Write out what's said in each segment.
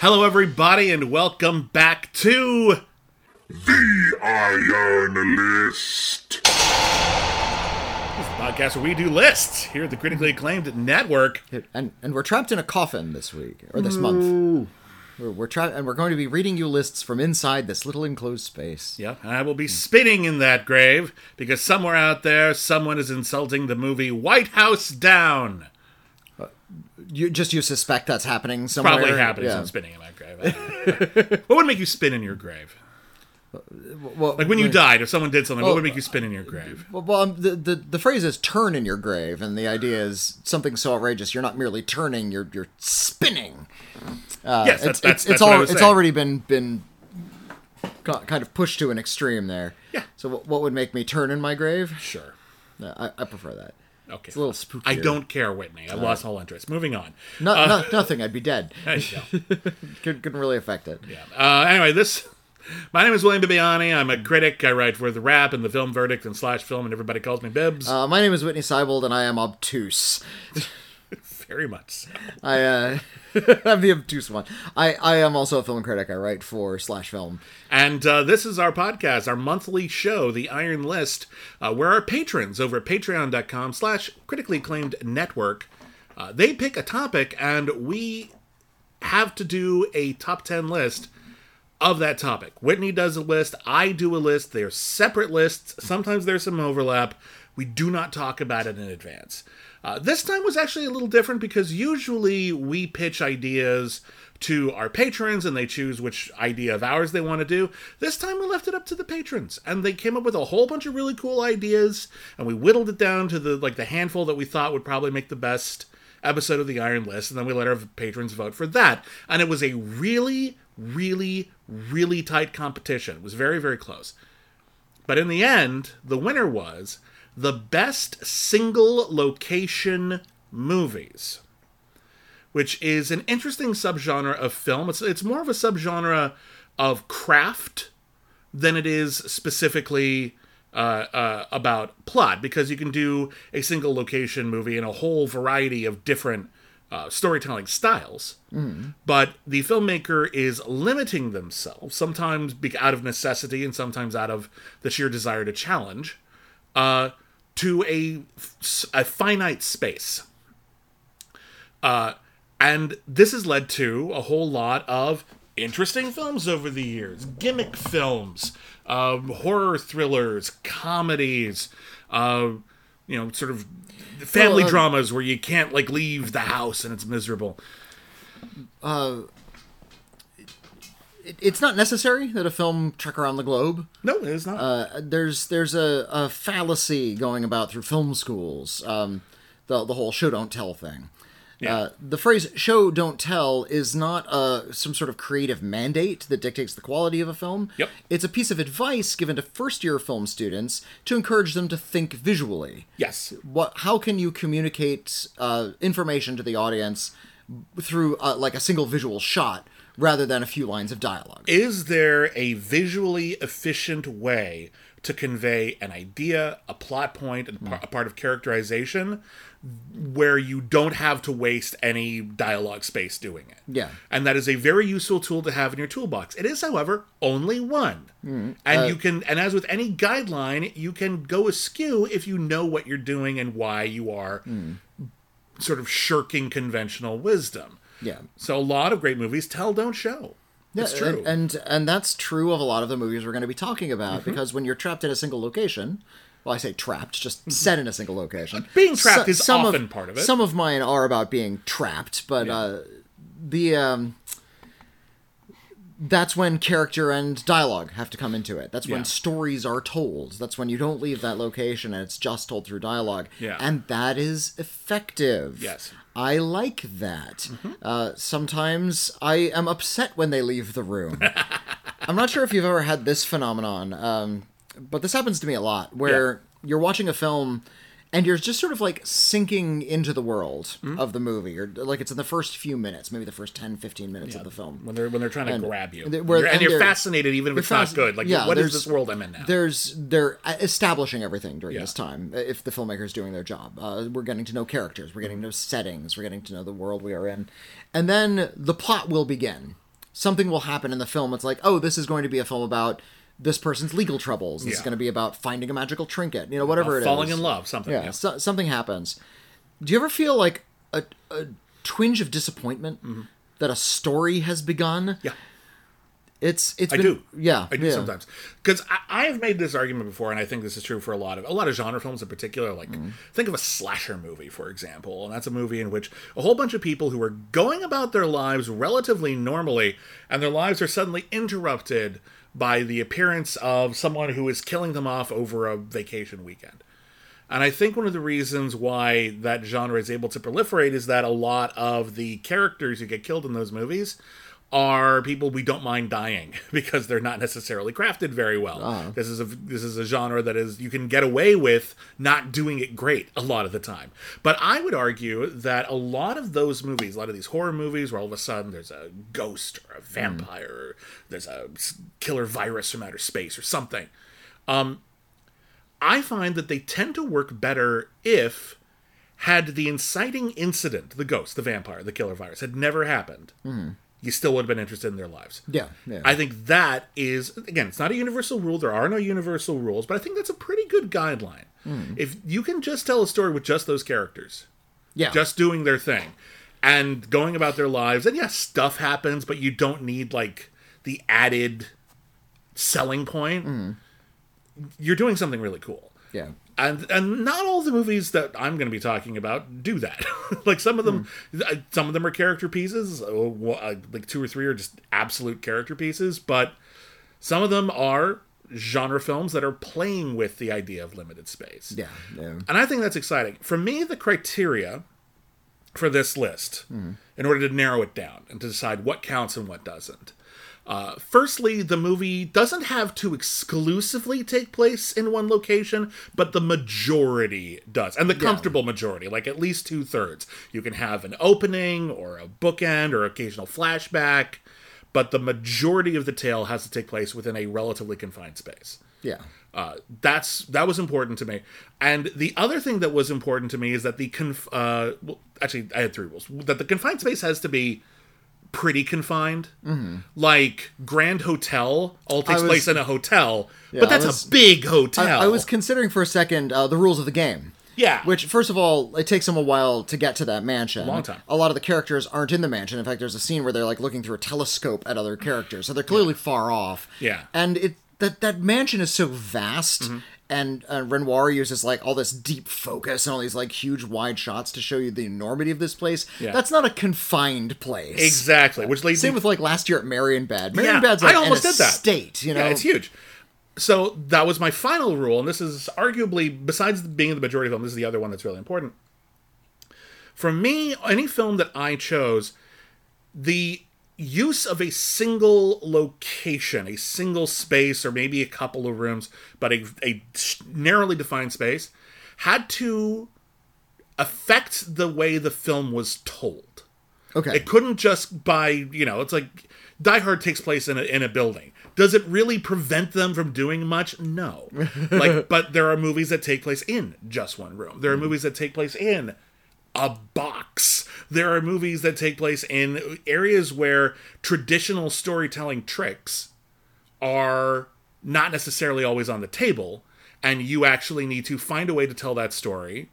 Hello, everybody, and welcome back to The Iron List. this podcast where we do lists here at the critically acclaimed network. And and we're trapped in a coffin this week or this month. We're, we're trapped, and we're going to be reading you lists from inside this little enclosed space. Yeah, and I will be spinning in that grave because somewhere out there, someone is insulting the movie White House Down. You just you suspect that's happening somewhere. Probably happening. so Yeah. I'm spinning in my grave. I don't know. what would make you spin in your grave? Well, Like when you well, died, if someone did something, what Oh, would make you spin in your grave? Well, well um, the, the the phrase is "turn in your grave," and the idea is something so outrageous you're not merely turning, you're you're spinning. Uh, Yes, that's- it's, that's- it's, that's it's, what was it's already been been ki- kind of pushed to an extreme there. Yeah. So what, what would make me turn in my grave? Sure. No, I, I prefer that. Okay. It's a little spooky. I don't care, Witney. I lost all interest. Moving on. No, no, nothing. I'd be dead. There you. Could, couldn't really affect it. Yeah. Uh, anyway, this. My name is William Bibbiani. I'm a critic. I write for The Wrap and The Film Verdict and Slash Film, and everybody calls me Bibbs. Uh, my name is Witney Seibold, and I am obtuse. Very much so. I uh, I'm the obtuse one. I I am also a film critic. I write for Slash Film. And uh, this is our podcast, our monthly show, The Iron List, uh, where our patrons over at patreon.com slash critically acclaimed network, uh, they pick a topic and we have to do a top 10 list of that topic. Witney does a list, I do a list. They're separate lists. Sometimes there's some overlap. We do not talk about it in advance. Uh, this time was actually a little different because usually we pitch ideas to our patrons and they choose which idea of ours they want to do. This time we left it up to the patrons and they came up with a whole bunch of really cool ideas and we whittled it down to the like the handful that we thought would probably make the best episode of the Iron List, and then we let our patrons vote for that. And it was a really, really, really tight competition. It was very, very close. But in the end, the winner was the best single location movies, which is an interesting subgenre of film. It's, it's more of a subgenre of craft than it is specifically uh, uh, about plot because you can do a single location movie in a whole variety of different uh, storytelling styles. But the filmmaker is limiting themselves, sometimes out of necessity and sometimes out of the sheer desire to challenge, uh, to a, a finite space. Uh, and this has led to a whole lot of interesting films over the years gimmick films, um, horror thrillers, comedies, uh, you know, sort of family Well, uh, dramas where you can't like leave the house and it's miserable. It, it's not necessary that a film trek around the globe. No, it is not. Uh, there's there's a, a fallacy going about through film schools. Um, the the whole show don't tell thing. Yeah. Uh, the phrase "show don't tell" is not uh, some sort of creative mandate that dictates the quality of a film. Yep. It's a piece of advice given to first-year film students to encourage them to think visually. yes. What? How can you communicate uh, information to the audience through uh, like a single visual shot rather than a few lines of dialogue? Is there a visually efficient way to convey an idea, a plot point, and par- hmm. a part of characterization where you don't have to waste any dialogue space doing it? Yeah. And that is a very useful tool to have in your toolbox. It is, however, only one. Hmm. And uh, you can and as with any guideline, you can go askew if you know what you're doing and why you are hmm. sort of shirking conventional wisdom. Yeah. So a lot of great movies tell don't show. it's true. And, and and that's true of a lot of the movies we're going to be talking about Mm-hmm. because when you're trapped in a single location, well, I say trapped, just set in a single location. Being trapped is some often part of it. Some of mine are about being trapped, but uh, the um, that's when character and dialogue have to come into it. That's Yeah. when stories are told. That's when you don't leave that location and it's just told through dialogue. Yeah. And that is effective. Yes. Mm-hmm. I like that. Uh, sometimes I am upset when they leave the room. I'm not sure if you've ever had this phenomenon, um, but this happens to me a lot where you're watching a film and you're just sort of like sinking into the world Hmm? of the movie or like it's in the first few minutes maybe the first 10 15 minutes of the film when they're when they're trying to And grab you, they- where- You're- and, and you're fascinated even if they're it's not good. Like, yeah, what is this world I'm in now? there's they're establishing everything during Yeah. this time if the filmmaker is doing their job uh, we're getting to know characters we're getting to know settings we're getting to know the world we are in and then the plot will begin something will happen in the film. It's like, oh, this is going to be a film about this person's legal troubles. This is going to be about finding a magical trinket. You know, whatever it is. falling in love, something. Yeah, Yeah. So, something happens. Do you ever feel like a, a twinge of disappointment that a story has begun? Mm-hmm. Yeah. It's it's I been, do. Yeah, I do yeah. sometimes because I, have made this argument before, and I think this is true for a lot of a lot of genre films in particular. Like, Mm-hmm. think of a slasher movie, for example, and that's a movie in which a whole bunch of people who are going about their lives relatively normally, and their lives are suddenly interrupted by the appearance of someone who is killing them off over a vacation weekend. And I think one of the reasons why that genre is able to proliferate is that a lot of the characters who get killed in those movies are people we don't mind dying because they're not necessarily crafted very well. Ah. This is a this is a genre that is you can get away with not doing it great a lot of the time. But I would argue that a lot of those movies, a lot of these horror movies where all of a sudden there's a ghost or a hmm. vampire, or there's a killer virus from outer space or something. Um, I find that they tend to work better if had the inciting incident, the ghost, the vampire, the killer virus, had never happened, hmm. You still would have been interested in their lives. Yeah, yeah. I think that is again, it's not a universal rule. There are no universal rules, but I think that's a pretty good guideline. Hmm. If you can just tell a story with just those characters, yeah. just doing their thing and going about their lives, and yes, stuff happens, but you don't need like the added selling point. Hmm. You're doing something really cool yeah. And and not all the movies that I'm going to be talking about do that. like some of them, uh, some of them are character pieces. Like two or three are just absolute character pieces, but some of them are genre films that are playing with the idea of limited space. Yeah, yeah. And I think that's exciting. For me, the criteria for this list, in order to narrow it down and to decide what counts and what doesn't. Uh, firstly, the movie doesn't have to exclusively take place in one location, but the majority does. And the comfortable majority, like at least two thirds. You can have an opening or a bookend or occasional flashback, but the majority of the tale has to take place within a relatively confined space. Yeah. Uh, that's that was important to me. And the other thing that was important to me is that the conf- uh, well, actually I had three rules that the confined space has to be pretty confined. Like Grand Hotel all takes Mm-hmm. was- place in a hotel, Yeah, but that's was- a big hotel. I, I was considering for a second uh, the rules of the game. yeah, Which, first of all, it takes them a while to get to that mansion. Long time. A lot of the characters aren't in the mansion. In fact, there's a scene where they're like looking through a telescope at other characters, so they're clearly far off. Yeah. And it that that mansion is so vast, Mm-hmm. And uh, Renoir uses like all this deep focus and all these like huge wide shots to show you the enormity of this place. Yeah. That's not a confined place. exactly. Which leads Same me with like last year at Marienbad. Yeah, Marienbad's I almost an did that. you know. Yeah, it's huge. So that was my final rule, and this is arguably, besides being the majority film, this is the other one that's really important. For me, any film that I chose, the use of a single location, a single space, or maybe a couple of rooms, but a, a narrowly defined space, had to affect the way the film was told. Okay. It couldn't just by you know, it's like Die Hard takes place in a in a building. Does it really prevent them from doing much? No. Like, but there are movies that take place in just one room. There are hmm. movies that take place in a box. There are movies that take place in areas where traditional storytelling tricks are not necessarily always on the table and you actually need to find a way to tell that story.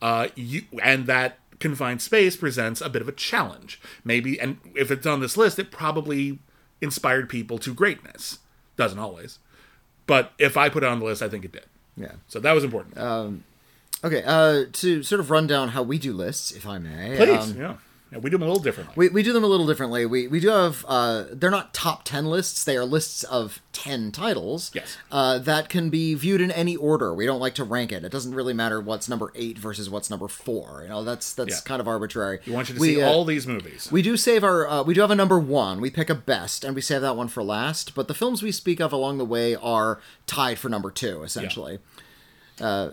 Uh, you and that confined space presents a bit of a challenge. Maybe and if it's on this list it probably inspired people to greatness. Doesn't always. But if i put it on the list i think it did. Yeah. so that was important Okay. Uh, to sort of run down how we do lists, if I may. please um, yeah. yeah we do them a little differently We, we do them a little differently. We, we do have, uh, they're not top 10 lists, they are lists of 10 titles. Yes. Uh, that can be viewed in any order. We don't like to rank it. It doesn't really matter what's number 8 versus what's number 4. You know, that's that's Yeah. kind of arbitrary. we want you to we, see uh, all these movies We do save our, uh, we do have a number 1. We pick a best, and we save that one for last. But the films we speak of along the way are tied for number 2, essentially. Uh,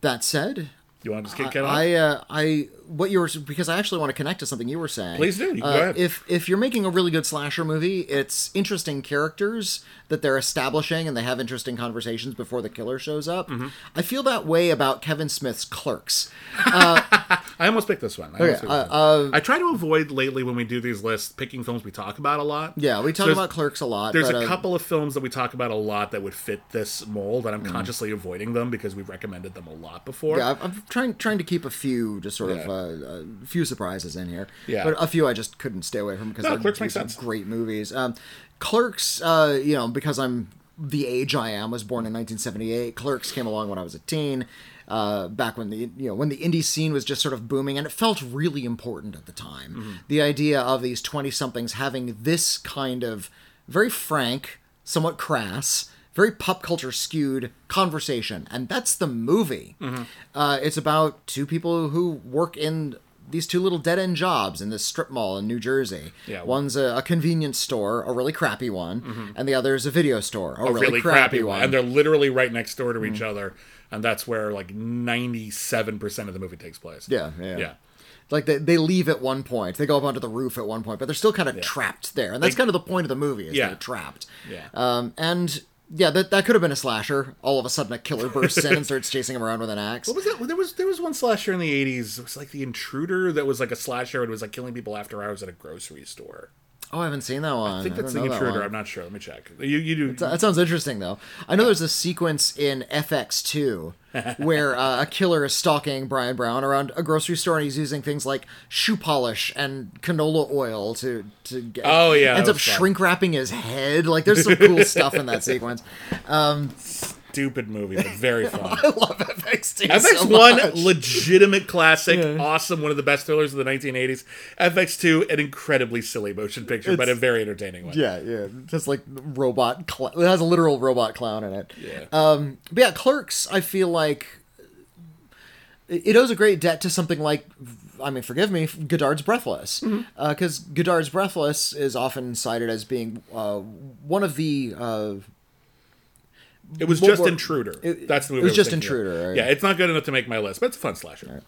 that said, You want to just kick it off? I, uh, I, what you were because I actually want to connect to something you were saying. Please do. You Uh, go ahead. If if you're making a really good slasher movie, it's interesting characters that they're establishing, and they have interesting conversations before the killer shows up. Mm-hmm. I feel that way about Kevin Smith's Clerks. I almost picked this one. I, Okay, uh, one. I try to avoid lately when we do these lists picking films we talk about a lot. Yeah, we talk there's- about Clerks a lot. There's but, a uh, couple of films that we talk about a lot that would fit this mold, and I'm Mm. consciously avoiding them because we've recommended them a lot before. Yeah, I'm- I'm trying trying to keep a few just sort Yeah. of uh, a few surprises in here. Yeah. but a few I just couldn't stay away from because No, Clerks makes some sense. Great movies. Um, Clerks, uh, you know, because I'm the age I am, was born in 1978. Clerks came along when I was a teen. Uh, back when the you know when the indie scene was just sort of booming and it felt really important at the time. Mm-hmm. The idea of these twenty somethings having this kind of very frank, somewhat crass, very pop culture skewed conversation, and that's the movie. Mm-hmm. Uh, it's about two people who work in these two little dead end jobs in this strip mall in New Jersey. Yeah. One's a, a convenience store, a really crappy one, and the other is a video store, a, Mm-hmm. a really, really, crappy, one. Mm. and they're literally right next door to each other, and that's where like 97 percent of the movie takes place. yeah, yeah, yeah. Like they, they leave at one point. They go up onto the roof at one point, but they're still kind of trapped there, and that's kind of the point of the movie. Is Yeah. they're trapped. Yeah. Um, and yeah, that that could have been a slasher. All of a sudden, a killer bursts in and starts chasing him around with an axe. What was that? There was there was one slasher in the 80s. It was like The Intruder that was like a slasher. It was like killing people after hours at a grocery store. Oh, I haven't seen that one. I think that's don't The know that Intruder. I'm not sure. Let me check. You you do. That sounds interesting, though. I know there's a sequence in FX2 where uh, a killer is stalking Bryan Brown around a grocery store, and he's using things like shoe polish and canola oil to to get. Oh, yeah, ends up fun. shrink wrapping his head. Like, there's some cool stuff in that sequence. Stupid movie, but very fun. I love FX2. FX so one, much. legitimate classic, Yeah. awesome, one of the best thrillers of the 1980s. FX two, an incredibly silly motion picture, but a very entertaining one. Yeah, yeah, just like robot. Cl- it has a literal robot clown in it. Yeah. Um, but yeah, Clerks. I feel like it it owes a great debt to something like, I mean, forgive me, Godard's Breathless, because Godard's Breathless is often cited as being uh, one of the. Uh, It was just were- Intruder. it- That's the movie. it was I just. Intruder, right? Yeah, it's not good enough to make my list, but it's a fun slasher.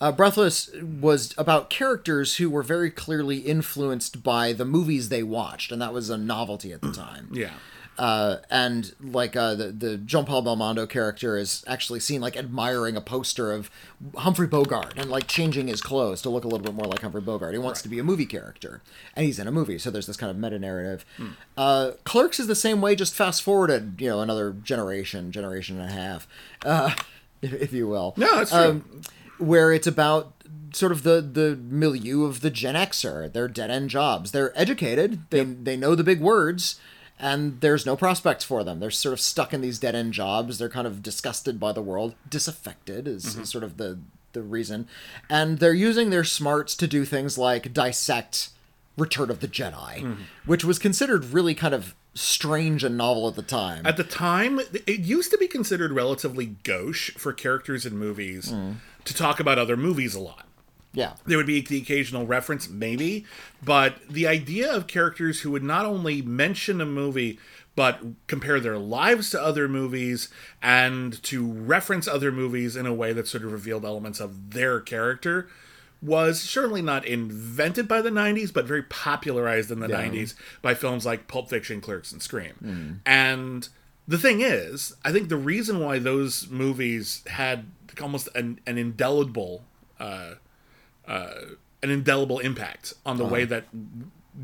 Uh, Breathless was about characters who were very clearly influenced by the movies they watched, and that was a novelty at the time. Yeah. Uh, and like uh, the the Jean Paul Belmondo character is actually seen like admiring a poster of Humphrey Bogart and like changing his clothes to look a little bit more like Humphrey Bogart. He wants to be a movie character, and he's in a movie, so there's this kind of meta narrative. Hmm. Uh, Clerks is the same way, just fast forwarded, you know, another generation, generation and a half, uh, if, if you will. No, that's true. Um, where it's about sort of the the milieu of the Gen Xer. They're dead end jobs. They're educated. They they know the big words, and there's no prospects for them. They're sort of stuck in these dead end jobs. They're kind of disgusted by the world. Disaffected is, Mm-hmm. is sort of the the reason, and they're using their smarts to do things like dissect Return of the Jedi, Mm-hmm. which was considered really kind of strange and novel at the time. At the time, it used to be considered relatively gauche for characters in movies Hmm. to talk about other movies a lot. Yeah. There would be the occasional reference, maybe, but the idea of characters who would not only mention a movie, but compare their lives to other movies and to reference other movies in a way that sort of revealed elements of their character was certainly not invented by the 90s, but very popularized in the 90s by films like Pulp Fiction, Clerks, and Scream. Hmm. And the thing is, I think the reason why those movies had almost an, an indelible uh, an indelible impact on the way that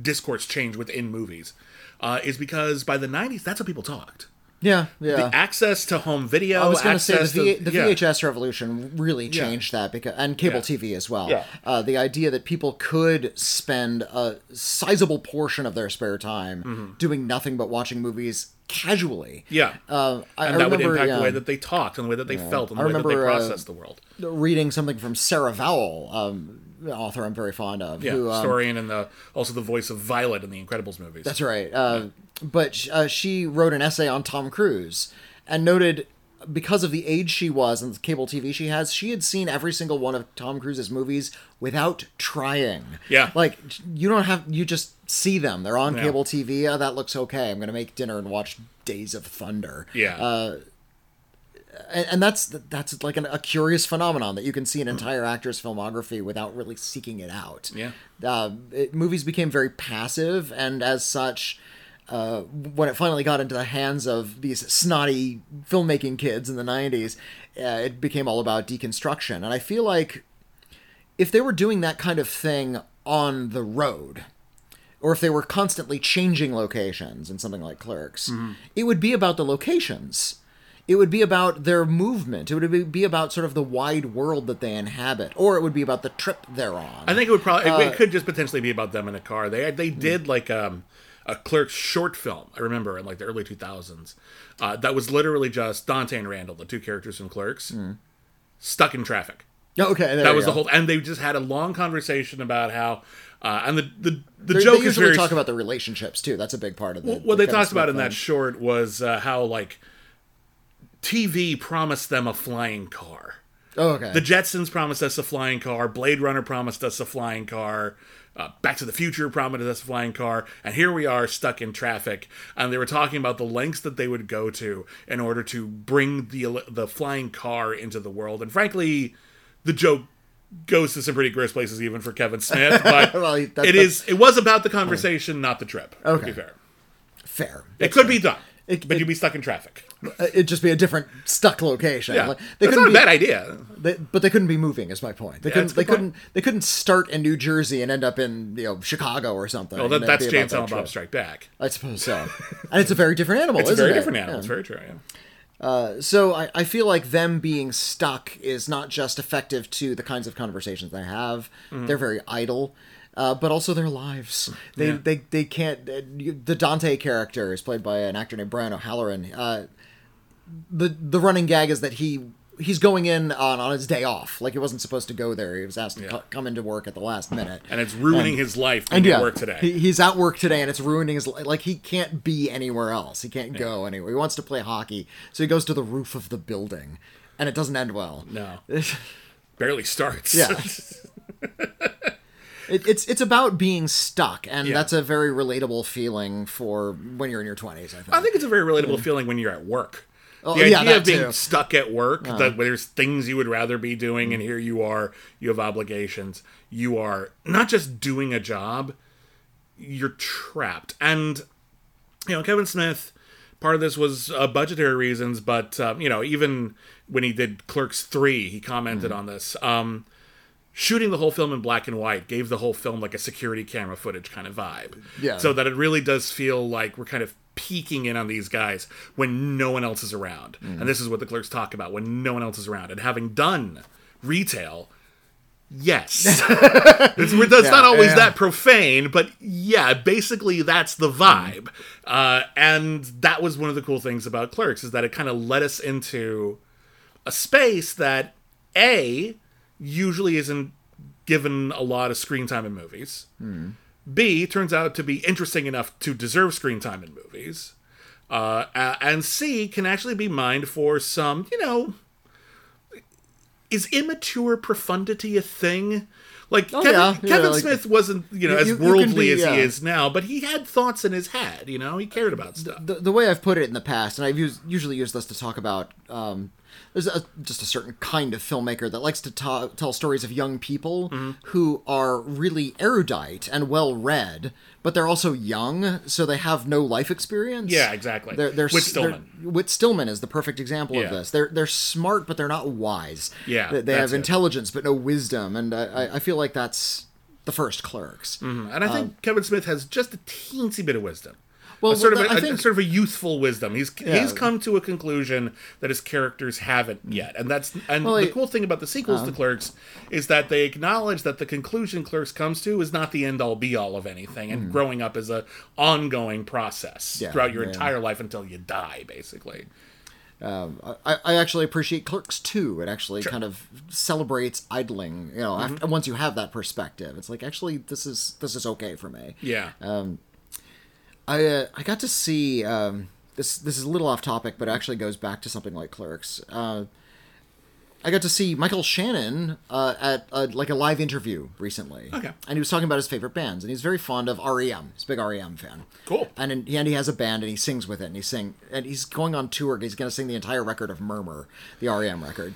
discourse changed within movies uh, is because by the 90s that's how people talked Yeah, yeah. the access to home video I was going to say the, v- to- the yeah. VHS revolution really changed that because and cable Yeah. TV as well. Yeah. Uh, the idea that people could spend a sizable portion of their spare time doing nothing but watching movies casually. Mm-hmm. yeah Uh, I, and I that would impact yeah, the way that they talked and the way that they felt and the way that they remember, uh, processed the world reading something from Sarah Vowell, um, author I'm very fond of. yeah who, um, historian and the also the voice of violet in the incredibles movies That's right. Uh, But uh, she wrote an essay on Tom Cruise and noted because of the age she was and the cable TV she has, she had seen every single one of Tom Cruise's movies without trying. Yeah. Like you don't have you just see them. They're on Yeah. cable TV. Oh, that looks okay. I'm going to make dinner and watch Days of Thunder. yeah Uh, and, and that's that's like an, a curious phenomenon that you can see an entire actor's filmography without really seeking it out. Yeah. uh, it, movies became very passive, and as such, uh, when it finally got into the hands of these snotty filmmaking kids in the '90s, uh, it became all about deconstruction. And I feel like if they were doing that kind of thing on the road, or if they were constantly changing locations in something like Clerks, it would be about the locations. It would be about their movement. It would be- be about sort of the wide world that they inhabit, or it would be about the trip they're on. I think it would probably Uh, it, it could just potentially be about them in a car. They they did like um a Clerks short film. I remember in like the early two thousands. Uh, that was literally just Dante and Randall, the two characters from Clerks, stuck in traffic. okay, there That you was the whole, and they just had a long conversation about how, uh, and the the the They, joke they is very talk about the relationships too. That's a big part of the. what the they talked about in that short was uh, how like TV promised them a flying car. Oh, okay. The Jetsons promised us a flying car. Blade Runner promised us a flying car. Uh, Back to the Future promised us a flying car. And here we are stuck in traffic. And they were talking about the lengths that they would go to in order to bring the the flying car into the world. And frankly, the joke goes to some pretty gross places even for Kevin Smith. But Well, he- that- it it was about the conversation, not the trip. To Okay. be fair, Fair. it could be done, It- but it- you'd be stuck in traffic. Uh, It'd just be a different stuck location. Yeah, Like, they that's couldn't not a be, bad idea. They, but they couldn't be moving. Is my point. They couldn't. They point. couldn't. They couldn't start in New Jersey and end up in you know Chicago or something. Well, that, that's Jay and Silent Bob. Strike Back. I suppose so. and it's a very different animal. It's a very it? different animal. Yeah. It's very true. Yeah. So I, I feel like them being stuck is not just effective to the kinds of conversations they have. Mm-hmm. They're very idle. Uh, but also their lives. They, Yeah. they, they can't. Uh, the Dante character is played by an actor named Brian O'Halloran. Uh, the the running gag is that he he's going in on, on his day off. Like he wasn't supposed to go there. He was asked to Yeah. co- come into work at the last minute. and it's ruining his life And yeah, work today. He, he's at work today, and it's ruining his li- like. He can't be anywhere else. He can't go anywhere. He wants to play hockey, so he goes to the roof of the building, and it doesn't end well. no, barely starts. Yeah. It, it's it's about being stuck, and Yeah. that's a very relatable feeling for when you're in your twenties. I think. I think it's a very relatable mm. feeling when you're at work. Oh, the yeah, idea of being too. Uh-huh. stuck at work, that there's things you would rather be doing, and here you are, you have obligations. You are not just doing a job, you're trapped. And, you know, Kevin Smith, part of this was uh, budgetary reasons, but, um, you know, even when he did Clerks 3, he commented Mm-hmm. on this. Um, shooting the whole film in black and white gave the whole film like a security camera footage kind of vibe. Yeah. So that it really does feel like we're kind of peeking in on these guys when no one else is around. Mm. And this is what the clerks talk about when no one else is around. And having done retail, yes. it's, it's not always yeah. that profane, but yeah, basically that's the vibe. Uh, and that was one of the cool things about Clerks is that it kind of led us into a space that A usually isn't given a lot of screen time in movies. B turns out to be interesting enough to deserve screen time in movies. Uh, and C can actually be mined for some, you know, is immature profundity a thing? Like Oh, Kevin, yeah, yeah, Kevin like- Smith wasn't, you know, You- as you- you can worldly be, as yeah. he is now, but he had thoughts in his head. You know, he cared about stuff. the, the way I've put it in the past, and I've used, usually used this to talk about, um, there's a, just a certain kind of filmmaker that likes to ta- tell stories of young people Mm-hmm. who are really erudite and well read, but they're also young, so they have no life experience. Yeah, exactly. They're, they're, Whit they're- Stillman. Whit Stillman is the perfect example Yeah. of this. They're they're smart, but they're not wise. Yeah, they, they have it. intelligence but no wisdom, and I, I- I feel like that's the first Clerks. And I think Kevin Smith has just a teensy bit of wisdom. Um, Well, a sort of well, a, I a- think- sort of a youthful wisdom. He's Yeah. he's come to a conclusion that his characters haven't yet, and that's and Well, the cool thing about the sequels to Clerks is that they acknowledge that the conclusion Clerks comes to is not the end all be all of anything, and growing up is a ongoing process. Yeah, throughout your yeah. entire life until you die, basically. I, I actually appreciate Clerks too. It actually kind of celebrates idling. You know, Mm-hmm. after, once you have that perspective, it's like actually this is this is okay for me. Yeah, I uh, I got to see um, this. This is a little off topic, but it actually goes back to something like Clerks. Uh, I got to see Michael Shannon uh, at uh, like a live interview recently. Okay. And he was talking about his favorite bands, and he's very fond of REM. He's a big REM fan. Cool. And in, and he has a band, and he sings with it, and he sing, and he's going on tour. He's going to sing the entire record of Murmur, the REM record.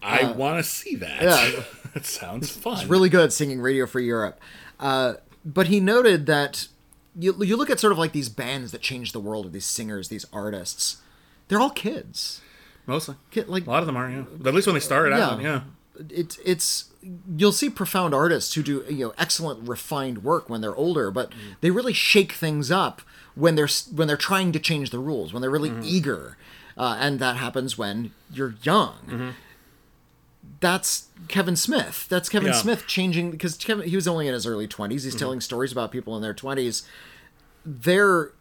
I want to see that. Uh, yeah. that sounds fun. really good at singing Radio Free Europe. Uh, but he noted that you, you look at sort of like these bands that change the world, or these singers, these artists, they're all kids. Mostly. Kid, like A lot of them are, yeah. At least when they started out, Yeah. yeah. it's it's you'll see profound artists who do you know excellent refined work when they're older but mm. they really shake things up when they're when they're trying to change the rules when they're really mm-hmm. eager uh, and that happens when you're young mm-hmm. That's Kevin Smith. That's Kevin Yeah. Smith changing because Kevin he was only in his early 20s. He's telling stories about people in their 20s. They're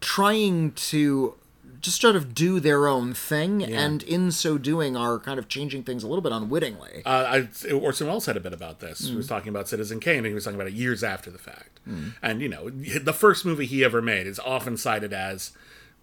trying to just sort of do their own thing and in so doing are kind of changing things a little bit unwittingly. Uh, I, Orson Welles said a bit about this. He was Mm. talking about Citizen Kane, and he was talking about it years after the fact. And, you know, the first movie he ever made is often cited as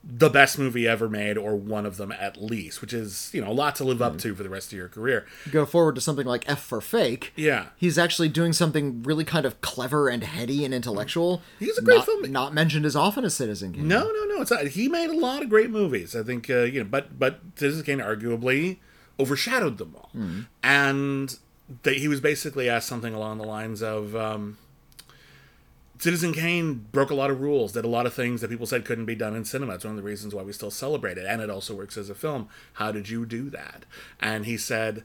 the best movie ever made, or one of them at least, which is, you know, a lot to live Mm. up to for the rest of your career. Go forward to something like F for Fake. Yeah. He's actually doing something really kind of clever and heady and intellectual. He's a great not, filmmaker. Not mentioned as often as Citizen Kane. No, no, no. It's not. He made a lot of great movies. I think, uh, you know, but but Citizen Kane arguably overshadowed them all. And they, he was basically asked something along the lines of, um, Citizen Kane broke a lot of rules, did a lot of things that people said couldn't be done in cinema. It's one of the reasons why we still celebrate it, and it also works as a film. How did you do that? And he said,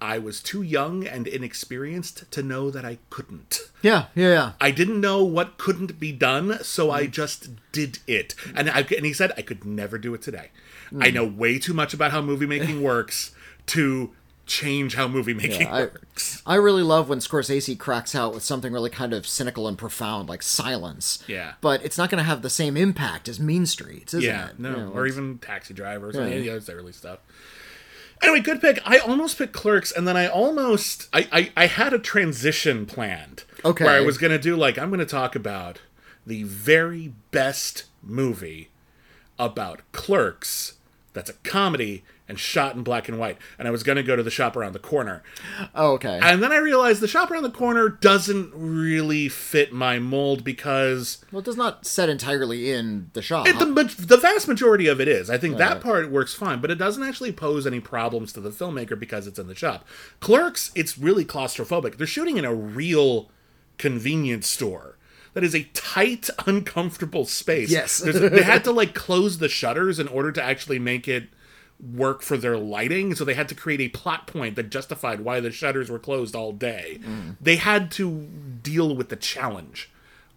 I was too young and inexperienced to know that I couldn't. Yeah, yeah, yeah. I didn't know what couldn't be done, so I mm. just did it. And I, and he said I could never do it today. I mm. know way too much about how movie making works to change how movie making I- works. I really love when Scorsese cracks out with something really kind of cynical and profound, like Silence. Yeah. But it's not going to have the same impact as Mean Streets, is Yeah, it? no, You know, or even Taxi Driver or. Yeah. Yeah, it's early stuff. Anyway, good pick. I almost picked Clerks, and then I almost I I, I had a transition planned. Okay. Where I was gonna do like I'm gonna talk about the very best movie about clerks that's a comedy and shot in black and white. And I was gonna go to the shop around the corner. Oh, okay. And then I realized the shop around the corner doesn't really fit my mold because well, it does not set entirely in the shop. it, the, the vast majority of it is. I think that part works fine, but it doesn't actually pose any problems to the filmmaker because it's in the shop. Clerks, it's really claustrophobic. They're shooting in a real convenience store. That is a tight, uncomfortable space. Yes. They had to like close the shutters in order to actually make it work for their lighting. So they had to create a plot point that justified why the shutters were closed all day. They had to deal with the challenge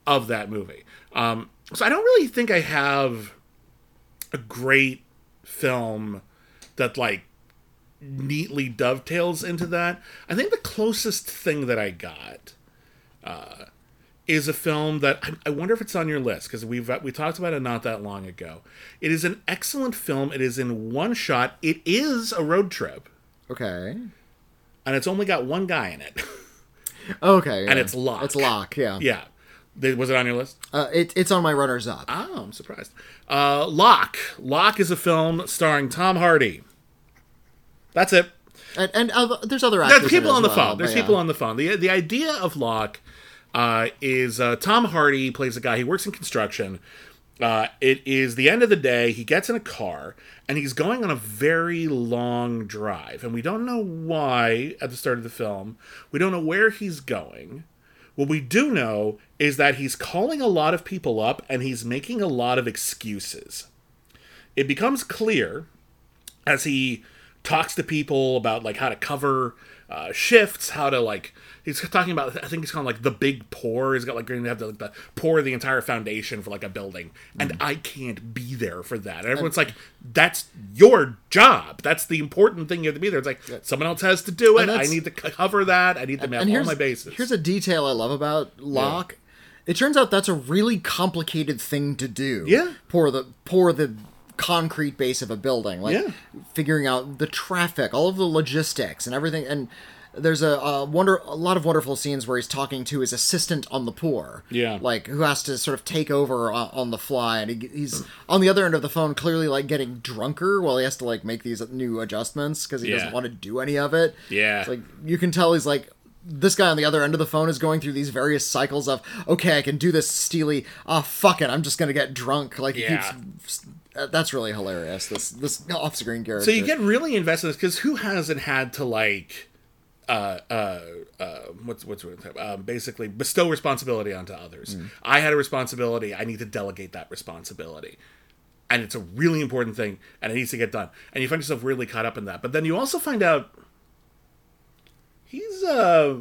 of that movie. Um, so I don't really think I have a great film that like neatly dovetails into that. I think the closest thing that I got uh, is a film that I, I wonder if it's on your list because we've we talked about it not that long ago. It is an excellent film. It is in one shot. It is a road trip, okay. and it's only got one guy in it. Okay. And it's Locke. It's Locke, yeah. yeah, was it on your list? Uh, it, it's on my runners up. Oh, I'm surprised. Uh, Locke. Locke is a film starring Tom Hardy. That's it. And, and uh, there's other actors. There's people on the well, phone. There's yeah. people on the phone. The the idea of Locke uh, is uh, Tom Hardy plays a guy. He works in construction. Uh, it is the end of the day. He gets in a car and he's going on a very long drive, and we don't know why at the start of the film. We don't know where he's going. What we do know is that he's calling a lot of people up and he's making a lot of excuses. It becomes clear as he talks to people about like how to cover uh, shifts, how to like he's talking about I think he's calling like the big pour. He's got like going to have to like, the, pour the entire foundation for like a building, and mm. I can't be there for that. And everyone's like, "That's your job. That's the important thing. You have to be there." It's like someone else has to do it. I need to cover that. I need to have all my bases. Here's a detail I love about Locke. It turns out that's a really complicated thing to do. Yeah. Pour the pour the concrete base of a building, like Yeah. figuring out the traffic, all of the logistics and everything. And there's a, a wonder a lot of wonderful scenes where he's talking to his assistant on the pour. Yeah. like who has to sort of take over on, on the fly, and he, he's on the other end of the phone, clearly like getting drunker while he has to like make these new adjustments because he Yeah. doesn't want to do any of it. Yeah. It's like you can tell he's like. This guy on the other end of the phone is going through these various cycles of okay, I can do this steely. Ah, fuck it, I'm just gonna get drunk. Like he Yeah. keeps. uh, That's really hilarious. This this off-screen character. So you get really invested in this because who hasn't had to like, uh, uh, uh, what's what's what, um, basically bestow responsibility onto others. I had a responsibility. I need to delegate that responsibility, and it's a really important thing, and it needs to get done. And you find yourself really caught up in that. But then you also find out he's uh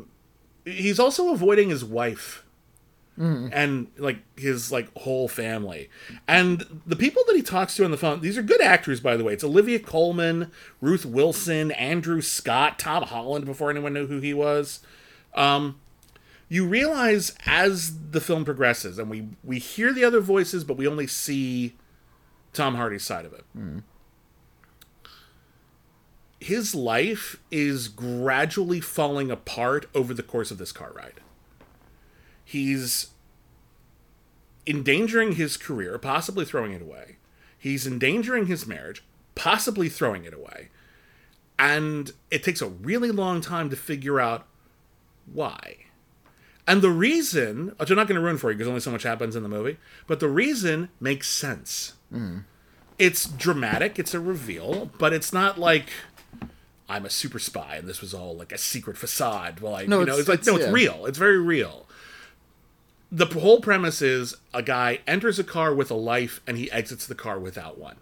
he's also avoiding his wife and like his like whole family. And the people that he talks to on the phone these are good actors by the way. It's olivia colman ruth wilson andrew scott tom holland before anyone knew who he was. Um you realize as the film progresses and we we hear the other voices but we only see tom hardy's side of it. His life is gradually falling apart over the course of this car ride he's endangering his career, possibly throwing it away. He's endangering his marriage, possibly throwing it away. And it takes a really long time to figure out why. And the reason, which I'm not going to ruin for you because only so much happens in the movie, but the reason makes sense. Mm. It's dramatic, it's a reveal, but it's not like I'm a super spy and this was all like a secret facade. Well, like, No, you know, it's- it's, like, no, it's- it's yeah. real. It's very real. The whole premise is a guy enters a car with a life and he exits the car without one.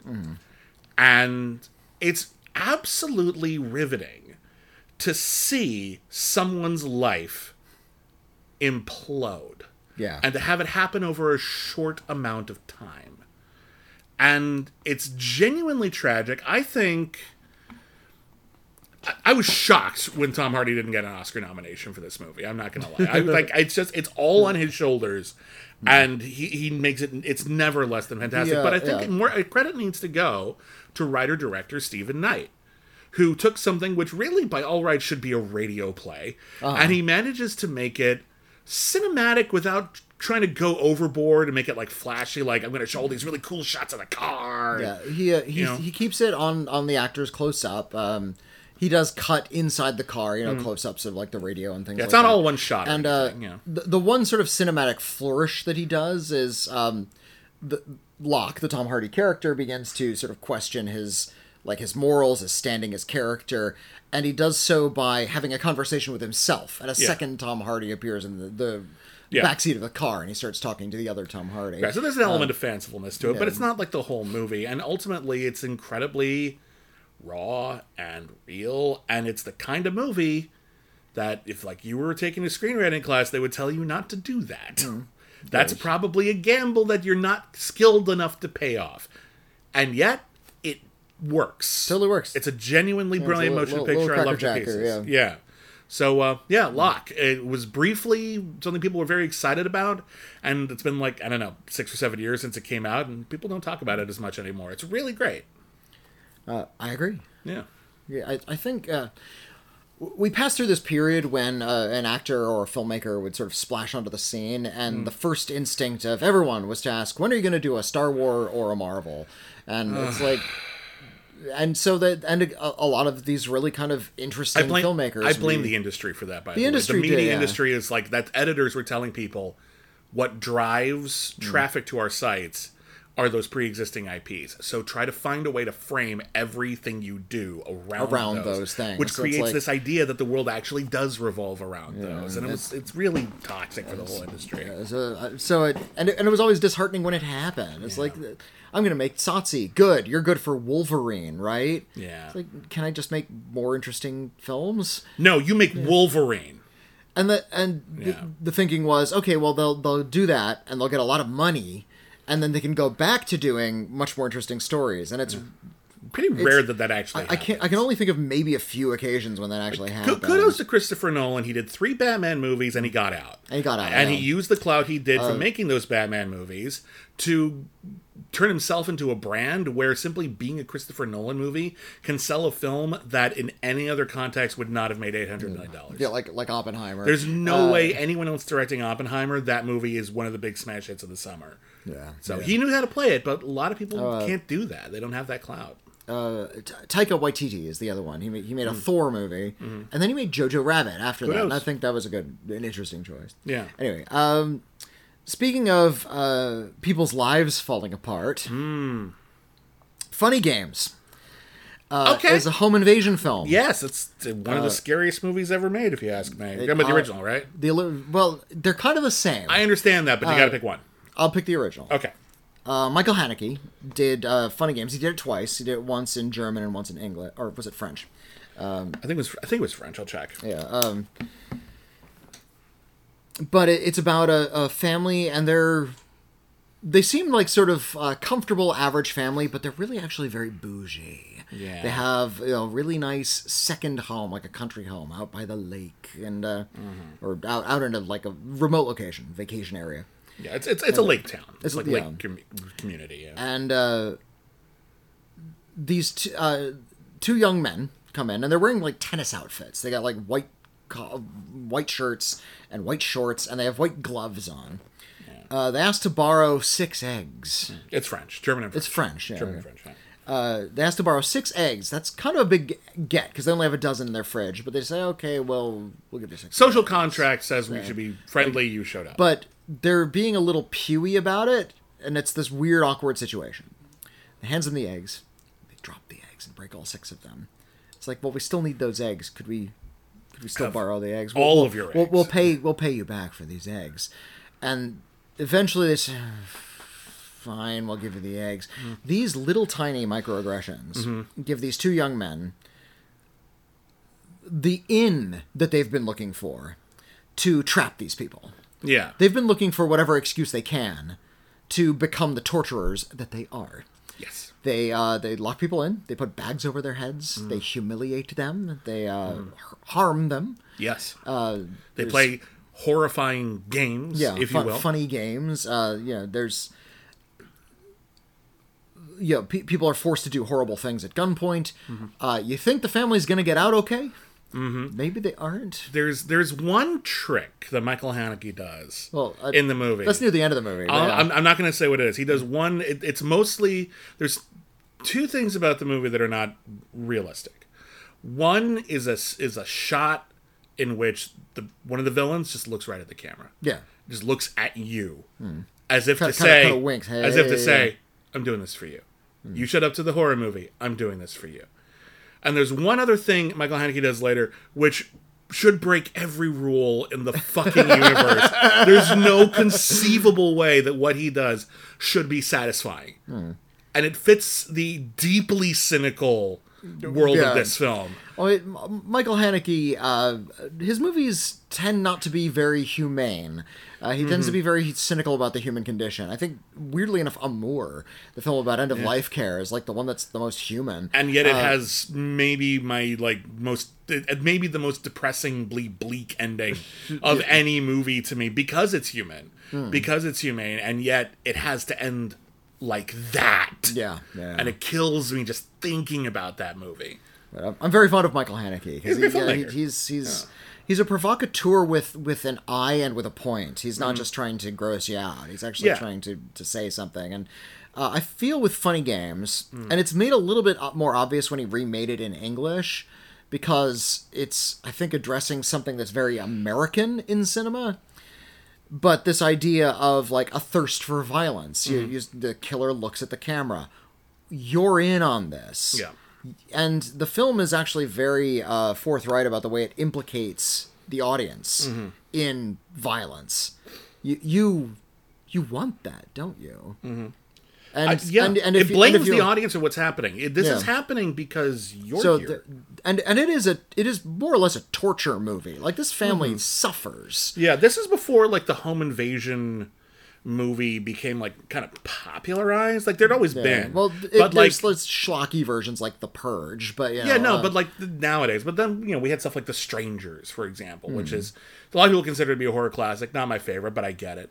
And it's absolutely riveting to see someone's life implode yeah. and to have it happen over a short amount of time. And it's genuinely tragic. I think I- was shocked when Tom Hardy didn't get an Oscar nomination for this movie. I'm not gonna lie. I, like it's just it's all on his shoulders, and he, he makes it. It's never less than fantastic. Yeah, but I think yeah. more uh, credit needs to go to writer director Steven Knight, who took something which really, by all rights, should be a radio play, Uh-huh. and he manages to make it cinematic without trying to go overboard and make it like flashy. Like I'm going to show all these really cool shots of the car. Yeah, he uh, he You know? he keeps it on on the actors close up. Um, he does cut inside the car, you know, close ups of like the radio and things. Mm. Yeah, it's like not that. all one shot. And uh, yeah. the the one sort of cinematic flourish that he does is um, the Locke, the Tom Hardy character, begins to sort of question his like his morals, his standing, his character, and he does so by having a conversation with himself. And a Yeah. second Tom Hardy appears in the, the Yeah. backseat of the car, and he starts talking to the other Tom Hardy. Yeah, so there's an element of fancifulness to it, but it's not like the whole movie. And ultimately, it's incredibly raw and real, and it's the kind of movie that if like you were taking a screenwriting class, they would tell you not to do that. Mm. That's probably a gamble that you're not skilled enough to pay off, and yet it works. Totally works. It's a genuinely brilliant a motion little- little picture. I love the pieces. yeah. yeah. So uh, yeah, Locke. It was briefly something people were very excited about, and it's been like I don't know six or seven years since it came out, and people don't talk about it as much anymore. It's really great. Uh, I agree. Yeah. Yeah, I, I think uh, we passed through this period when uh, an actor or a filmmaker would sort of splash onto the scene, and the first instinct of everyone was to ask, "When are you going to do a Star Wars or a Marvel?" And it's like, and so that and a, a lot of these really kind of interesting I blame filmmakers. I blame we- the industry for that. By the, industry way. the did, media yeah. industry is like that. Editors were telling people what drives Mm. traffic to our sites are those pre-existing IPs. So try to find a way to frame everything you do around Around those, those things. which So creates like- this idea that the world actually does revolve around those, and it was it's really toxic for the whole industry. So, uh, so it, and it, and it was always disheartening when it happened. It's like, I'm going to make Tsotsi good. You're good for Wolverine, right? Yeah. It's like, can I just make more interesting films? No, you make Wolverine. And the and Yeah. the, the thinking was, okay, well they'll they'll do that and they'll get a lot of money, and then they can go back to doing much more interesting stories. And it's Pretty rare that that actually. I can't I can only think of maybe a few occasions when that actually happened. Kudos to Christopher Nolan. He did three Batman movies and he got out. And he got out, And he yeah. Uh, used the clout he did from making those Batman movies to turn himself into a brand where simply being a Christopher Nolan movie can sell a film that in any other context would not have made eight hundred million dollars. Yeah, like like Oppenheimer. There's no Uh, way anyone else directing Oppenheimer. That movie is one of the big smash hits of the summer. Yeah. So yeah. he knew how to play it, but a lot of people can't do that. They don't have that clout. uh, Taika Waititi is the other one. He made, he made a Thor movie, and then he made Jojo Rabbit after that. And I think that was a good, an interesting choice. Yeah. Anyway, um, speaking of uh, people's lives falling apart, Funny Games. Uh, Okay. is a home invasion film. Yes, it's one of the scariest movies ever made, if you ask me. You're talking about the uh, original, right? The well, they're kind of the same. I understand that, but you got to pick one. I'll pick the original. Okay. Uh, Michael Haneke did uh, Funny Games. He did it twice. He did it once in German and once in English, or was it French? I think it was. I think it was French. I'll check. Yeah. Um, but it, it's about a, a family, and they're they seem like sort of uh, comfortable, average family, but they're really actually very bougie. Yeah. They have you know really nice second home, like a country home out by the lake, and uh, or out out into like a remote location, vacation area. Yeah, it's it's, it's a lake town. It's, like yeah. lake com- community. Yeah. and uh, these t- uh, two young men come in, and they're wearing like tennis outfits. They got like white co- white shirts and white shorts, and they have white gloves on. Uh, they asked to borrow six eggs. It's French, German and French. It's French, yeah. German okay. French. Yeah. Uh, they asked to borrow six eggs. That's kind of a big get because they only have a dozen in their fridge. But they say, okay, well, we'll give you six. Social contract says we should be friendly. You showed up. but they're being a little pewy about it, and it's this weird, awkward situation. They hands them the eggs. They drop the eggs and break all six of them. It's like, well, we still need those eggs. Could we? Could we still Have borrow the eggs? all We'll- of your we'll, We'll pay. We'll pay you back for these eggs, and eventually they say, "Fine, we'll give you the eggs." Mm-hmm. These little tiny microaggressions give these two young men the in that they've been looking for to trap these people. Yeah. They've been looking for whatever excuse they can to become the torturers that they are. yes. They uh, they lock people in. They put bags over their heads. Mm. They humiliate them. They uh, h- harm them. Yes. Uh, they play horrifying games, yeah, if fun- you will. funny games. Uh, you know, there's you know, pe- people are forced to do horrible things at gunpoint. Mm-hmm. Uh, you think the family's gonna get out okay? Mm-hmm. Maybe they aren't. There's there's one trick that Michael Haneke does Well, uh, in the movie. That's near the end of the movie. yeah. I'm, I'm not going to say what it is. He does one. It, it's mostly there's two things about the movie that are not realistic. One is a is a shot in which the one of the villains just looks right at the camera. yeah. just looks at you as if Kinda- to say, kinda winks. Hey, as if to say, "I'm doing this for you." You showed up to the horror movie. I'm doing this for you. And there's one other thing Michael Haneke does later, which should break every rule in the fucking universe. There's no conceivable way that what he does should be satisfying. Hmm. And it fits the deeply cynical world Yeah. of this film. Oh, Michael Haneke, uh, his movies tend not to be very humane. Uh, he tends Mm-hmm. to be very cynical about the human condition. I think, weirdly enough, Amour, the film about end of life care, is like the one that's the most human. and yet it has maybe my like most maybe the most depressingly bleak ending of any movie to me because it's human because it's humane and yet it has to end like that Yeah, yeah. and it kills me just thinking about that movie But I'm, very fond of Michael Haneke. He's a good he- yeah, he's he's he's a provocateur with with an eye and with a point. He's not just trying to gross you out. He's actually Mm-hmm. Yeah. trying to to say something. And uh, I feel with Funny Games, Mm. and it's made a little bit more obvious when he remade it in English because it's I think addressing something that's very American in cinema. But this idea of like a thirst for violence, you, Mm-hmm. you, the killer looks at the camera. You're in on this yeah and the film is actually very uh, forthright about the way it implicates the audience Mm-hmm. in violence. You you you want that, don't you? Mm-hmm. And, I- yeah and, and it you- blames the audience of what's happening it, this is happening because you're So, here the, and and it is a it is more or less a torture movie. Like this family Mm-hmm. suffers. Yeah, this is before like the home invasion movie became like kind of popularized. Like there'd always been, Well, it, but like there's, schlocky versions like The Purge, but know, yeah, no, uh, but like nowadays. But then you know we had stuff like The Strangers, for example, which Hmm. is a lot of people consider to be a horror classic. Not my favorite, but I get it.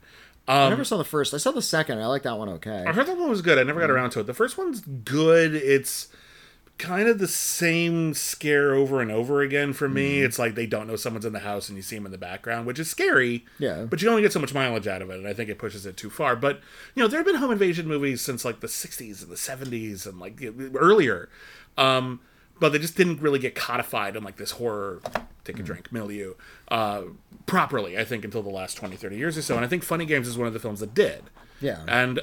I never saw the first. I saw the second. I like that one okay. I heard that one was good. I never got Hmm. around to it. The first one's good. It's kind of the same scare over and over again for me. Hmm. It's like they don't know someone's in the house and you see them in the background, which is scary. Yeah. But you only get so much mileage out of it, and I think it pushes it too far. But you know, there have been home invasion movies since like the '60s and the '70s and like earlier, um, but they just didn't really get codified in like this horror take a drink milieu uh, properly. I think until the last 20, 30 years or so. And I think Funny Games is one of the films that did. Yeah. And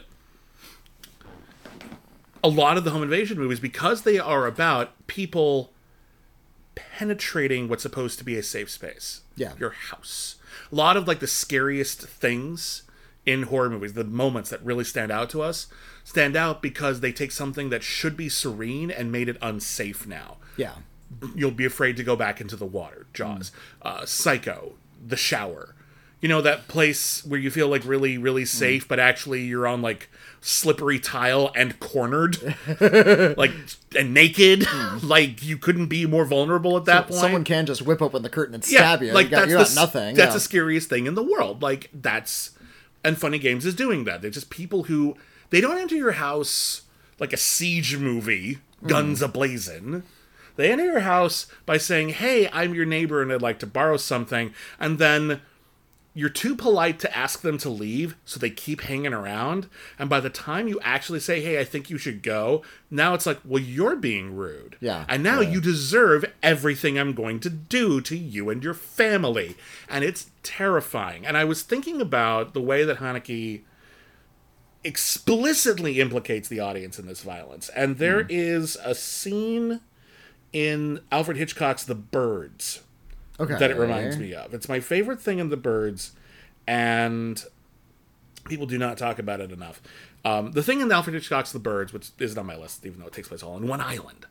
a lot of the home invasion movies, because they are about people penetrating what's supposed to be a safe space. Yeah. Your house. A lot of like the scariest things in horror movies, the moments that really stand out to us, stand out because they take something that should be serene and made it unsafe now yeah. you'll be afraid to go back into the water. Jaws, mm. uh, Psycho, The Shower. You know that place where you feel like really, really mm. safe, but actually you're on like slippery tile and cornered, like and naked. Mm. like you couldn't be more vulnerable at that point. Someone can just whip open the curtain and stab you. Like you got, that's the, nothing. That's yeah. the scariest thing in the world. Like that's and Funny Games is doing that. They're just people who they don't enter your house like a siege movie, guns ablazing. They enter your house by saying, "Hey, I'm your neighbor and I'd like to borrow something," and then you're too polite to ask them to leave, so they keep hanging around. And by the time you actually say, "Hey, I think you should go," now it's like, "Well, you're being rude." Yeah, And now you deserve everything I'm going to do to you and your family. And it's terrifying. And I was thinking about the way that Haneke explicitly implicates the audience in this violence. And there is a scene in Alfred Hitchcock's The Birds okay. that it reminds me of. It's my favorite thing in The Birds, and people do not talk about it enough. Um, the thing in Alfred Hitchcock's The Birds, which isn't on my list, even though it takes place all on one island,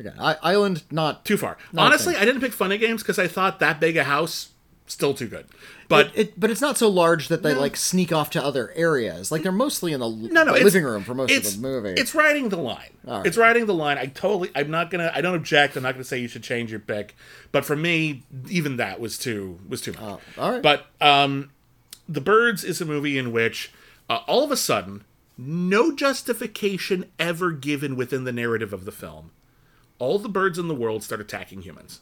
Okay. I, Island, not too far. Not Honestly. I didn't pick Funny Games because I thought that big a house still too good. But It, it, but it's not so large that they like sneak off to other areas. Like they're mostly in the, no, no, living room for most of the movie. It's riding the line. right. It's riding the line. I totally. I'm not gonna. I don't object. I'm not gonna say you should change your pick. But for me, even that was too was too much. Oh, all right. But um, the Birds is a movie in which uh, all of a sudden, no justification ever given within the narrative of the film, all the birds in the world start attacking humans.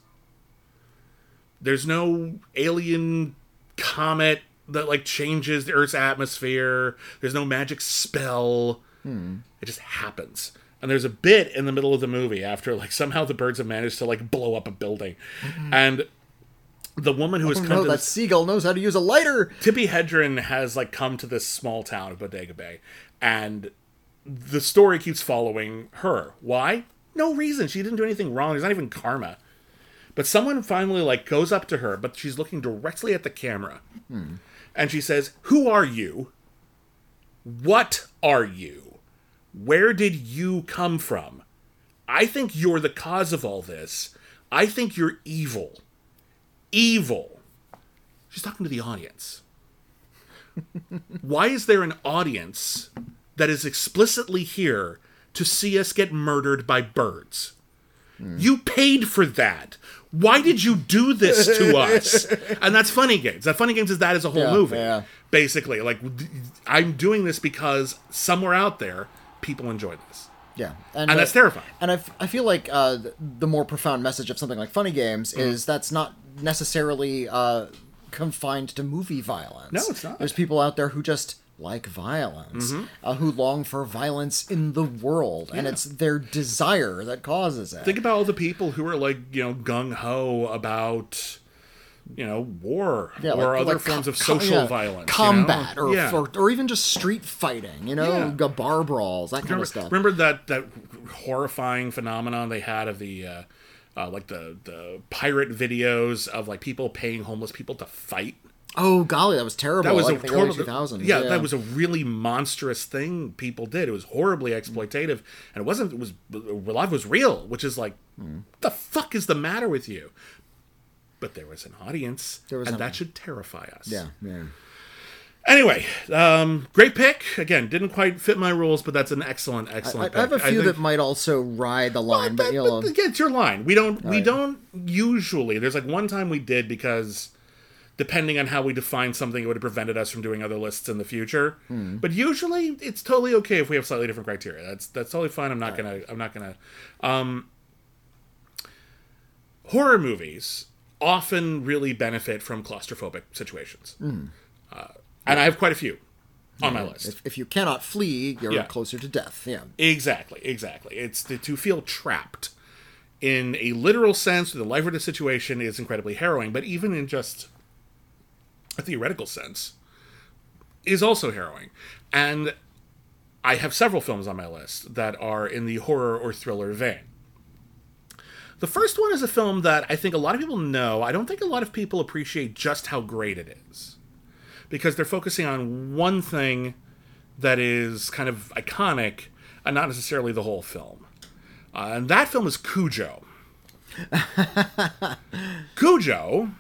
There's no alien comet that like changes the Earth's atmosphere. There's no magic spell. Hmm. It just happens. And there's a bit in the middle of the movie after like somehow the birds have managed to like blow up a building, mm-hmm. and the woman who has oh, come no, to that this, seagull knows how to use a lighter. Tippi Hedren has like come to this small town of Bodega Bay, and the story keeps following her. Why? No reason. She didn't do anything wrong. There's not even karma. But someone finally like goes up to her, but she's looking directly at the camera, and she says, "Who are you? What are you? Where did you come from? I think you're the cause of all this. I think you're evil. Evil." She's talking to the audience. Why is there an audience that is explicitly here to see us get murdered by birds? You paid for that. Why did you do this to us? and that's Funny Games. That Funny Games is that as a whole Yeah, movie. yeah. Basically, like I'm doing this because somewhere out there people enjoy this. Yeah, And that's uh, terrifying. And I, f- I feel like uh, the more profound message of something like Funny Games Mm. is that's not necessarily uh, confined to movie violence. No, it's not. There's people out there who just like violence, Mm-hmm. uh, who long for violence in the world, and it's their desire that causes it. Think about all the people who are like, you know, gung ho about, you know, war Yeah, or like- other like forms co- of social yeah, violence. you know? combat, or, Yeah. or or even just street fighting. You know, Yeah. bar brawls, that kind remember, of stuff. remember that that horrifying phenomenon they had of the uh, uh, like the the pirate videos of like people paying homeless people to fight. Oh golly, that was terrible. That was like a horrible. early 2000s. Yeah, that was a really monstrous thing people did. It was horribly exploitative, and it wasn't. It was lot was real, which is like, what the fuck is the matter with you? But there was an audience, There was and an- that should terrify us. yeah, yeah. Anyway, um, great pick. Again, didn't quite fit my rules, but that's an excellent, I, excellent. I have a few that might also ride the line, but But- you know, but again, it's your line. We don't. we Right. don't usually. There's like one time we did because, depending on how we define something, it would have prevented us from doing other lists in the future. Hmm. But usually, it's totally okay if we have slightly different criteria. That's that's totally fine. I'm not gonna. I'm not gonna. Um, horror movies often really benefit from claustrophobic situations, Hmm. uh, and I have quite a few on my list. if, if you cannot flee, you're Yeah. closer to death. Yeah. Exactly, exactly. It's to, to feel trapped in a literal sense, the life or death situation is incredibly harrowing, but even in just a theoretical sense, is also harrowing. And I have several films on my list that are in the horror or thriller vein. The first one is a film that I think a lot of people know. I don't think a lot of people appreciate just how great it is. Because they're focusing on one thing that is kind of iconic and not necessarily the whole film. Uh, and that film is Cujo. Cujo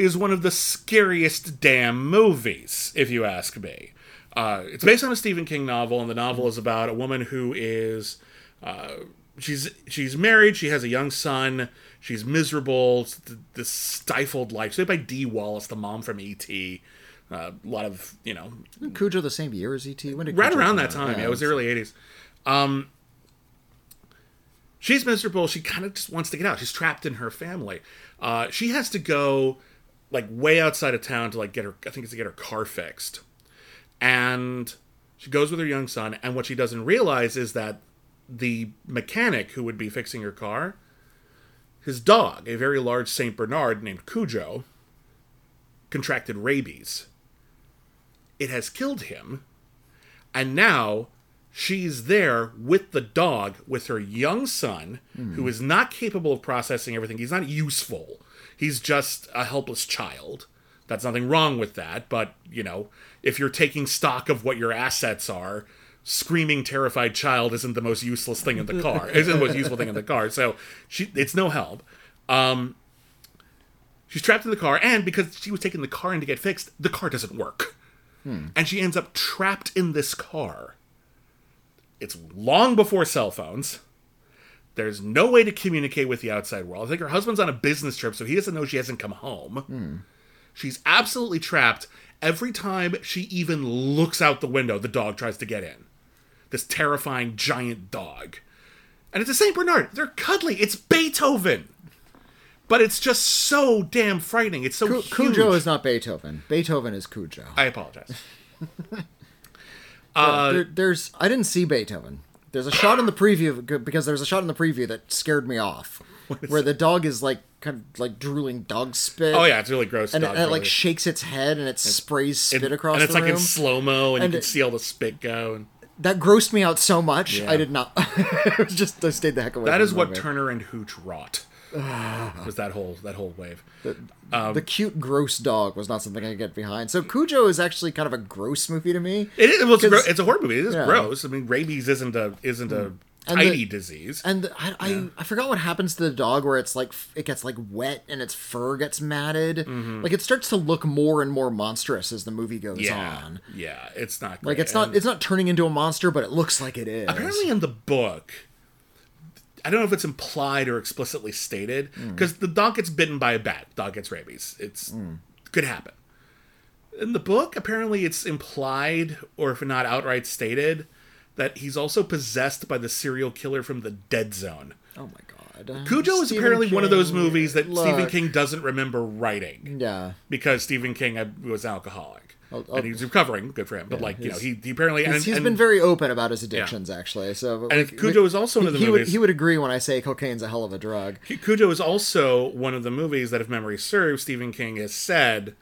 is one of the scariest damn movies, if you ask me. Uh, it's based on a Stephen King novel, and the novel is about a woman who is uh, she's she's married, she has a young son, she's miserable, it's th- this stifled life. Played by Dee Wallace, the mom from E.T. Uh, a lot of you know Cujo the same year as ET. Right Cujo around that time. Yeah, it was the early '80s. Um, she's miserable. She kind of just wants to get out. She's trapped in her family. Uh, she has to go like way outside of town to like get her. I think it's to get her car fixed, and she goes with her young son. And what she doesn't realize is that the mechanic who would be fixing her car, his dog, a very large Saint Bernard named Cujo, contracted rabies. It has killed him and now she's there with the dog with her young son who hmm. is not capable of processing everything he's not useful he's just a helpless child. That's nothing wrong with that but you know if you're taking stock of what your assets are screaming terrified child isn't the most useless thing in the car. Isn't the most useful thing in the car. So she it's no help. Um she's trapped in the car and because she was taking the car in to get fixed the car doesn't work. And she ends up trapped in this car. It's long before cell phones. There's no way to communicate with the outside world. I think her husband's on a business trip, so he doesn't know she hasn't come home. She's absolutely trapped. Every time she even looks out the window, the dog tries to get in. This terrifying giant dog. And it's a St. Bernard. They're cuddly. It's Beethoven. But it's just so damn frightening. It's so Cu- huge. Cujo is not Beethoven. Beethoven is Cujo. I apologize. Uh, There- there's I didn't see Beethoven. There's a shot in the preview because there's a shot in the preview that scared me off, where the dog is like kind of like drooling dog spit. Oh yeah, it's really gross. and, it, dog and it like shakes its head and it sprays spit across and it's like room. in slow mo, and, And you it- can see all the spit go. And that grossed me out so much. Yeah. I did not. it was just I stayed the heck away. that is what movie. Turner and Hooch wrought. was that whole that whole wave? Um, the cute gross dog was not something I could get behind. So Cujo is actually kind of a gross movie to me. It is. Well, it's, gro- it's a horror movie. It is Yeah. gross. I mean, rabies isn't a isn't a And the- tidy disease. And I, I, I forgot what happens to the dog where it's like it gets like wet and its fur gets matted. Like it starts to look more and more monstrous as the movie goes Mm-hmm. yeah, on. yeah, it's not. Like it's not And it's not turning into a monster, but it looks like it is. apparently in the book. I don't know if it's implied or explicitly stated Hmm. because the dog gets bitten by a bat. Dog gets rabies. It's Hmm. could happen. In the book, apparently it's implied, or if not outright stated, that he's also possessed by the serial killer from the Dead Zone. Oh my god. Cujo is Stephen apparently one of those movies that Stephen. King doesn't remember writing Yeah. because Stephen King was an alcoholic I'll- and he's recovering. Good for him. But like you know, he, he apparently and, He's, he's and- been very open about his addictions, actually. So, And like, Cujo is also one of the he Would, he would agree when I say cocaine's a hell of a drug. Cujo is also one of the movies that, if memory serves, Stephen King has said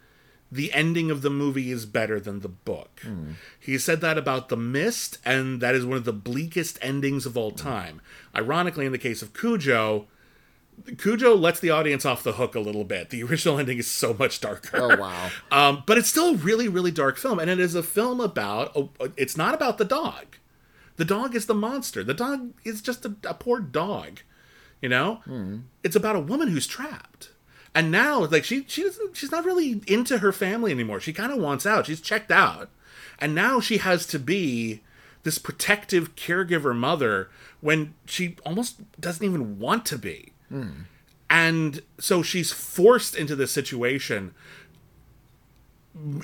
the ending of the movie is better than the book. Hmm. He said that about The Mist, and that is one of the bleakest endings of all time. Ironically, in the case of Cujo, Cujo lets the audience off the hook a little bit. The original ending is so much darker. Oh wow. Um, but it's still a really, really dark film, and it is a film about. oh, It's not about the dog. The dog is the monster. The dog is just a, a poor dog. You know, it's about a woman who's trapped, and now like she she doesn't she's not really into her family anymore. She kind of wants out. She's checked out, and now she has to be this protective caregiver mother when she almost doesn't even want to be. And so she's forced into this situation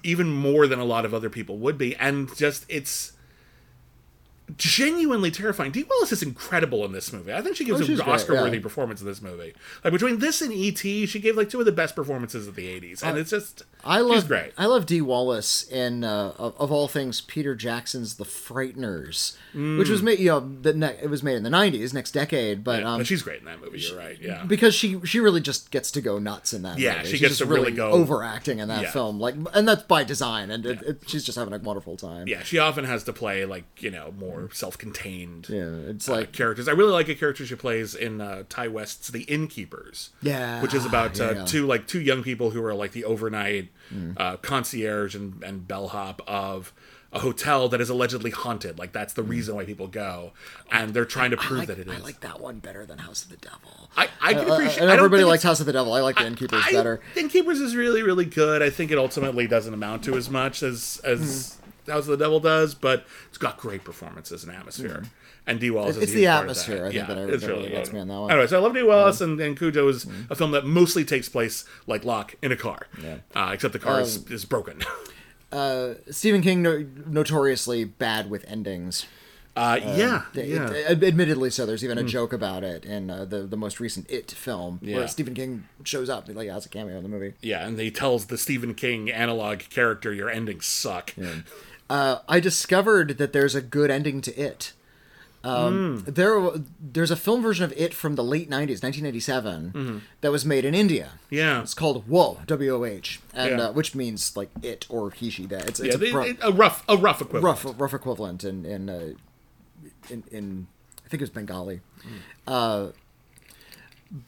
even more than a lot of other people would be. And just it's genuinely terrifying. Dee Wallace is incredible in this movie. I think she gives Oh, an Oscar-worthy yeah. performance in this movie. Like between this and E.T., she gave like two of the best performances of the '80s, and it's just I love she's great. I love Dee Wallace in uh, of, of all things Peter Jackson's The Frighteners, which was made you know the ne- it was made in the '90s, next decade, but um, but she's great in that movie. You're right. Yeah. because she she really just gets to go nuts in that. Yeah, movie. she She's gets to really go- overacting in that Yeah. film, like, and that's by design, and it, it, she's just having a wonderful time. Yeah, she often has to play like you know more self-contained Yeah, it's uh, like characters. I really like a character she plays in uh, Ti West's The Innkeepers. Yeah, which is about yeah, uh, yeah. Mm. two like two young people who are like the overnight uh, concierge and, and bellhop of a hotel that is allegedly haunted. Like that's the reason why people go, and they're trying to Mm. Prove like, that it is. I like that one better than House of the Devil. I, I can Uh, appreciate. and everybody likes House of the Devil. I like the Innkeepers I- better. Innkeepers is really really good. I think it ultimately doesn't amount to as much as as Hmm. House of the Devil does, but it's got great performances and atmosphere. And Dee Wallace, is. It's the huge part of atmosphere. I think, yeah, that I- it's that really gets me on that one. Anyway, so I love Dee Wallace, and, and Cujo is a film that mostly takes place like Locke in a car, Yeah. uh, except the car Um, is, is broken. Stephen King no- notoriously bad with endings. Uh, yeah, It- yeah. it- admittedly, so there's even a joke about it in uh, the the most recent It film, Yeah. where Stephen King shows up, like has a cameo in the movie. yeah, and he tells the Stephen King analog character, "Your endings suck." Uh, I discovered that there's a good ending to It. Um, Hmm. There, there's a film version of It from the late '90s, 1997, that was made in India. Mm-hmm. Yeah, It's called Woh, W O H, and Yeah. uh, which means like it or he, she, that. It's, it's a pro- they- a rough, a rough equivalent. rough, rough equivalent in in, uh, in in I think it was Bengali, uh,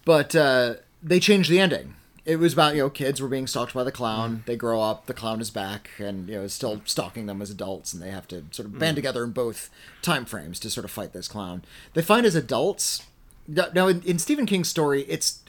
but uh, they changed the ending. It was about you know kids were being stalked by the clown. Mm-hmm. They grow up, the clown is back, and you know is still stalking them as adults, and they have to sort of band mm-hmm. together in both time frames to sort of fight this clown. They find as adults. Now, in, in Stephen King's story, it's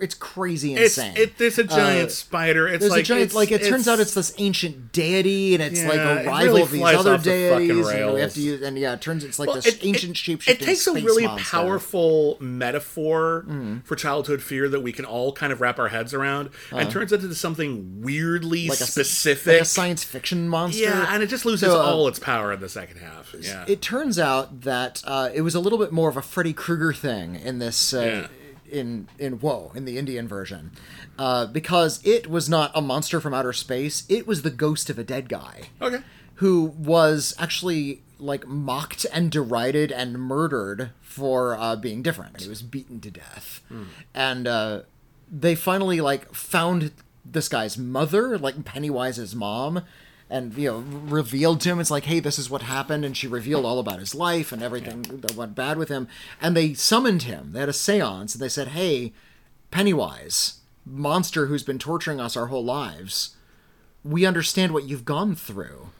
it's crazy It's insane. it, there's a giant Uh, spider. It's like a giant, it's- like it turns out it's this ancient deity, and it's like a rival really of these other off the deities, and we have to use, and yeah, it turns it's like Well, this it- ancient shape It takes a really monster. powerful metaphor Mm-hmm. for childhood fear that we can all kind of wrap our heads around, and turns it into something weirdly Uh-huh. like a, specific. like a science fiction monster. yeah, and it just loses So, uh, all its power in the second half. Yeah, It turns out that uh, it was a little bit more of a Freddy Krueger thing in this. Uh, In in Woh in the Indian version, uh, because it was not a monster from outer space. It was the ghost of a dead guy. okay. who was actually like mocked and derided and murdered for uh, being different. He was beaten to death, and uh, they finally like found this guy's mother, like Pennywise's mom, and you know revealed to him it's like, hey, this is what happened, and she revealed all about his life and everything that went bad with him, and they summoned him. They had a séance, and they said, hey, Pennywise, monster who's been torturing us our whole lives we understand what you've gone through.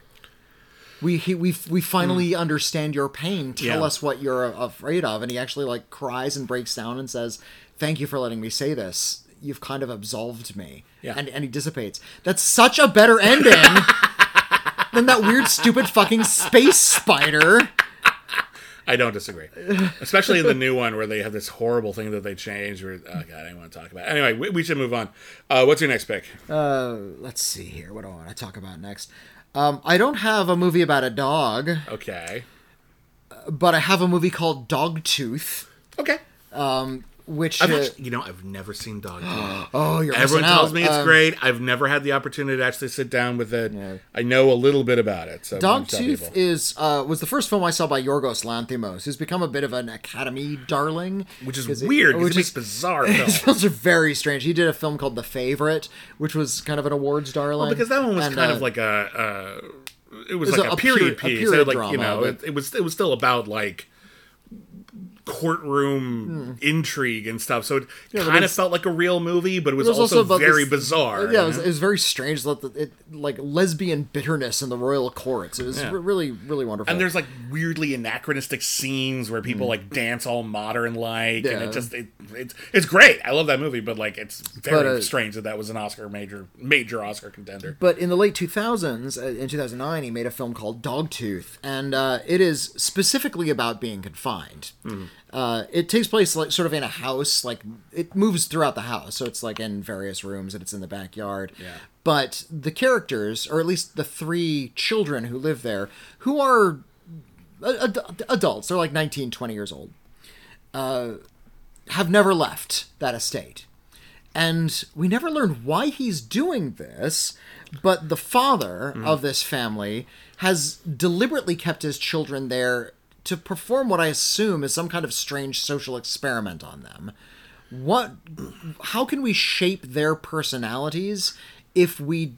We he, we we finally hmm. understand your pain. Tell. Yeah. us what you're afraid of. And he actually like cries and breaks down and says, "Thank you for letting me say this. You've kind of absolved me." Yeah. And and he dissipates. That's such a better ending than that weird, stupid, fucking space spider. I don't disagree, especially in the new one where they have this horrible thing that they changed. Where oh god, I don't want to talk about. It. Anyway, we, we should move on. Uh, what's your next pick? Uh, let's see here. What do I want to talk about next? Um, I don't have a movie about a dog, Okay, but I have a movie called Dogtooth, okay. Which uh, actually, you know, I've never seen Dog oh, you're Everyone tells out. me it's Um, great. I've never had the opportunity to actually sit down with it. I know a little bit about it. So why don't you tell Dogtooth is uh, was the first film I saw by Yorgos Lanthimos, who's become a bit of an Academy darling. which is 'cause it- weird. which is- bizarre His films. are very strange. He did a film called The Favorite, which was kind of an awards darling. because that one was And, kind uh, of like a. Uh, it was was like a- a, a period period- a piece. period like you know, but- it, it was it was still about like courtroom intrigue and stuff. So it but kind of felt like a real movie, but it was, It was also, about very this- bizarre. Yeah, it was, it was very strange that the, it like lesbian bitterness in the royal courts. It was Yeah. re- really really wonderful. and there's like weirdly anachronistic scenes where people like dance all modern like, and Mm. It just it, it's it's great. I love that movie, but like it's very But, uh, strange that that was an Oscar major major Oscar contender. But in the late 2000s, uh, in 2009, he made a film called Dogtooth, and uh, it is specifically about being confined. Uh, it takes place like sort of in a house, like it moves throughout the house, so it's like in various rooms and it's in the backyard. Yeah. But the characters, or at least the three children who live there, who are ad- ad- adults, they're like 19, 20 years old, uh, have never left that estate. And we never learn why he's doing this, but the father of this family has deliberately kept his children there to perform what I assume is some kind of strange social experiment on them. What how can we shape their personalities if we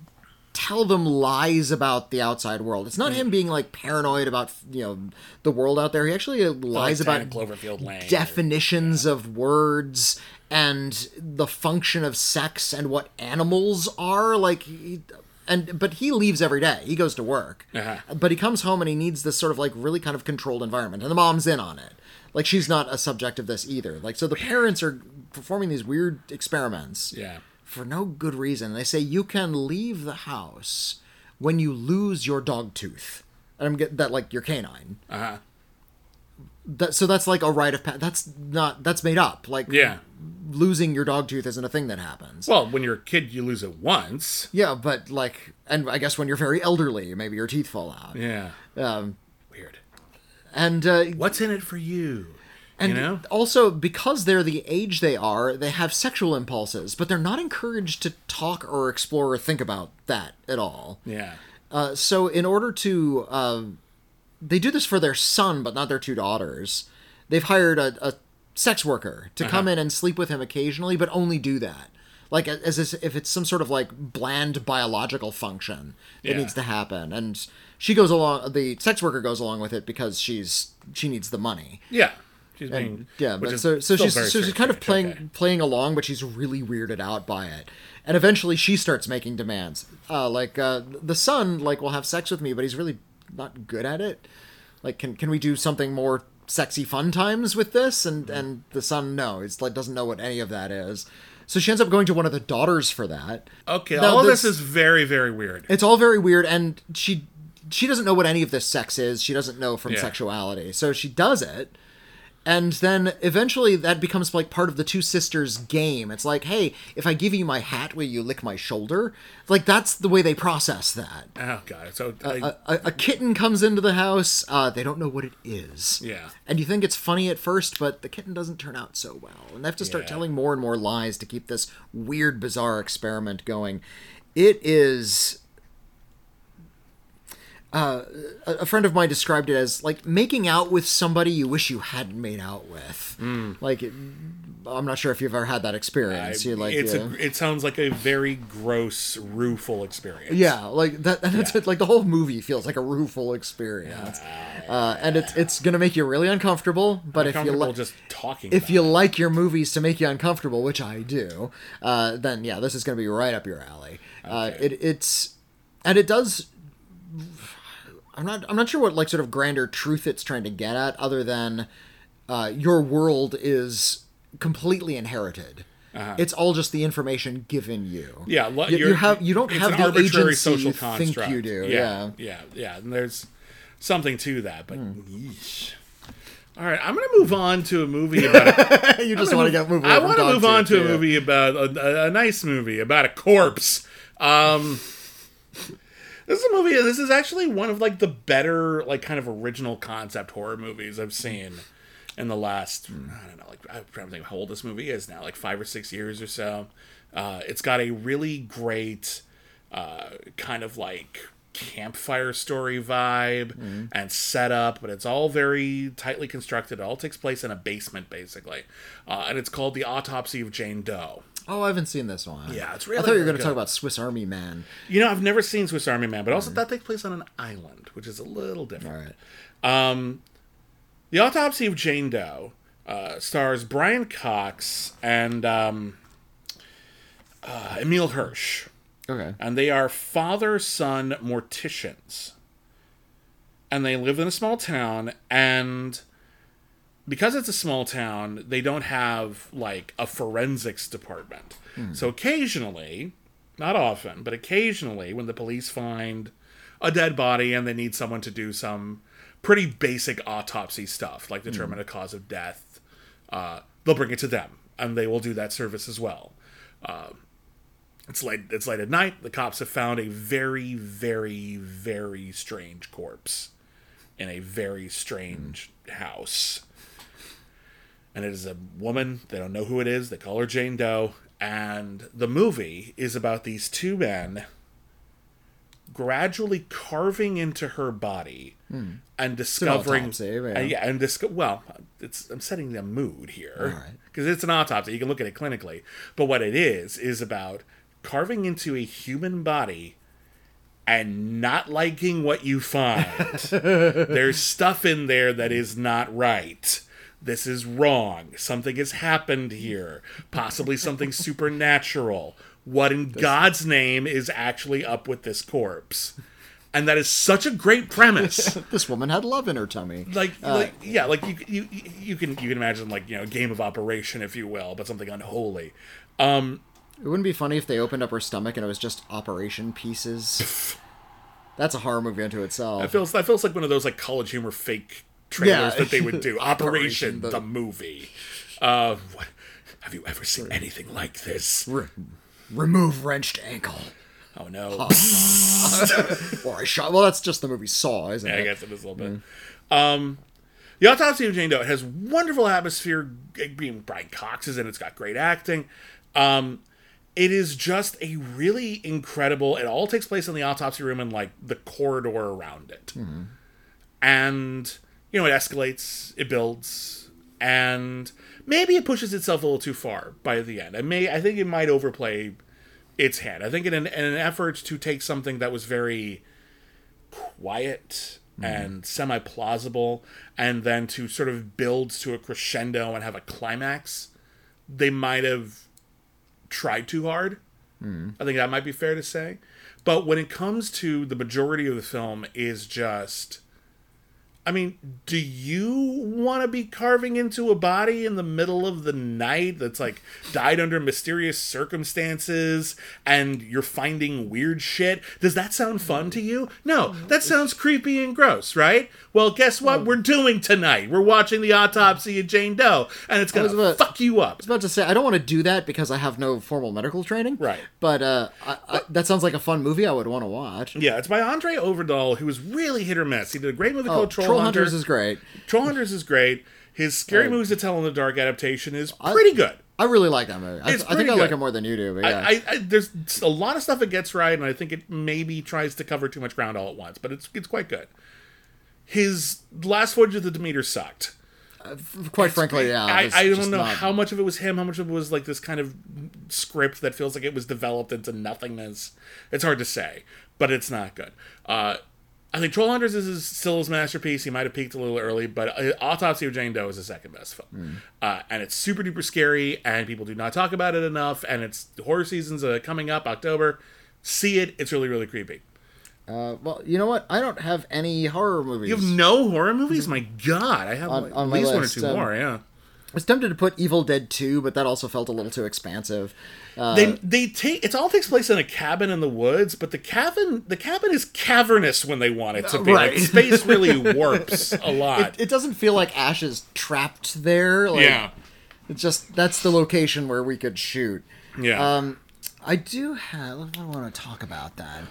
tell them lies about the outside world? It's not him being like paranoid about, you know, the world out there. He actually lies Like about Cloverfield Lane. definitions of words and the function of sex and what animals are like he, and but he leaves every day he goes to work Uh-huh. but he comes home and he needs this sort of like really kind of controlled environment and the mom's in on it like she's not a subject of this either like so the parents are performing these weird experiments Yeah. for no good reason they say you can leave the house when you lose your dog tooth and i'm getting that like your canine Uh huh. that, so that's like a rite of pa- that's not that's made up like Yeah. Losing your dog tooth isn't a thing that happens Well, when you're a kid, you lose it once. yeah but like and i guess when you're very elderly maybe your teeth fall out Yeah. um Weird. and uh What's in it for you? and you know? also because they're the age they are they have sexual impulses but they're not encouraged to talk or explore or think about that at all Yeah. Uh, so in order to, uh, they do this for their son, but not their two daughters. They've hired a, a sex worker to come in and sleep with him occasionally, but only do that, like as if it's some sort of like bland biological function that Yeah. needs to happen. And she goes along. The sex worker goes along with it because she's she needs the money. Yeah. She's being, yeah, but so so she's so she's kind of okay. playing playing along, but she's really weirded out by it. And eventually, she starts making demands. Uh, like uh, the son, like will have sex with me, but he's really not good at it. Like, can can we do something more sexy, fun times with this? And mm-hmm. and the son, no, he's like doesn't know what any of that is. So she ends up going to one of the daughters for that. Okay, Now, all this this- is very, very weird. It's all very weird, and she she doesn't know what any of this sex is. She doesn't know from Yeah. sexuality, so she does it, and then eventually that becomes like part of the two sisters' game. It's like, hey, if I give you my hat, will you lick my shoulder? Like that's the way they process that. Oh god. So I, A, a, a kitten comes into the house. Uh, they don't know what it is. Yeah. And you think it's funny at first, but the kitten doesn't turn out so well. And they have to start Yeah. telling more and more lies to keep this weird, bizarre experiment going. It is. Uh, a friend of mine described it as like making out with somebody you wish you hadn't made out with. Like, it, I'm not sure if you've ever had that I- experience. You're like, it's uh, a, it sounds like a very gross, rueful experience. Yeah, like that. And that's Yeah. Like the whole movie feels like a rueful experience, uh, and it's it's gonna make you really uncomfortable. But if you like, just talking. if you it. like your movies to make you uncomfortable, which I do, uh, then yeah, this is gonna be right up your alley. Uh, Okay. it it's and it does. I'm not. I'm not sure what like sort of grander truth it's trying to get at, other than uh, your world is completely inherited. It's all just the information given you. Uh-huh. yeah, lo- you, you have you don't it's have an the arbitrary agency social you construct. think you do. Yeah, Yeah. yeah, yeah. And there's something to that, but yeesh. All right, I'm going to move on to a movie about. A, you just want to get moving. I want to move on to a movie about a, a, a nice movie about a corpse. Um, this is a movie. This is actually one of like the better, like kind of original concept horror movies I've seen in the last. I don't know, like I'm trying to think how old this movie is now, like five or six years or so. Uh, it's got a really great uh, kind of like campfire story vibe and setup, but it's all very tightly constructed. It all takes place in a basement, basically, uh, and it's called the Autopsy of Jane Doe. Oh, I haven't seen this one. Yeah, it's really. I thought you were going to talk about Swiss Army Man. You know, I've never seen Swiss Army Man, but also Mm. that takes place on an island, which is a little All different. right. The Autopsy of Jane Doe uh, stars Brian Cox and um, uh, Emile Hirsch, Okay. and they are father son morticians, and they live in a small town and. Because it's a small town, they don't have like a forensics department. So occasionally, not often, but occasionally, when the police find a dead body and they need someone to do some pretty basic autopsy stuff, like determine a cause of death, uh, they'll bring it to them, and they will do that service as well. Uh, it's late. It's late at night. The cops have found a very, very, very strange corpse in a very strange house and it is a woman. They don't know who it is. They call her Jane Doe. And the movie is about these two men gradually carving into her body and discovering. An autopsy, yeah. Uh, yeah, and disco- well, it's I'm setting the mood here because it's an autopsy. You can look at it clinically, but what it is is about carving into a human body and not liking what you find. There's stuff in there that is not right. This is wrong. Something has happened here. Possibly something supernatural. What in God's name is actually up with this corpse? And that is such a great premise. This woman had love in her tummy. Like, like yeah, like you, you, you can you can imagine like you know game of operation, if you will, but something unholy. Um, It wouldn't be funny if they opened up her stomach and it was just operation pieces. That's a horror movie unto itself. That feels that feels like one of those like college humor fake trailers Yeah. that they would do. Operation, Operation, the, the- movie. Uh, what, have you ever seen anything like this? Re- remove wrenched ankle. Oh no! Or I shot. Well, that's just the movie Saw, isn't I it? I guess it is a little bit. Um, the Autopsy of Jane Doe has wonderful atmosphere. Being Brian Cox is in, it. it's got great acting. Um, it is just a really incredible. It all takes place in the autopsy room and like the corridor around it, and you know it escalates, it builds, and maybe it pushes itself a little too far by the end. I may, I think it might overplay its hand. I think in an, in an effort to take something that was very quiet mm-hmm. and semi plausible, and then to sort of build to a crescendo and have a climax, they might have tried too hard. Mm-hmm. I think that might be fair to say. But when it comes to the majority of the film, is just. I mean, do you want to be carving into a body in the middle of the night that's like died under mysterious circumstances and you're finding weird shit? Does that sound fun to you? No, that sounds creepy and gross, right? Well, guess what we're doing tonight? We're watching the autopsy of Jane Doe and it's going to about- fuck you up. I was about to say I don't want to do that because I have no formal medical training. Right. But uh, I, I, that sounds like a fun movie I would want to watch. Yeah, it's by André Øvredal, who was really hit or miss. He did a great movie Oh, called Troll, Troll Hunter. Hunters is great. Troll Hunters is great. His Scary Movies to Tell in the Dark adaptation is I- pretty good. I really like that movie. I, It's I think I like it more than you do. But yeah. I, I, I there's a lot of stuff it gets right, and I think it maybe tries to cover too much ground all at once, but it's it's quite good. His last Voyage of the Demeter sucked. Quite frankly, yeah. I, I don't know not- how much of it was him, how much of it was like this kind of script that feels like it was developed into nothingness. It's hard to say, but it's not good. Uh, I think Troll Hunters is his, still his masterpiece. He might have peaked a little early, but uh, Autopsy of Jane Doe is his second best film. Hmm. Uh, and it's super duper scary, and people do not talk about it enough. And it's horror season's uh, coming up October. See it; it's really really creepy. Uh, well, you know what? I don't have any horror movies. You have no horror movies? My God, I have On- like, on at least list, one or two um, more. Yeah. I was tempted to put Evil Dead 2, but that also felt a little too expansive. Uh, they they take it all takes place in a cabin in the woods, but the cabin the cabin is cavernous when they want it to be. Right. Like space really warps a lot. it, it doesn't feel like Ash is trapped there. Like, yeah, It's just that's the location where we could shoot. yeah. Um, I do have. I want to talk about that.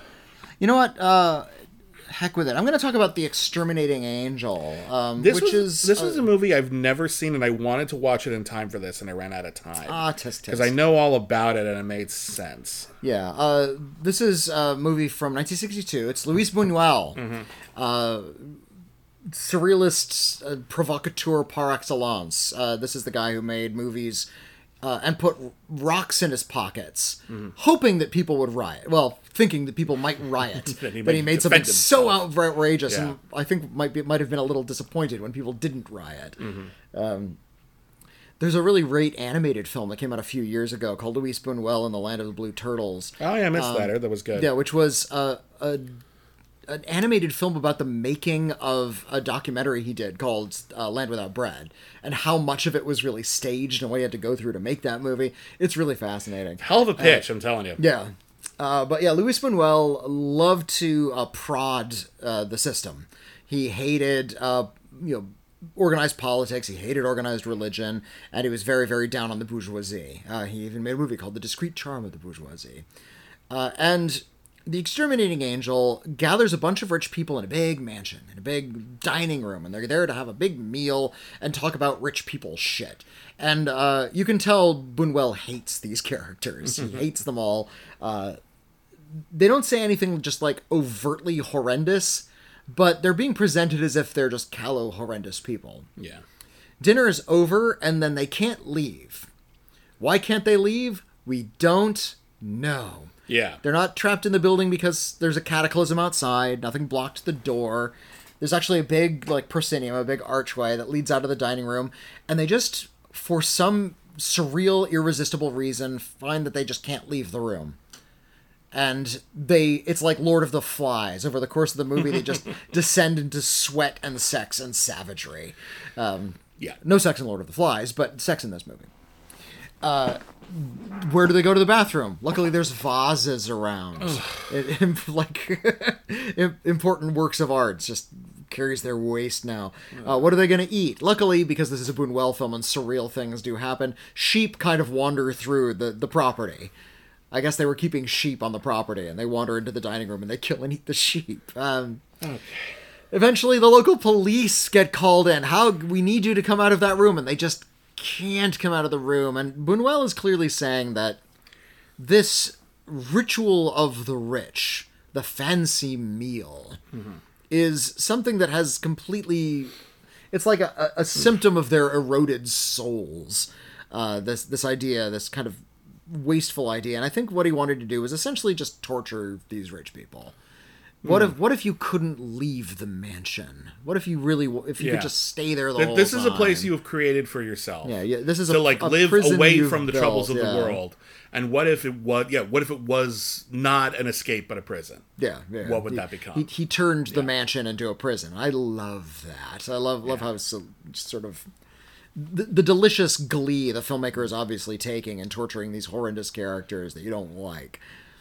You know what? Uh, heck with it. I'm going to talk about the Exterminating Angel, um, this which was is this uh, was a movie I've never seen, and I wanted to watch it in time for this, and I ran out of time ah tisk. because I know all about it and it made sense. Yeah, uh, this is a movie from 1962. It's Luis Buñuel, Mm-hmm. uh, surrealist uh, provocateur par excellence. Uh, this is the guy who made movies uh, and put rocks in his pockets, Mm-hmm. hoping that people would riot. Well, thinking that people might riot, That he but he made something defend so outrageous, Yeah. and I think might be might have been a little disappointed when people didn't riot. Mm-hmm. Um, There's a really great animated film that came out a few years ago called Louis Buñuel and the Land of the Blue Turtles. Oh yeah, I missed that. That was good. Yeah, which was uh, a an animated film about the making of a documentary he did called uh, Land Without Bread, and how much of it was really staged and what he had to go through to make that movie. It's really fascinating. Hell of a pitch, I'm telling you. Yeah. Uh, but yeah, Louis Buñuel loved to uh, prod uh, the system. He hated, uh, you know, organized politics. He hated organized religion, and he was very, very down on the bourgeoisie. Uh, he even made a movie called The Discreet Charm of the Bourgeoisie. Uh, and the exterminating angel gathers a bunch of rich people in a big mansion, in a big dining room, and they're there to have a big meal and talk about rich people shit. And uh, you can tell Buñuel hates these characters. he hates them all. Uh, they don't say anything just like overtly horrendous, but they're being presented as if they're just callow, horrendous people. Yeah. Dinner is over, and then they can't leave. Why can't they leave? We don't know. Yeah. They're not trapped in the building because there's a cataclysm outside. Nothing blocked the door. There's actually a big like proscenium, a big archway that leads out of the dining room, and they just, for some surreal, irresistible reason, find that they just can't leave the room. And they, it's like Lord of the Flies. Over the course of the movie, they just descend into sweat and sex and savagery. Um, Yeah. no sex in Lord of the Flies, but sex in this movie. Uh, where do they go to the bathroom? Luckily, there's vases around. It, it- like important works of art just carries their waste now. Uh, what are they going to eat? Luckily, because this is a Buñuel film and surreal things do happen, sheep kind of wander through the, the property. I guess they were keeping sheep on the property, and they wander into the dining room and they kill and eat the sheep. Um, Eventually, the local police get called in. How we need you to come out of that room, and they just can't come out of the room. And Buñuel is clearly saying that this ritual of the rich, the fancy meal, is something that has completely. It's like a, a, a symptom of their eroded souls. Uh, this this idea, this kind of wasteful idea, and I think what he wanted to do was essentially just torture these rich people. What hmm. if what if you couldn't leave the mansion? What if you really if you Yeah. could just stay there the Th- whole this is a place you have created for yourself. Yeah, yeah, this is to a- like a live away from the troubles of built, the world. And what if it was? Yeah, what if it was not an escape but a prison? Yeah, yeah. What would He- that become? He, he turned the mansion into a prison. I love that. I love love how so, sort of the, the delicious glee the filmmaker is obviously taking and torturing these horrendous characters that you don't like.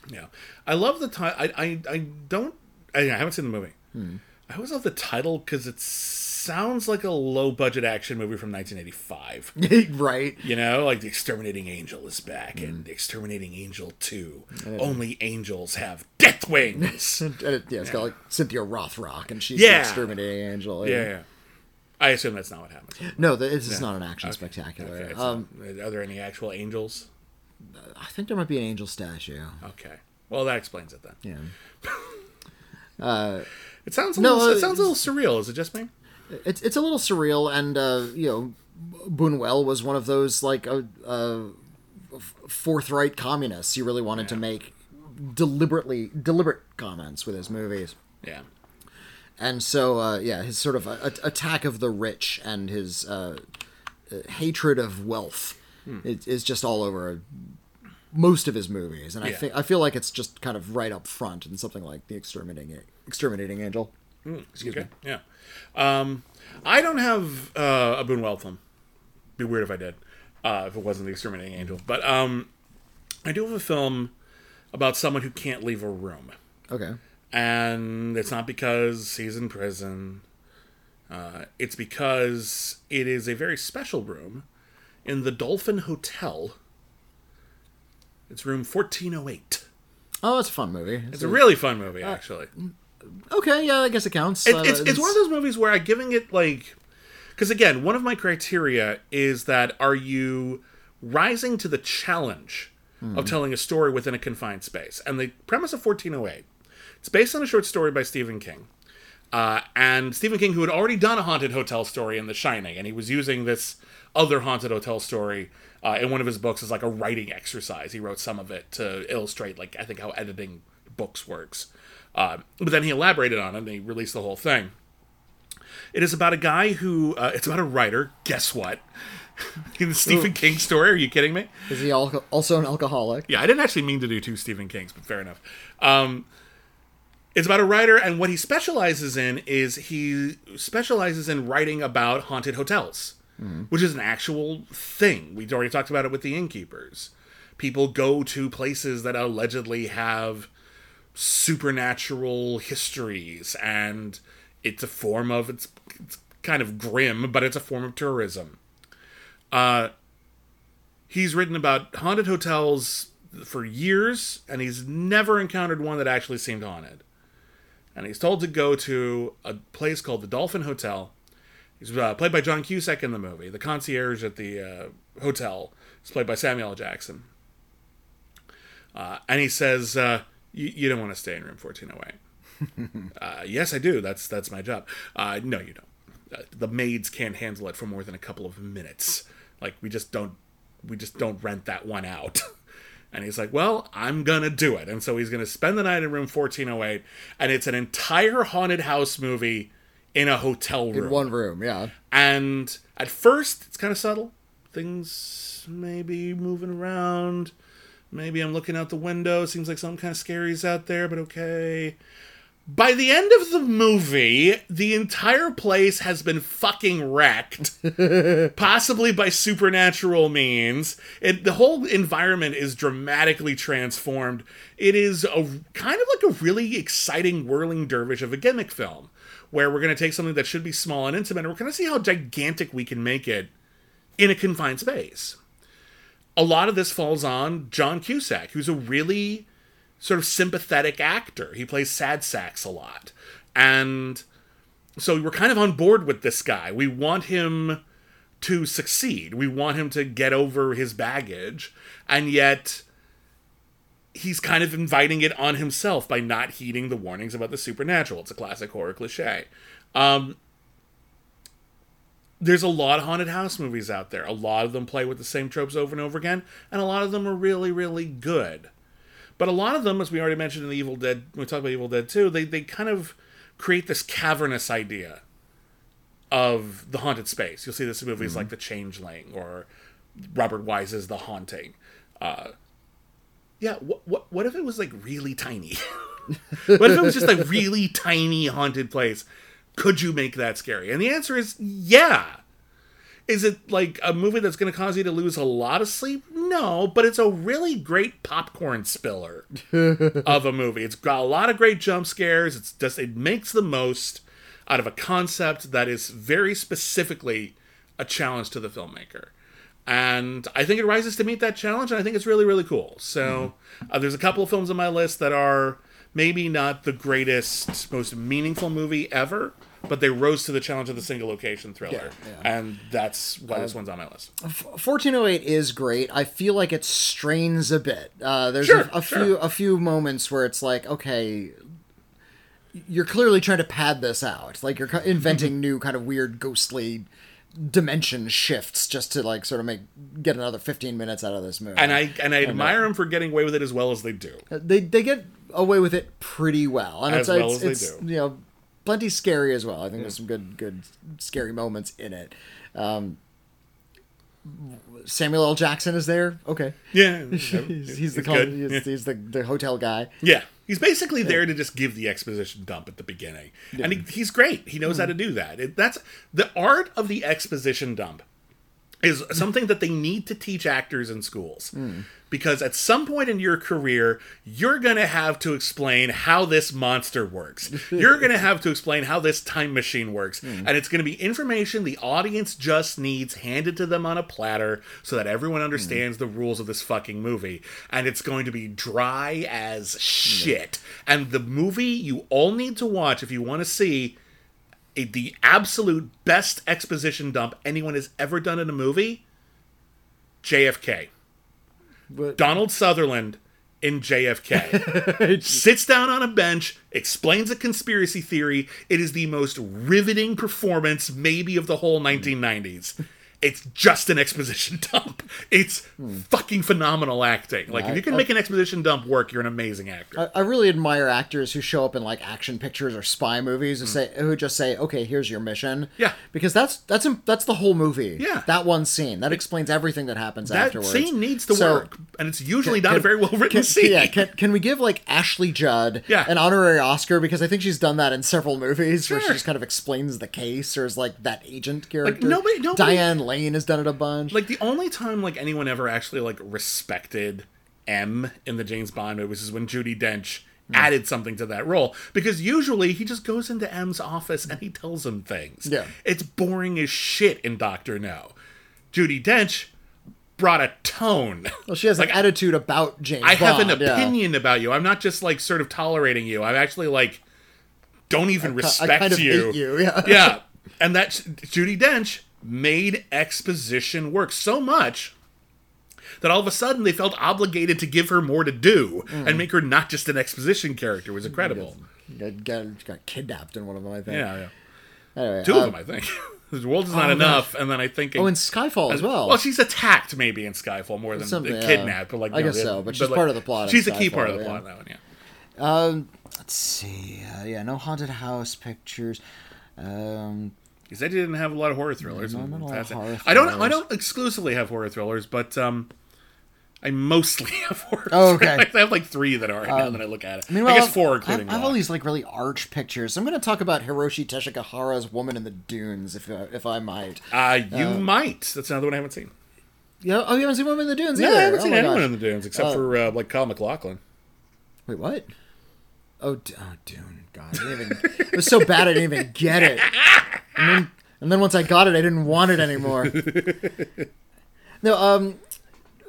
Yeah, I love the time. I, I I don't. I, I haven't seen the movie. Hmm. I always love the title because it sounds like a low budget action movie from 1985. right? You know, like the Exterminating Angel is back, and the Exterminating Angel Two. Only angels have death wings. And it, yeah, it's got like Cynthia Rothrock, and she's Yeah. the exterminating angel. yeah, yeah. I assume that's not what happens. No, this is not an action spectacular. Okay, um, not- are there any actual angels? I think there might be an angel statue. Okay. Well, that explains it then. Yeah. It sounds a No, little, uh, it sounds a little surreal. Is it just me? it's it's a little surreal, and uh, you know, Buñuel was one of those like uh, uh, forthright communists. He really wanted to make deliberately deliberate comments with his movies, Yeah. and so uh, yeah, his sort of a, a- attack of the rich and his uh, uh, hatred of wealth is, is just all over most of his movies, and I think I feel like it's just kind of right up front in something like the exterminating exterminating angel. Excuse Okay. me. Yeah. Um, I don't have uh, a Buñuel film. Be weird if I did. Uh, if it wasn't the Exterminating Angel, but um, I do have a film about someone who can't leave a room, Okay. and it's not because he's in prison. Uh, it's because it is a very special room in the Dolphin Hotel. It's room fourteen oh eight. It's a fun movie. It's a really fun movie, actually. Okay, yeah, I guess it counts. It, Uh, it's, it's one of those movies where I'm giving it like, because again, one of my criteria is that are you rising to the challenge of telling a story within a confined space? And the premise of 1408, it's based on a short story by Stephen King. Uh, and Stephen King, who had already done a haunted hotel story in The Shining, and he was using this other haunted hotel story uh, in one of his books as like a writing exercise. He wrote some of it to illustrate, like I think, how editing books works. Uh, but then he elaborated on it and he released the whole thing. It is about a guy who, uh, it's about a writer, guess what, In the Stephen King story? Are you kidding me? Is he al- also an alcoholic? Yeah, I didn't actually mean to do two Stephen Kings, but fair enough. Um, it's about a writer, and what he specializes in is he specializes in writing about haunted hotels, which is an actual thing. We've already talked about it with the innkeepers. People go to places that allegedly have supernatural histories, and it's a form of it's, it's kind of grim, but it's a form of tourism. Uh, he's written about haunted hotels for years, and he's never encountered one that actually seemed haunted. And he's told to go to a place called the Dolphin Hotel. He's uh, played by John Cusack in the movie. The concierge at the uh, hotel is played by Samuel L. Jackson. Uh, and he says, uh, you, "You don't want to stay in room 1408." uh, yes, I do. That's that's my job. Uh, no, you don't. Uh, the maids can't handle it for more than a couple of minutes. Like we just don't we just don't rent that one out. And he's like, "Well, I'm gonna do it." And so he's gonna spend the night in room 1408, and it's an entire haunted house movie in a hotel room. In one room, yeah. And at first, it's kind of subtle. Things maybe moving around. Maybe I'm looking out the window. Seems like something kind of scary's out there, but okay. By the end of the movie, the entire place has been fucking wrecked, possibly by supernatural means. It, the whole environment is dramatically transformed. It is a kind of like a really exciting whirling dervish of a gimmick film, where we're going to take something that should be small and intimate, and we're going to see how gigantic we can make it in a confined space. A lot of this falls on John Cusack, who's a really sort of sympathetic actor. He plays sad sacks a lot. And so we're kind of on board with this guy. We want him to succeed. We want him to get over his baggage. And yet he's kind of inviting it on himself by not heeding the warnings about the supernatural. It's a classic horror cliche. Um, there's a lot of haunted house movies out there. A lot of them play with the same tropes over and over again, and a lot of them are really, really good. But a lot of them, as we already mentioned in the Evil Dead, when we talk about Evil Dead 2, they, they kind of create this cavernous idea of the haunted space. You'll see this in movies like The Changeling or Robert Wise's The Haunting. Uh, yeah, what, what, what if it was like really tiny? what if it was just a really tiny haunted place? Could you make that scary? And the answer is yeah. Is it like a movie that's going to cause you to lose a lot of sleep? No, but it's a really great popcorn spiller of a movie. It's got a lot of great jump scares. It's just it makes the most out of a concept that is very specifically a challenge to the filmmaker. And I think it rises to meet that challenge, and I think it's really, really cool. So uh, there's a couple of films on my list that are maybe not the greatest, most meaningful movie ever, but they rose to the challenge of the single location thriller. Yeah, yeah. And that's why this one's on my list. 1408 is great. I feel like it strains a bit. Uh, there's Sure, a, a sure. few a few moments where it's like, okay, you're clearly trying to pad this out. Like you're inventing new kind of weird ghostly dimension shifts just to like sort of make get another 15 minutes out of this movie. And I and I admire them for getting away with it as well as they do. they they get away with it pretty well, and As it's well it's, as they it's do. you know plenty scary as well. I think there's some good good scary moments in it. Um, Samuel L. Jackson is there. Okay, Yeah, he's, he's the he's, Yeah. he's the the hotel guy. Yeah, he's basically there to just give the exposition dump at the beginning, and he, he's great. He knows how hmm. to do that. It, that's the art of the exposition dump is something that they need to teach actors in schools. Because at some point in your career, you're going to have to explain how this monster works. You're going to have to explain how this time machine works. Hmm. And it's going to be information the audience just needs handed to them on a platter so that everyone hmm. understands the rules of this fucking movie. And it's going to be dry as shit. And the movie you all need to watch if you want to see a, the absolute best exposition dump anyone has ever done in a movie JFK. But- Donald Sutherland in JFK sits down on a bench, explains a conspiracy theory. It is the most riveting performance, maybe, of the whole 1990s. It's just an exposition dump. It's fucking phenomenal acting. Like if you can make an exposition dump work, you're an amazing actor. I, I really admire actors who show up in like action pictures or spy movies who mm. say who just say, "Okay, here's your mission." Yeah. because that's that's that's the whole movie. Yeah. that one scene that explains everything that happens that afterwards. That scene needs to So, work, and it's usually not a very well written Can, scene. yeah, can, can we give like Ashley Judd Yeah. an honorary Oscar because I think she's done that in several movies where she just kind of explains the case or is like that agent character. Like, nobody- nobody- Diane Lane has done it a bunch. like the only time like anyone ever actually like respected M in the James Bond movies is when Judi Dench hmm. added something to that role because usually he just goes into M's office and he tells him things. Yeah. It's boring as shit in Doctor No. Judi Dench brought a tone. well, she has an attitude about James. I have an Bond, yeah. opinion about you. I'm not just like sort of tolerating you. I'm actually like don't even I respect kind of you. you. Yeah. yeah. And that Judi Dench made exposition work so much that all of a sudden they felt obligated to give her more to do Mm. and make her not just an exposition character. It was incredible. Got, got, got kidnapped in one of them, I think. Yeah, yeah. Anyway, Two uh, of them, I think. the world is not enough, and then I think Oh, in Skyfall as well. Well, she's attacked maybe in Skyfall more than Something, yeah. kidnapped, but like I know, guess so, but she's like, part of the plot She's a key part of the yeah. plot in that one. Yeah. Um, let's see. Uh, yeah, no haunted house pictures. Um, Said he didn't have a lot of horror thrillers. Not of that's it. I don't. I don't exclusively have horror thrillers, but um, I mostly have horror. Oh, okay. thrillers. I have like three that are right now that I look at it. I, guess four, including I have all these like really arch pictures. I'm going to talk about Hiroshi Teshigahara's Woman in the Dunes, if uh, if I might. Uh, you might. That's another one I haven't seen. Yeah. Oh, you haven't seen Woman in the Dunes No, either. I haven't Oh seen anyone gosh. in the Dunes except for uh, like Kyle MacLachlan. Wait, what? Oh, D- oh, Dune. God, I didn't even, it was so bad I didn't even get it. And then, and then once I got it, I didn't want it anymore. no, um,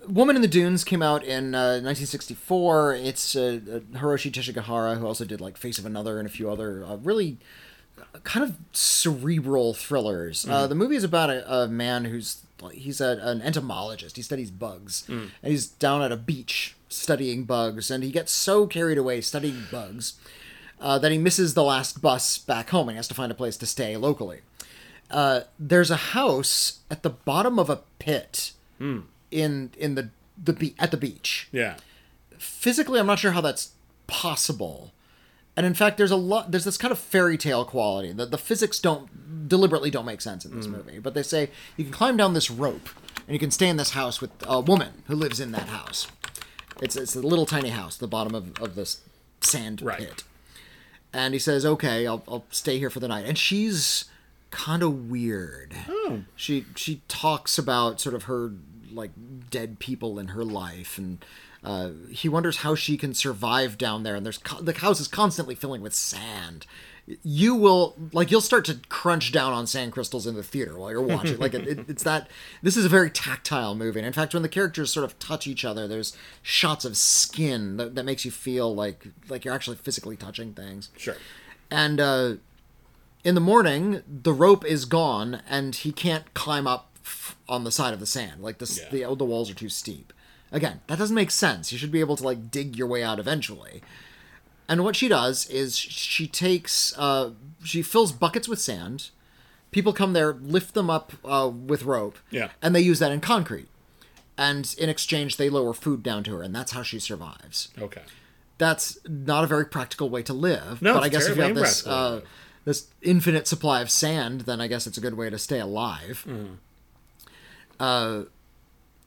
Woman in the Dunes came out in uh, 1964. It's uh, uh, Hiroshi Teshigahara, who also did like Face of Another and a few other uh, really kind of cerebral thrillers. Uh, the movie is about a, a man who's he's a, an entomologist. He studies bugs, and he's down at a beach studying bugs, and he gets so carried away studying bugs uh, that he misses the last bus back home and has to find a place to stay locally. Uh, there's a house at the bottom of a pit in in the the be- at the beach Yeah. physically i'm not sure how that's possible and in fact there's a lot there's this kind of fairy tale quality that the physics don't deliberately don't make sense in this movie but they say you can climb down this rope and you can stay in this house with a woman who lives in that house it's, it's a little tiny house at the bottom of, of this sand Right. pit and he says okay I'll, I'll stay here for the night. And she's kind of weird. Oh. she she talks about sort of her like dead people in her life and uh, he wonders how she can survive down there. And there's co- the house is constantly filling with sand you will like you'll start to crunch down on sand crystals in the theater while you're watching like it, it, it's that this is a very tactile movie and in fact when the characters sort of touch each other there's shots of skin that, that makes you feel like like you're actually physically touching things Sure. and uh, in the morning, the rope is gone, and he can't climb up f- on the side of the sand. Like the Yeah. the the walls are too steep. Again, that doesn't make sense. You should be able to like dig your way out eventually. And what she does is she takes uh, she fills buckets with sand. People come there, lift them up uh, with rope, Yeah. and they use that in concrete. And in exchange, they lower food down to her, and that's how she survives Okay. that's not a very practical way to live. No, but I guess if you have this impractical way to uh, this infinite supply of sand, then I guess it's a good way to stay alive. Uh,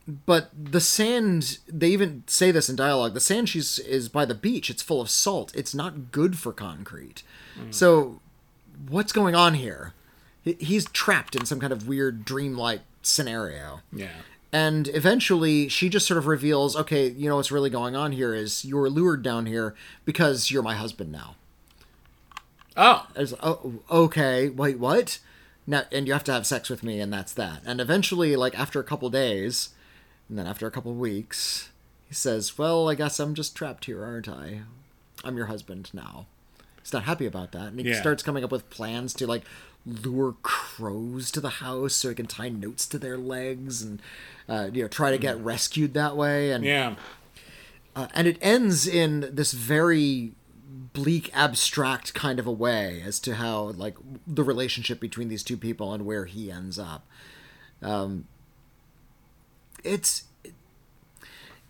but the sand, they even say this in dialogue. The sand she's is by the beach. It's full of salt. It's not good for concrete. Mm. So, what's going on here? He's trapped in some kind of weird dreamlike scenario. Yeah. And eventually, she just sort of reveals, okay, you know what's really going on here is you're lured down here because you're my husband now. Oh. Like, oh, okay, wait, what? Now, and you have to have sex with me, and that's that. And eventually, like after a couple days, and then after a couple weeks, he says, "Well, I guess I'm just trapped here, aren't I? I'm your husband now." He's not happy about that, and he Yeah. starts coming up with plans to like lure crows to the house so he can tie notes to their legs and uh, you know try to get rescued that way. And Yeah. uh, and it ends in this very bleak abstract kind of a way as to how like the relationship between these two people and where he ends up Um, it's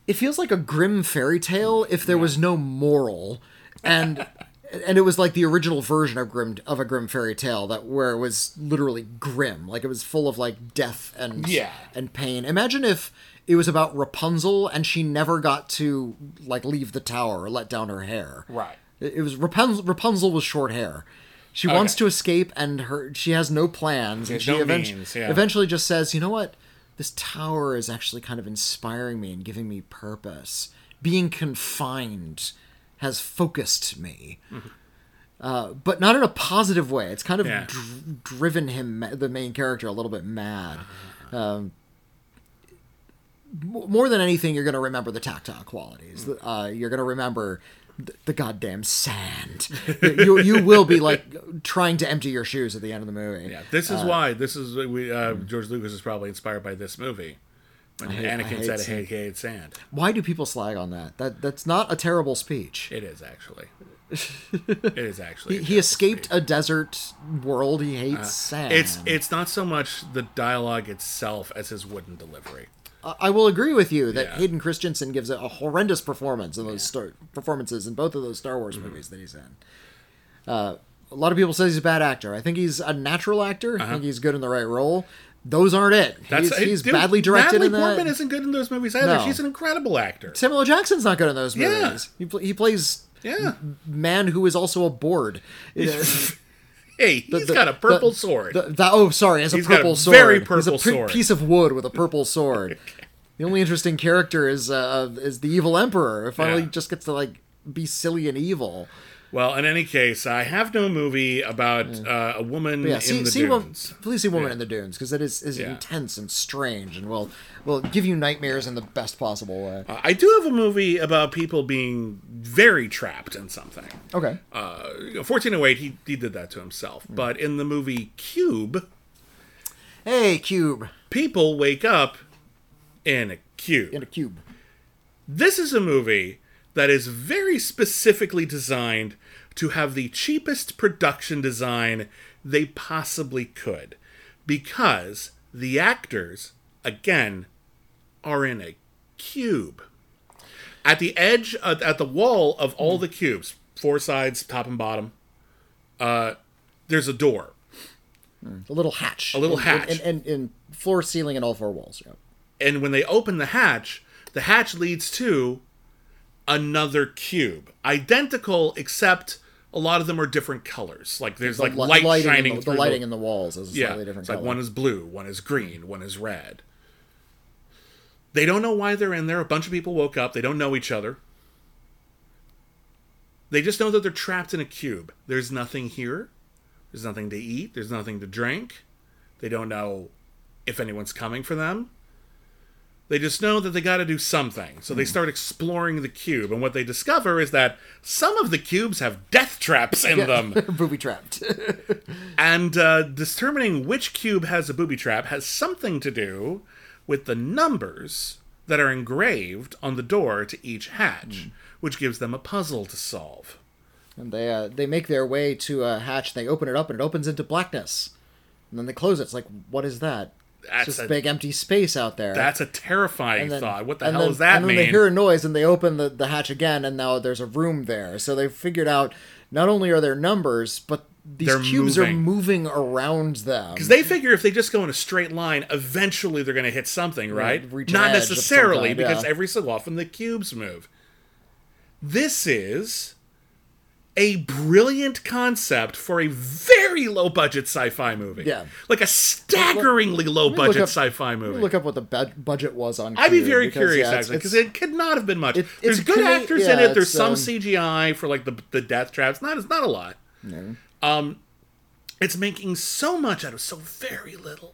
it feels like a grim fairy tale if there was no moral, and and it was like the original version of grim of a grim fairy tale that where it was literally grim, like it was full of like death and Yeah. and pain. Imagine if it was about Rapunzel and she never got to like leave the tower or let down her hair. Right. It it was Rapunzel. Rapunzel was short hair. She wants to escape, and her she has no plans. And she no event- means, yeah. eventually just says, "You know what? This tower is actually kind of inspiring me and giving me purpose. Being confined has focused me." Uh, but not in a positive way. It's kind of Yeah. dr- driven him, the main character, a little bit mad. Um, m- more than anything, you're going to remember the tactile qualities. Uh, you're going to remember the goddamn sand. you, you will be like trying to empty your shoes at the end of the movie. Yeah, this is uh, why this is uh, we uh, George Lucas is probably inspired by this movie. When hate- Anakin said, sand. "Hey, he hated sand." Why do people slag on that? That that's not a terrible speech. It is actually. it is actually. He, he escaped speech. a desert world. He hates uh, sand. It's it's not so much the dialogue itself as his wooden delivery. I- will agree with you that Yeah. Hayden Christensen gives a, a horrendous performance in those star- performances in both of those Star Mm-hmm. Wars movies that he's in. Uh, a lot of people say he's a bad actor. I think he's a natural actor. I think he's good in the right role. Those aren't it. Uh-huh. That's he's he's dude, badly directed Natalie. Portman isn't good in those movies either. No. She's an incredible actor. Samuel L. Jackson's not good in those Yeah. movies. He, pl- he plays Yeah. man who is also a board. Hey, he's The- got a purple the- sword. the- the- oh, sorry, as a He's got a purple sword. very He's a purple sword. piece of wood with a purple sword. The only interesting character is uh, is the evil emperor. Finally Yeah. just gets to like be silly and evil. well, in any case, I have no movie about uh, a woman But yeah, in see, the see wo- please see Woman Yeah. in the Dunes because it is, is Yeah. intense and strange and will will give you nightmares in the best possible way. Uh, I do have a movie about people being very trapped in something. Okay. Uh, 1408, he, he did that to himself. Hmm. But in the movie Cube, Hey, cube people wake up in a cube. in a cube. This is a movie that is very specifically designed to have the cheapest production design they possibly could. Because the actors, again, are in a cube. At the edge, uh, at the wall of all the cubes, four sides, top and bottom, uh, there's a door. A little hatch. A little In- hatch. And, in floor, ceiling, and all four walls. Yeah. And when they open the hatch, the hatch leads to another cube, identical except a lot of them are different colors. Like there's like li- light lighting in shining the, through the lighting in the walls is a yeah, slightly different it's color. like one is blue, one is green, one is red. They don't know why they're in there. A bunch of people woke up. They don't know each other. They just know that they're trapped in a cube. There's nothing here. There's nothing to eat. There's nothing to drink. They don't know if anyone's coming for them. They just know that they got to do something. So Hmm. they start exploring the cube. And what they discover is that some of the cubes have death traps in them. booby trapped. And uh, determining which cube has a booby trap has something to do with the numbers that are engraved on the door to each hatch, which gives them a puzzle to solve. and they uh, they make their way to a hatch. They open it up, and it opens into blackness. And then they close it. It's like, what is that? That's just a- big empty space out there. That's a terrifying then- thought. What the hell then- does that and then mean? they hear a noise and they open the, the hatch again, and now there's a room there. So they figured out not only are there numbers, but these They're cubes are moving. moving around them. Because they figure if they just go in a straight line, eventually they're going to hit something, right? Not edge of some necessarily, kind, because yeah. every so often the cubes move. This is a brilliant concept for a very low budget sci-fi movie. Yeah. like a staggeringly low budget up- sci-fi movie. Look up what the budget was on. I'd be very because, curious yeah, actually because it could not have been much. It- There's it's good actors in it. There's some um, CGI for like the the death traps. Not it's not a lot. Um, it's making so much out of so very little.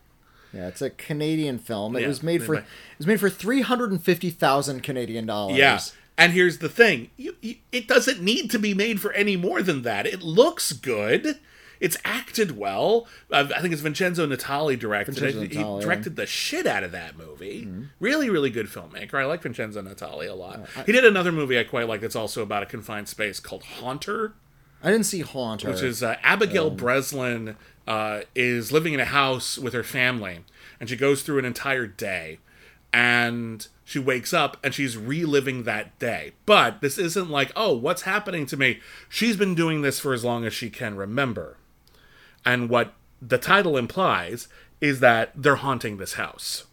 Yeah, it's a Canadian film. It Yeah, was made for they- it was made for three hundred and fifty thousand Canadian dollars. Yeah. And here's the thing you, you, it doesn't need to be made for any more than that. It looks good. It's acted well. Uh, I think it's Vincenzo Natali directed Vincenzo it. Natali, he directed the shit out of that movie. Really, really good filmmaker. I like Vincenzo Natali a lot. he did another movie I quite like that's also about a confined space called Haunter, I didn't see Haunter. which is uh, Abigail Breslin. Uh, uh, is living in a house with her family, and she goes through an entire day, and she wakes up and she's reliving that day. But this isn't like, oh, what's happening to me? She's been doing this for as long as she can remember. And what the title implies is that they're haunting this house.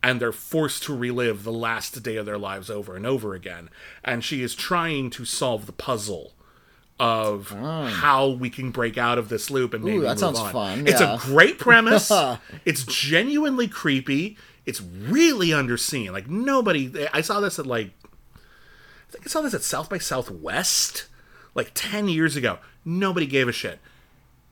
And they're forced to relive the last day of their lives over and over again. And she is trying to solve the puzzle of hmm. how we can break out of this loop and maybe that move sounds on. fun, It's yeah. a great premise. it's genuinely creepy. It's really underseen. Like nobody. I saw this at like. I think I saw this at South by Southwest, like ten years ago. Nobody gave a shit.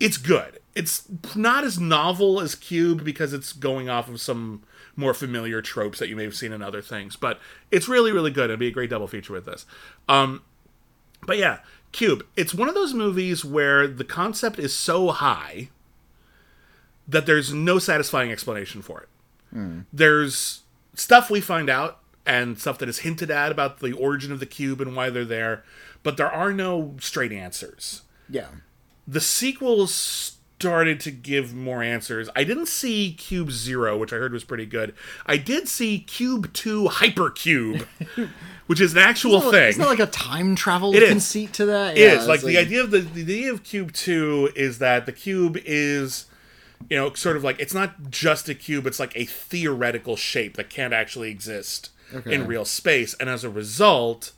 It's good. It's not as novel as Cube because it's going off of some more familiar tropes that you may have seen in other things, but it's really, really good. It'd be a great double feature with this. Um, but yeah, Cube. It's one of those movies where the concept is so high that there's no satisfying explanation for it. Mm. There's stuff we find out and stuff that is hinted at about the origin of the cube and why they're there, but there are no straight answers. Yeah. The sequels started to give more answers. I didn't see Cube Zero, which I heard was pretty good. I did see Cube 2 Hypercube, which is an actual Isn't thing. Isn't there like a time travel It is. conceit to that? It Yeah, is like it's the idea of the the idea of cube two is that the cube is you know sort of like it's not just a cube it's like a theoretical shape that can't actually exist Okay. in real space and as a result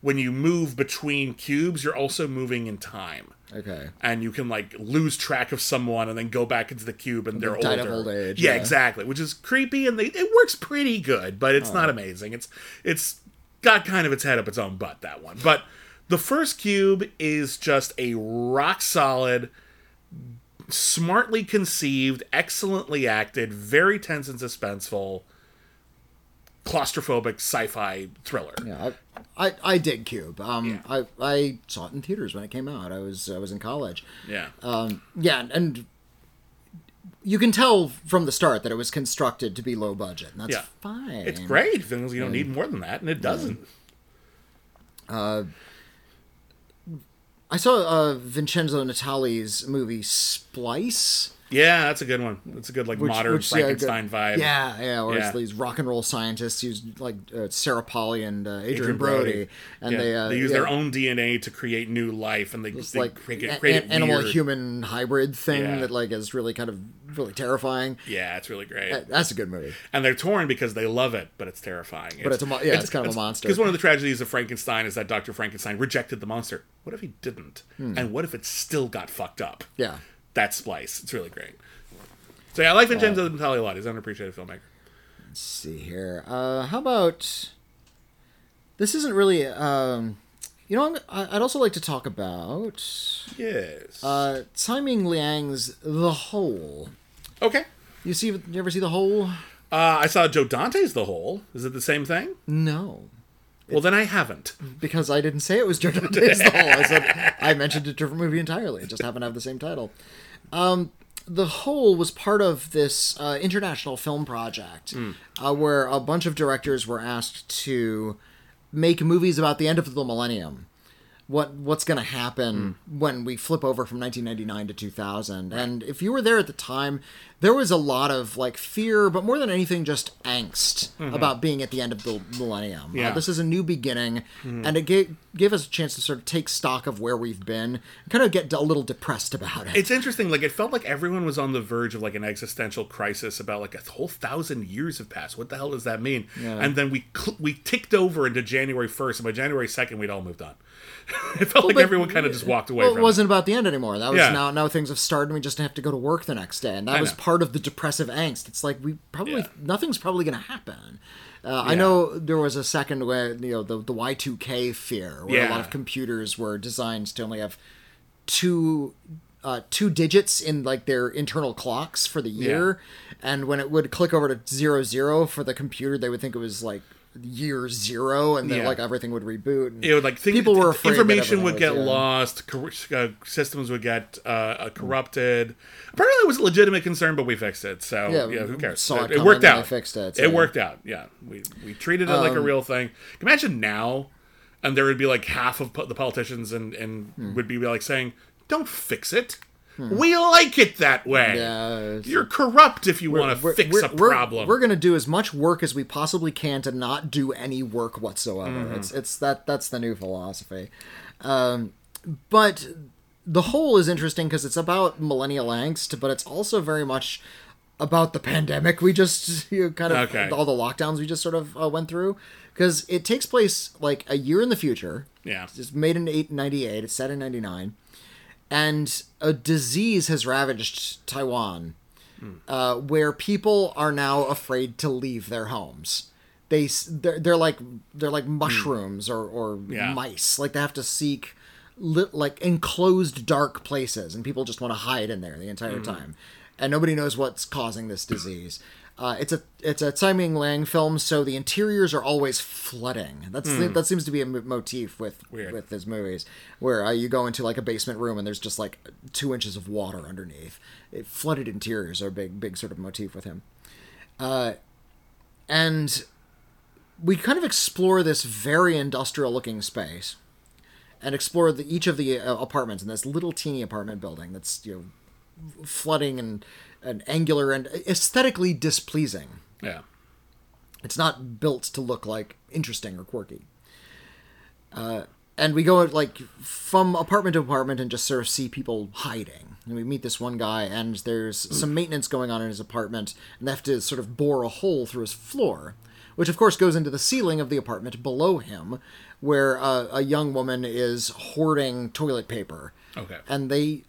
when you move between cubes you're also moving in time Okay. and you can like lose track of someone and then go back into the cube and they're older. of old age, Yeah, yeah. exactly. Which is creepy and they it works pretty good, but it's not amazing. It's it's got kind of its head up its own butt that one. But the first cube is just a rock solid, smartly conceived, excellently acted, very tense and suspenseful, claustrophobic sci-fi thriller. Yeah, I, I, I dig Cube. Um, Yeah. I, I saw it in theaters when it came out. I was I was in college. Yeah. Um, yeah, and you can tell from the start that it was constructed to be low budget, and that's Yeah. fine. It's great. Things you don't need more than that, and it doesn't. I saw uh, Vincenzo Natali's movie Splice. Yeah, that's a good one. That's a good like Which, modern which, Frankenstein good- vibe. Yeah, yeah. Where Yeah. it's these rock and roll scientists use like uh, Sarah Polley and uh, Adrien, Adrien Brody, and Yeah, they uh, use yeah, their own DNA to create new life, and they, It's they like create, a- create an animal human hybrid thing Yeah. that like is really kind of really terrifying. Yeah, it's really great. That's a good movie. and they're torn because they love it, but it's terrifying. But it's a mo- yeah, it's kind of a monster. Because one of the tragedies of Frankenstein is that Dr. Frankenstein rejected the monster. What if he didn't? And what if it still got fucked up? Hmm. Yeah. That splice. It's really great. So yeah, I like Vincenzo Natali a lot. He's an underappreciated filmmaker. Let's see here. Uh, how about this? Isn't really. Um, you know, I'd also like to talk about Yes. uh, Tsai Ming Liang's The Hole. okay. You see? You ever see The Hole? Uh, I saw Joe Dante's The Hole. Is it the same thing? No. Well, then I haven't. because I didn't say it was Joe Dante's The Hole. I said I mentioned a different movie entirely. It just happened to have the same title. Um, the Hole was part of this uh, international film project uh, where a bunch of directors were asked to make movies about the end of the millennium. What what's going to happen when we flip over from 1999 to 2000? And if you were there at the time, there was a lot of like fear, but more than anything, just angst about being at the end of the millennium. Uh, Yeah. this is a new beginning, and it gave gave us a chance to sort of take stock of where we've been, and kind of get a little depressed about it. It's interesting. Like it felt like everyone was on the verge of like an existential crisis about like a whole thousand years have passed. What the hell does that mean? And then we cl- we ticked over into January first, and by January second, we'd all moved on. it felt like everyone kind of just walked away well, from it wasn't about the end anymore. That was Yeah. now now things have started, and we just have to go to work the next day, and that I was know. Part of the depressive angst. It's like we probably Yeah. nothing's probably going to happen. Uh, I know there was a second where you know the the Y two K fear, where a lot of computers were designed to only have two uh, two digits in like their internal clocks for the year, and when it would click over to zero zero for the computer, they would think it was like year zero, and then Yeah. like everything would reboot. And It would like think, people were afraid information would get yeah. lost, cor- uh, systems would get uh, uh, corrupted. Apparently, it was a legitimate concern, but we fixed it. So Yeah, yeah, who cares? saw it it worked out. fixed it, It so- Um, worked out. Yeah, we we treated it like a real thing. Imagine now, and there would be like half of po- the politicians and and Hmm. would be like saying, "Don't fix it." We like it that way. Yeah, You're corrupt if you want to fix we're- a we're- problem. We're, going to do as much work as we possibly can to not do any work whatsoever. Mm-hmm. It's it's that that's the new philosophy. Um, but the whole is interesting because it's about millennial angst, but it's also very much about the pandemic we just you know, kind of Okay. all the lockdowns we just sort of uh, went through because it takes place like a year in the future. Yeah. It's made in 898. It's set in 99. And a disease has ravaged Taiwan uh, where people are now afraid to leave their homes. They they're, they're like they're like mushrooms or or Yeah. mice. Like they have to seek lit, like enclosed dark places, and people just want to hide in there the entire time, and nobody knows what's causing this disease. Uh, it's a it's a Tsai Ming Liang film, so the interiors are always flooding. That's that seems to be a motif with Weird. with his movies, where uh, you go into like a basement room and there's just like two inches of water underneath. It, flooded interiors are a big big sort of motif with him, uh, and we kind of explore this very industrial looking space and explore the, each of the uh, apartments in this little teeny apartment building that's you know flooding and, and angular and aesthetically displeasing yeah. it's not built to look like interesting or quirky. Uh, and we go like from apartment to apartment and just sort of see people hiding. And we meet this one guy, and there's some maintenance going on in his apartment, and they have to sort of bore a hole through his floor, which of course goes into the ceiling of the apartment below him, where uh, a young woman is hoarding toilet paper. Okay. And they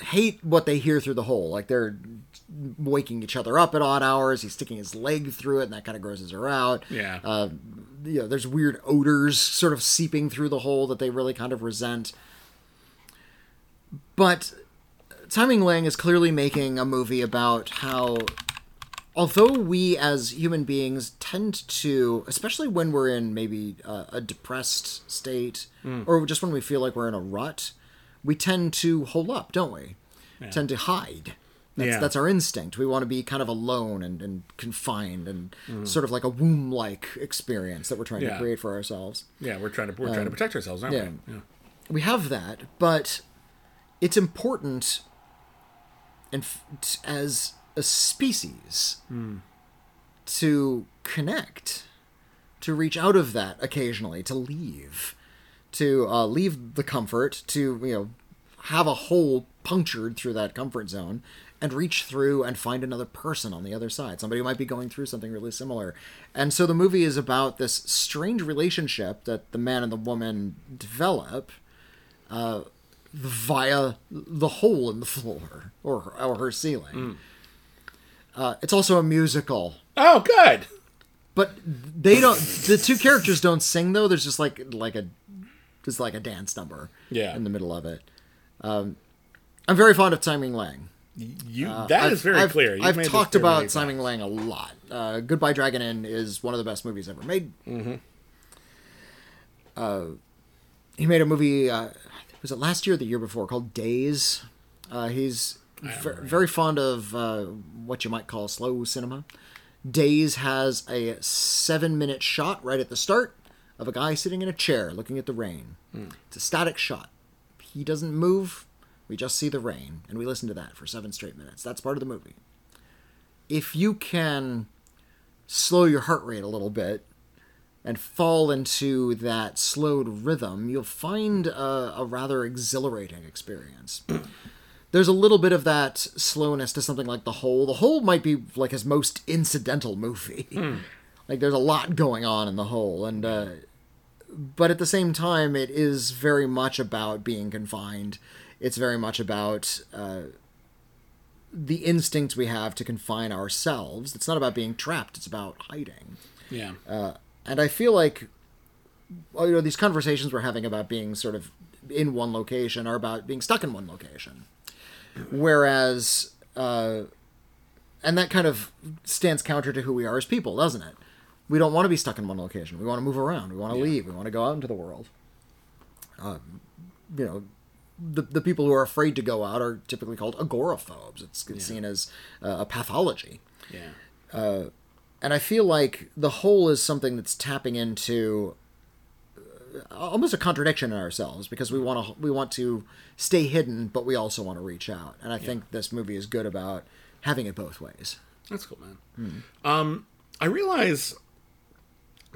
hate what they hear through the hole. Like they're waking each other up at odd hours. He's sticking his leg through it, and that kind of grosses her out. Yeah. Uh, you know, there's weird odors sort of seeping through the hole that they really kind of resent. But Tsai Ming Liang is clearly making a movie about how, although we as human beings tend to, especially when we're in maybe uh, a depressed state, or just when we feel like we're in a rut, we tend to hole up, don't we? Tend to hide. That's, Yeah. that's our instinct. We want to be kind of alone and, and confined and sort of like a womb like experience that we're trying Yeah. to create for ourselves. yeah, we're trying to we're trying to protect ourselves, aren't Um, yeah. we? Yeah. We have that, but it's important and f- as a species to connect, to reach out of that occasionally, to leave, to uh, leave the comfort, to you know have a hole punctured through that comfort zone and reach through and find another person on the other side somebody who might be going through something really similar. And so the movie is about this strange relationship that the man and the woman develop uh, via the hole in the floor or, or her ceiling. Uh, it's also a musical. Oh, good. but they don't the two characters don't sing though. There's just like like a just like a dance number Yeah. in the middle of it. Um, i'm very fond of Tsai Ming Liang. You that is I've- very I've, clear. You've I've talked about Tsai Lang a lot. Uh, goodbye dragon inn is one of the best movies ever made. Mm-hmm. uh, he made a movie uh, was it last year or the year before called days? Uh, he's ver- very fond of uh, what you might call slow cinema. Days has a seven minute shot right at the start of a guy sitting in a chair looking at the rain. It's a static shot. He doesn't move. We just see the rain, and we listen to that for seven straight minutes. That's part of the movie. If you can slow your heart rate a little bit and fall into that slowed rhythm, you'll find a, a rather exhilarating experience there's a little bit of that slowness to something like the Hole. the Hole might be like his most incidental movie like there's a lot going on in the Hole, and uh but at the same time it is very much about being confined it's very much about uh the instinct we have to confine ourselves it's not about being trapped it's about hiding Yeah. and I feel like well, you know these conversations we're having about being sort of in one location are about being stuck in one location, whereas uh, and that kind of stands counter to who we are as people, doesn't it? We don't want to be stuck in one location. We want to move around. We want to leave. We want to go out into the world. Um, you know, the the people who are afraid to go out are typically called agoraphobes. It's, it's seen as uh, a pathology yeah. and I feel like the whole is something that's tapping into uh, almost a contradiction in ourselves because we want to we want to stay hidden, but we also want to reach out. And I think this movie is good about having it both ways. That's cool, man. Um, I realize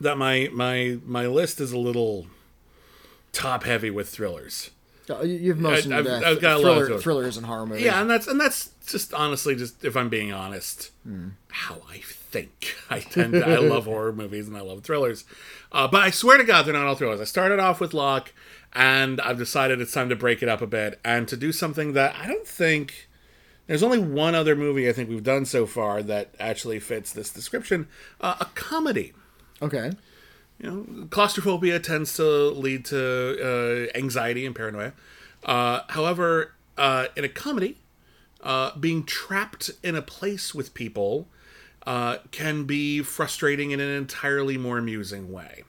that my my my list is a little top heavy with thrillers. Uh, you- You've mentioned uh, I've got a lot of thriller, thrillers. thrillers and horror movies. Yeah, and that's and that's just honestly just if I'm being honest, how I think. I tend to, I love horror movies and I love thrillers, uh, but I swear to God they're not all thrillers. I started off with Locke, and I've decided it's time to break it up a bit and to do something that I don't think. There's only one other movie I think we've done so far that actually fits this description: uh, a comedy. Okay. You know, claustrophobia tends to lead to uh, anxiety and paranoia. Uh, however, uh, in a comedy, uh, being trapped in a place with people uh, can be frustrating in an entirely more amusing way.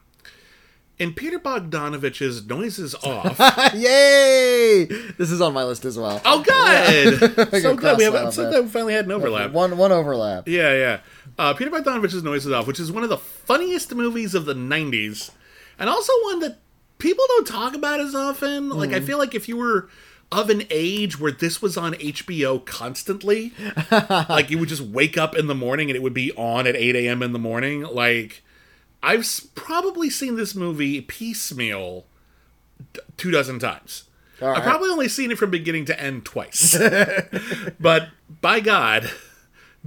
In Peter Bogdanovich's Noises Off. Yay! This is on my list as well. oh, good! so glad we have so glad we finally had an overlap. One one overlap. Yeah, yeah. Uh, Peter Bogdanovich's Noises Off, which is one of the funniest movies of the 90s, and also one that people don't talk about as often. Like, I feel like if you were of an age where this was on HBO constantly, like you would just wake up in the morning and it would be on at 8 a.m. in the morning, like, I've s- probably seen this movie piecemeal d- two dozen times. All I've probably only seen it from beginning to end twice. but by God,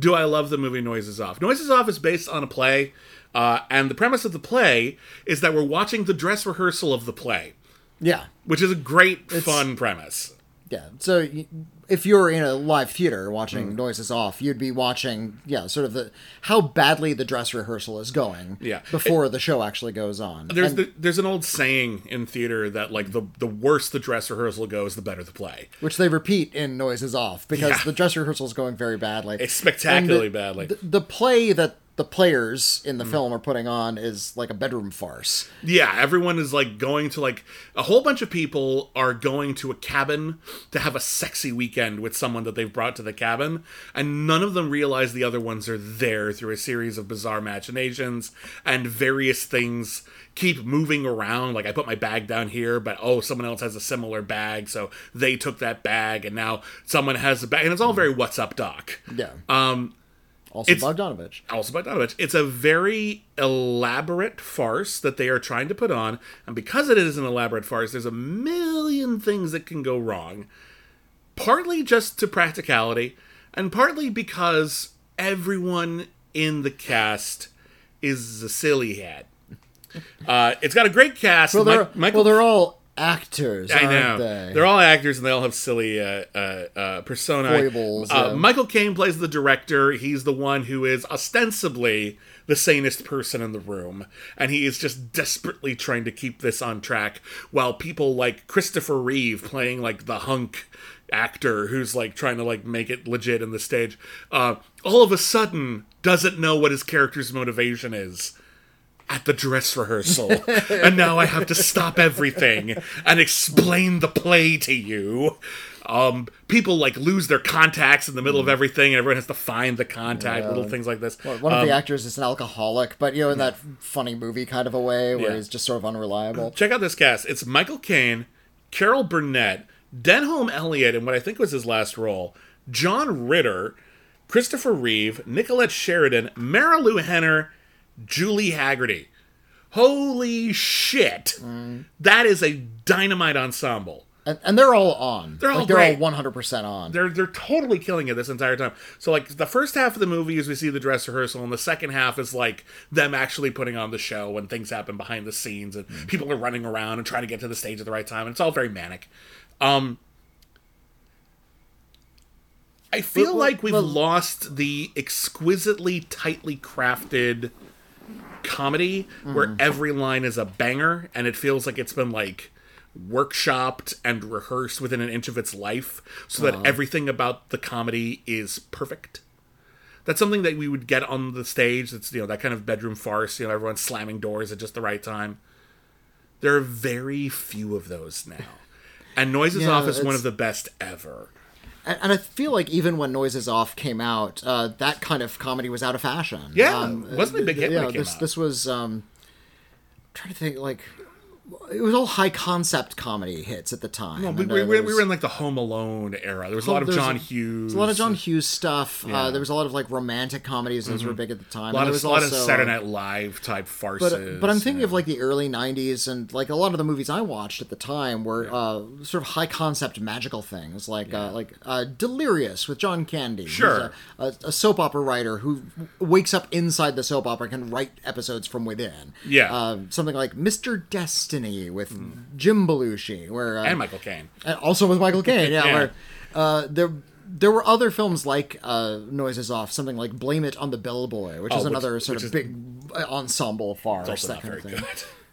do I love the movie Noises Off. Noises Off is based on a play, uh, and the premise of the play is that we're watching the dress rehearsal of the play, Yeah. which is a great, fun premise. Yeah. So if you're in a live theater watching mm. Noises Off, you'd be watching, yeah, sort of the how badly the dress rehearsal is going. Yeah. Before the show actually goes on. There's And- the, there's an old saying in theater that like the the worse the dress rehearsal goes, the better the play. which they repeat in Noises Off because Yeah. the dress rehearsal is going very badly. It's spectacularly the- badly. The, the play that the players in the Mm. film are putting on is like a bedroom farce. Yeah, everyone is like going to like a whole bunch of people are going to a cabin to have a sexy weekend with someone that they've brought to the cabin, and none of them realize the other ones are there through a series of bizarre machinations and various things keep moving around. Like I put my bag down here, but oh, someone else has a similar bag, so they took that bag, and now someone has a bag, and it's all very "What's up, Doc." Yeah. Um, also it's- Bogdanovich. also by Donovich. It's a very elaborate farce that they are trying to put on, and because it is an elaborate farce, there's a million things that can go wrong. Partly just to practicality, and partly because everyone in the cast is a silly head. Uh, it's got a great cast. Well, they're, Michael well, they're all actors, I know. they? They're all actors and they all have silly uh, uh, uh, personae. Foibles, Uh, yeah. Michael Caine plays the director. He's the one who is ostensibly the sanest person in the room, and he is just desperately trying to keep this on track. While people like Christopher Reeve playing like the hunk actor who's like trying to like make it legit in the stage, uh, all of a sudden doesn't know what his character's motivation is at the dress rehearsal. and now I have to stop everything and explain the play to you. Um, people like lose their contacts in the middle of everything, and everyone has to find the contact, little things like this. One of the actors is an alcoholic, but you know, in that funny movie kind of a way where Yeah. he's just sort of unreliable. Check out this cast. It's Michael Caine, Carol Burnett, Denholm Elliott, in what I think was his last role, John Ritter, Christopher Reeve, Nicolette Sheridan, Marilu Henner, Julie Hagerty. Holy shit! That is a dynamite ensemble. And, and they're all on. They're all like, they're great. all 100% on. They're they're totally killing it this entire time. So like the first half of the movie is we see the dress rehearsal, and the second half is like them actually putting on the show and things happen behind the scenes, and people are running around and trying to get to the stage at the right time, and it's all very manic. Um, I feel well, like we've well- lost the exquisitely tightly crafted comedy where mm-hmm. every line is a banger, and it feels like it's been like workshopped and rehearsed within an inch of its life so that everything about the comedy is perfect. That's something that we would get on the stage. That's you know that kind of bedroom farce. You know, everyone slamming doors at just the right time. There are very few of those now, and Noises Yeah, Off is one of the best ever. And, and I feel like even when Noises Off came out, uh, that kind of comedy was out of fashion. Yeah, it wasn't a big hit when yeah, this. This was. Um, I'm trying to think, like, it was all high concept comedy hits at the time. we, and, we, uh, we, we were in like the Home Alone era. There was a lot of John Hughes. A lot of John Hughes stuff. Yeah. Uh, there was a lot of like romantic comedies. Those were big at the time. A lot and there of, was a lot of also, Saturday uh, Night Live type farces. But, but I'm thinking yeah. of like the early '90s, and like a lot of the movies I watched at the time were uh, sort of high concept magical things, like uh, like uh, Delirious with John Candy. Sure. a, a, a soap opera writer who wakes up inside the soap opera and can write episodes from within. Yeah. uh, something like Mr. Destiny with Jim Belushi, where uh, and Michael Caine. and also with Michael Caine. Yeah, Yeah. where uh, there there were other films like uh, Noises Off, something like Blame It on the Bellboy, which Oh, is which- another sort which of is- big uh, ensemble farce, that kind of thing.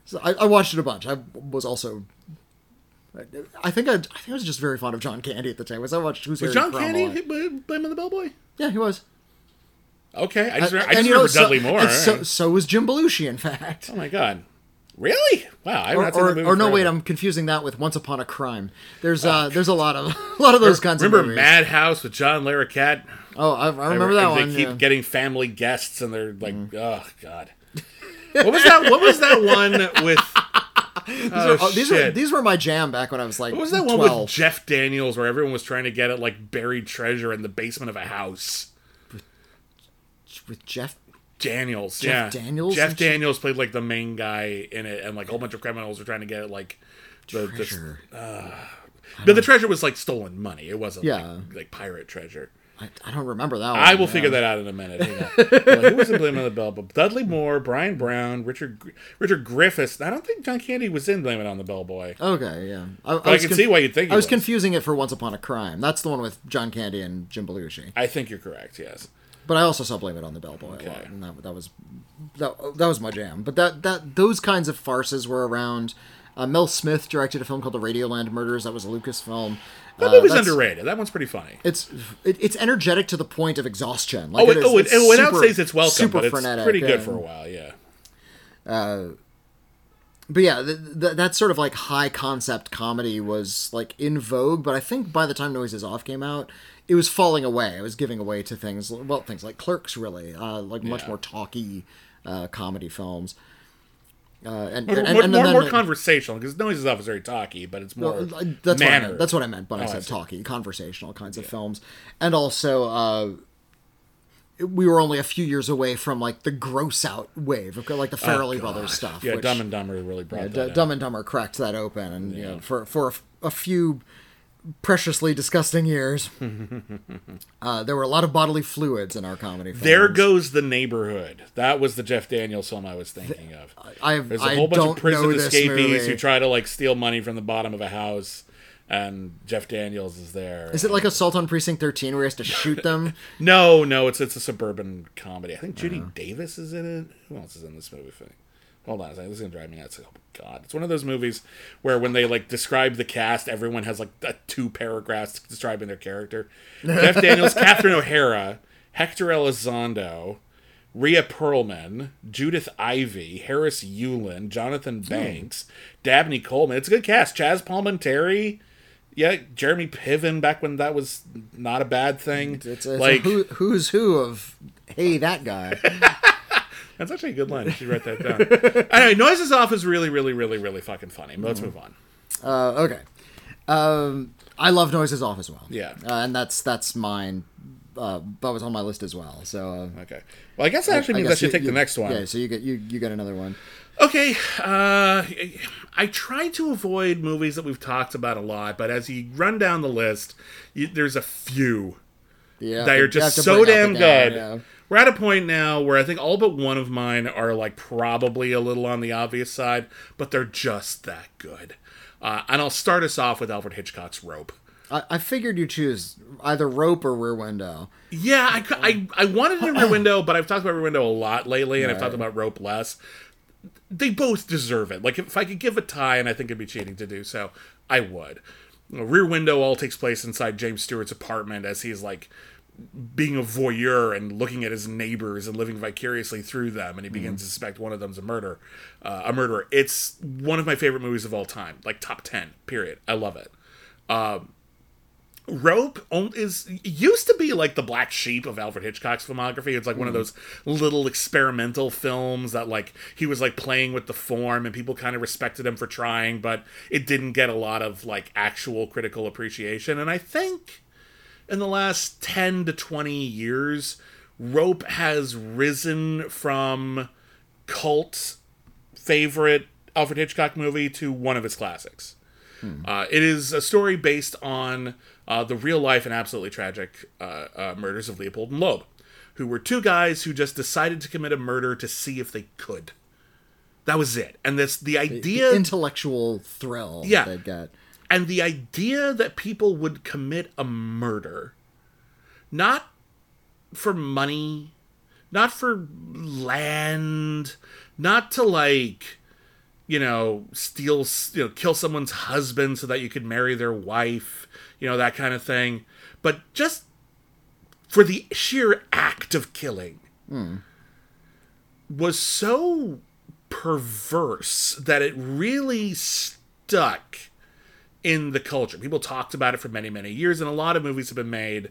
So I, I watched it a bunch. I was also. I think I, I think I was just very fond of John Candy at the time. Was I watched Who's Was Harry John Cromwell. Candy blaming the bellboy? Yeah, he was. Okay, I just, I And, just you know, remember so- Dudley Moore. So, so was Jim Belushi, in fact. oh my god, really? Wow, I've Or, not seen or, the movie or no, wait, I'm confusing that with Once Upon a Crime. There's uh, there's a lot of a lot of those kinds Remember of movies. Madhouse with John Larroquette? Oh, I, I remember that they one. They keep yeah. Mm. getting family guests, and they're like, oh god. what was that? What was that one with? Oh, Oh, these were these were my jam back when I was like What was that one 12. with Jeff Daniels where everyone was trying to get at like buried treasure in the basement of a house? with Jeff? Daniels, Jeff yeah. Daniels Jeff? Daniels played like the main guy in it, and like a whole bunch of criminals were trying to get like the the, Treasure. Uh, but the treasure was like stolen money. It wasn't Yeah. like, like pirate treasure. I, I don't remember that one. I will yeah. figure that out in a minute. Hang. Who was in Blame on the Bell? But Dudley Moore, Bryan Brown, Richard Richard Griffiths. I don't think John Candy was in Blame It on the Bellboy. Okay, yeah. I, I was can conf- see why you'd think. I he was confusing it for Once Upon a Crime. That's the one with John Candy and Jim Belushi. I think you're correct. Yes. But I also saw Blame It on the Bellboy a lot, and that, that was that, that was my jam. But that that those kinds of farces were around. Uh, Mel Smith directed a film called The Radioland Murders. That was a Lucasfilm. That Uh, movie's that's- underrated. That one's pretty funny. It's it, it's energetic to the point of exhaustion. Like Oh, it it, is- oh, it, it's it, it super- outstays its welcome, super but it's frenetic, pretty good yeah. for a while. Yeah. But yeah, th th that sort of like high concept comedy was like in vogue. But I think by the time Noises Off came out, it was falling away. It was giving away to things, well, things like Clerks, really, uh, like much Yeah. more talky uh, comedy films. Uh, and, More, and, more, and more, then- more conversational because Noises Off is very talky, but it's more Well, that's what I meant. That's what I meant when I Oh, I said see. talky, conversational kinds of films, and also uh, we were only a few years away from like the gross out wave, of like the Farrelly Brothers stuff. Oh, Yeah, which, Dumb and Dumber really brought yeah, that. D- Dumb and Dumber cracked that open, and you know, for for a, a few preciously disgusting years, uh, there were a lot of bodily fluids in our comedy. Films. There goes the neighborhood. That was the Jeff Daniels film I was thinking of. I There's a whole bunch of prison escapees who try to like steal money from the bottom of a house, and Jeff Daniels is there. Is it like Assault on Precinct 13 where he has to shoot them? No, no, it's it's a suburban comedy. I think Judy Uh-huh. Davis is in it. Who else is in this movie? Thing? Hold on a. This is gonna drive me nuts. Oh God, it's one of those movies where when they like describe the cast, everyone has like a, two paragraphs describing their character. Jeff Daniels, Catherine O'Hara, Hector Elizondo, Rhea Perlman, Judith Ivey, Harris Yulin, Jonathan Hmm. Banks, Dabney Coleman. It's a good cast. Chazz Palminteri. Yeah, Jeremy Piven back when that was not a bad thing. It's, it's like a who, who's who of hey that guy. that's actually a good line. You should write that down. anyway, Noises Off is really, really, really, really fucking funny. But Mm. let's move on. Uh, okay. Um, I love Noises Off as well. Yeah. Uh, and that's that's mine. Uh, that was on my list as well. So uh, Okay. Well, I guess that actually means I, guess should you- take you- the next one. Yeah. So you get you you get another one. Okay, uh, I try to avoid movies that we've talked about a lot, but as you run down the list, you, there's a few Yeah. that are just so damn down, good. yeah. We're at a point now where I think all but one of mine are like probably a little on the obvious side, but they're just that good. Uh, and I'll start us off with Alfred Hitchcock's Rope. I, I figured you choose either Rope or Rear Window. Yeah, I, I, I wanted it in Rear Window, but I've talked about Rear Window a lot lately, and I've talked about Rope less. They both deserve it. Like, if I could give a tie, and I think it'd be cheating to do so, I would. You know, Rear Window all takes place inside James Stewart's apartment as he's like being a voyeur and looking at his neighbors and living vicariously through them, and he begins to suspect one of them's a murder, uh, a murderer. It's one of my favorite movies of all time, like top ten. Period. I love it. Rope is used to be like the black sheep of Alfred Hitchcock's filmography. It's like one of those little experimental films that like he was like playing with the form and people kind of respected him for trying, but it didn't get a lot of like actual critical appreciation. And I think in the last 10 to 20 years, Rope has risen from cult favorite Alfred Hitchcock movie to one of his classics. Uh, it is a story based on uh, the real life and absolutely tragic uh, uh, murders of Leopold and Loeb, who were two guys who just decided to commit a murder to see if they could. That was it. And this the idea Intellectual thrill Yeah. they get. and the idea that people would commit a murder not for money not for land not to like you know steal you know kill someone's husband so that you could marry their wife you know that kind of thing but just for the sheer act of killing was so perverse that it really stuck in the culture. People talked about it for many, many years, and a lot of movies have been made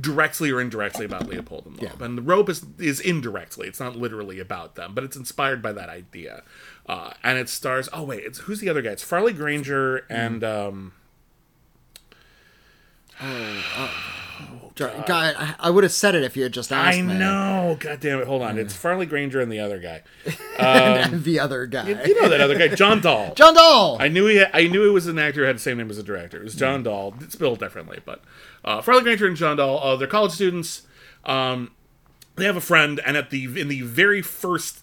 directly or indirectly about Leopold and Loeb. And the rope is, is indirectly; it's not literally about them, but it's inspired by that idea. Uh, and it stars. Oh wait, it's who's the other guy? It's Farley Granger and um, Guy, I, I would have said it if you had just asked me. I me. know. God damn it! Hold on, it's Farley Granger and the other guy. And the other guy. You know that other guy, John Dall. John Dall! I knew he. Had, I knew he was an actor who had the same name as a director. It was John Dall. It's spelled differently, but uh, Farley Granger and John Dall. Uh, they're college students. Um, they have a friend, and at the in the very first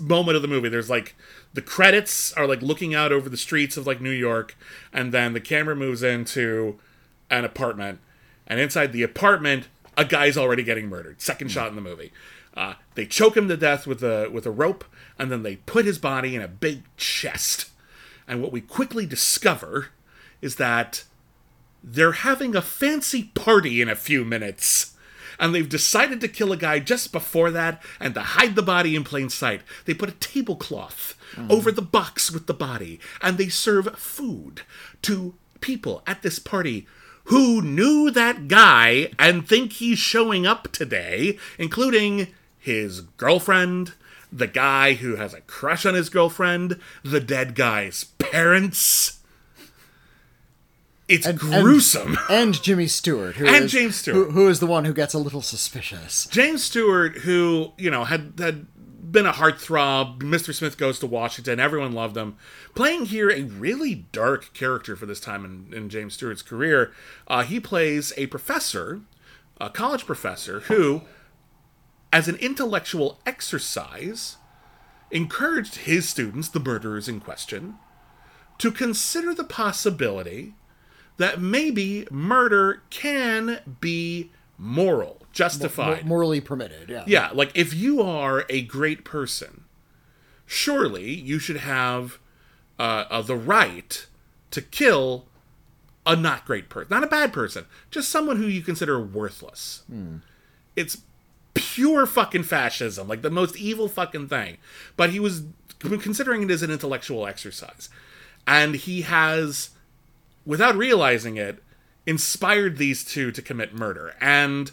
moment of the movie, there's like the credits are like looking out over the streets of like New York, and then the camera moves into an apartment, and inside the apartment, a guy's already getting murdered. Second shot in the movie. Uh, they choke him to death with a with a rope, and then they put his body in a big chest. And what we quickly discover is that they're having a fancy party in a few minutes. And they've decided to kill a guy just before that and to hide the body in plain sight. They put a tablecloth over the box with the body and they serve food to people at this party who knew that guy and think he's showing up today, including his girlfriend, the guy who has a crush on his girlfriend, the dead guy's parents. It's And- gruesome. And Jimmy Stewart, who And is- James Stewart. who, who is the one who gets a little suspicious. James Stewart, who you know had had been a heartthrob, Mr. Smith Goes to Washington, everyone loved him, playing here a really dark character for this time in, in James Stewart's career. Uh, he plays a professor, a college professor, who, as an intellectual exercise, encouraged his students, the murderers in question, to consider the possibility that maybe murder can be moral, justified. Mor- morally permitted, yeah. Yeah, like if you are a great person, surely you should have uh, uh, the right to kill a not great person, not a bad person, just someone who you consider worthless. It's pure fucking fascism, like the most evil fucking thing. But he was considering it as an intellectual exercise, and he has, without realizing it, inspired these two to commit murder. And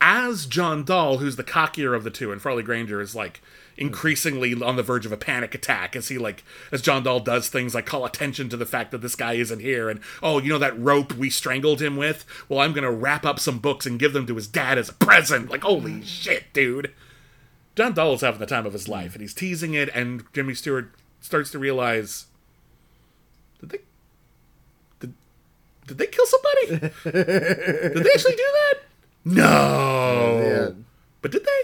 as John Dall, who's the cockier of the two, and Farley Granger is like increasingly on the verge of a panic attack as he like as John Dall does things like call attention to the fact that this guy isn't here and oh you know that rope we strangled him with? Well I'm gonna wrap up some books and give them to his dad as a present. Like holy mm. shit dude. John Dall is having the time of his life and he's teasing it and Jimmy Stewart starts to realize did they did, did they kill somebody? Did they actually do that no Yeah. but did they?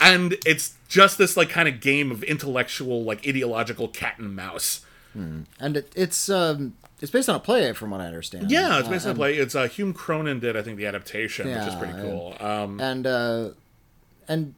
And it's just this like kind of game of intellectual, like ideological cat and mouse. And it, it's um, it's based on a play, from what I understand. Yeah, it's Uh, based on a play. It's uh, Hume Cronyn did, I think, the adaptation, which is pretty cool. Um, and uh, and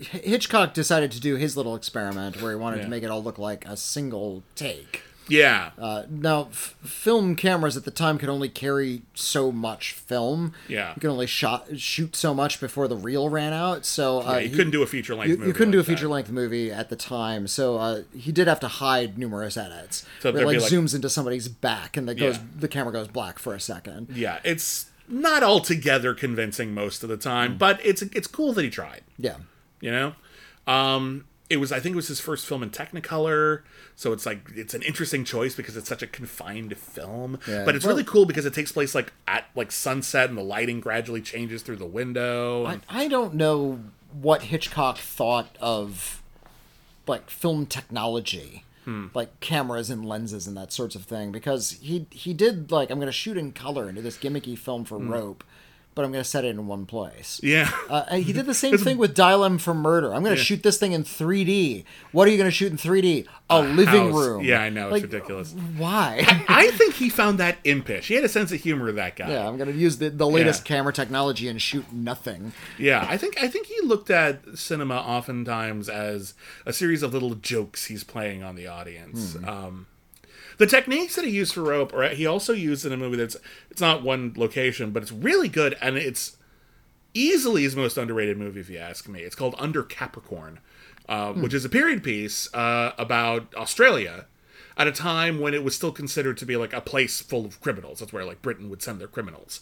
Hitchcock decided to do his little experiment where he wanted Yeah. to make it all look like a single take. Yeah. Uh, now, f- film cameras at the time could only carry so much film. Yeah. you could only shot shoot so much before the reel ran out. So uh, Yeah, you he- couldn't do a feature length You, movie. you couldn't do a feature length movie at the time, so uh, he did have to hide numerous edits. So where it like, like- zooms into somebody's back and that goes Yeah. the camera goes black for a second. Yeah, it's not altogether convincing most of the time, but it's it's cool that he tried. Yeah. You know, um, it was I think it was his first film in Technicolor, so it's like it's an interesting choice because it's such a confined film. Yeah. But it's Well- really cool because it takes place like at like sunset and the lighting gradually changes through the window. I, and- I don't know what Hitchcock thought of like film technology, Hmm. like cameras and lenses and that sorts of thing, because he he did like I'm going to shoot in color into this gimmicky film for Rope, but I'm going to set it in one place. Hmm. yeah. Uh, and he did the same thing with Dial M for Murder. I'm going to shoot this thing in 3D. What are you going to shoot in 3D? A, living house. room. Yeah, I know, it's ridiculous. Why? I think he found that impish. He had a sense of humor, that guy. yeah, I'm going to use the, the latest Yeah. camera technology and shoot nothing. Yeah, I think I think he looked at cinema oftentimes as a series of little jokes he's playing on the audience. Um, the techniques that he used for rope, or he also used in a movie that's it's not one location, but it's really good, and it's easily his most underrated movie, if you ask me. It's called Under Capricorn, uh, which is a period piece uh, about Australia at a time when it was still considered to be like a place full of criminals. That's where like Britain would send their criminals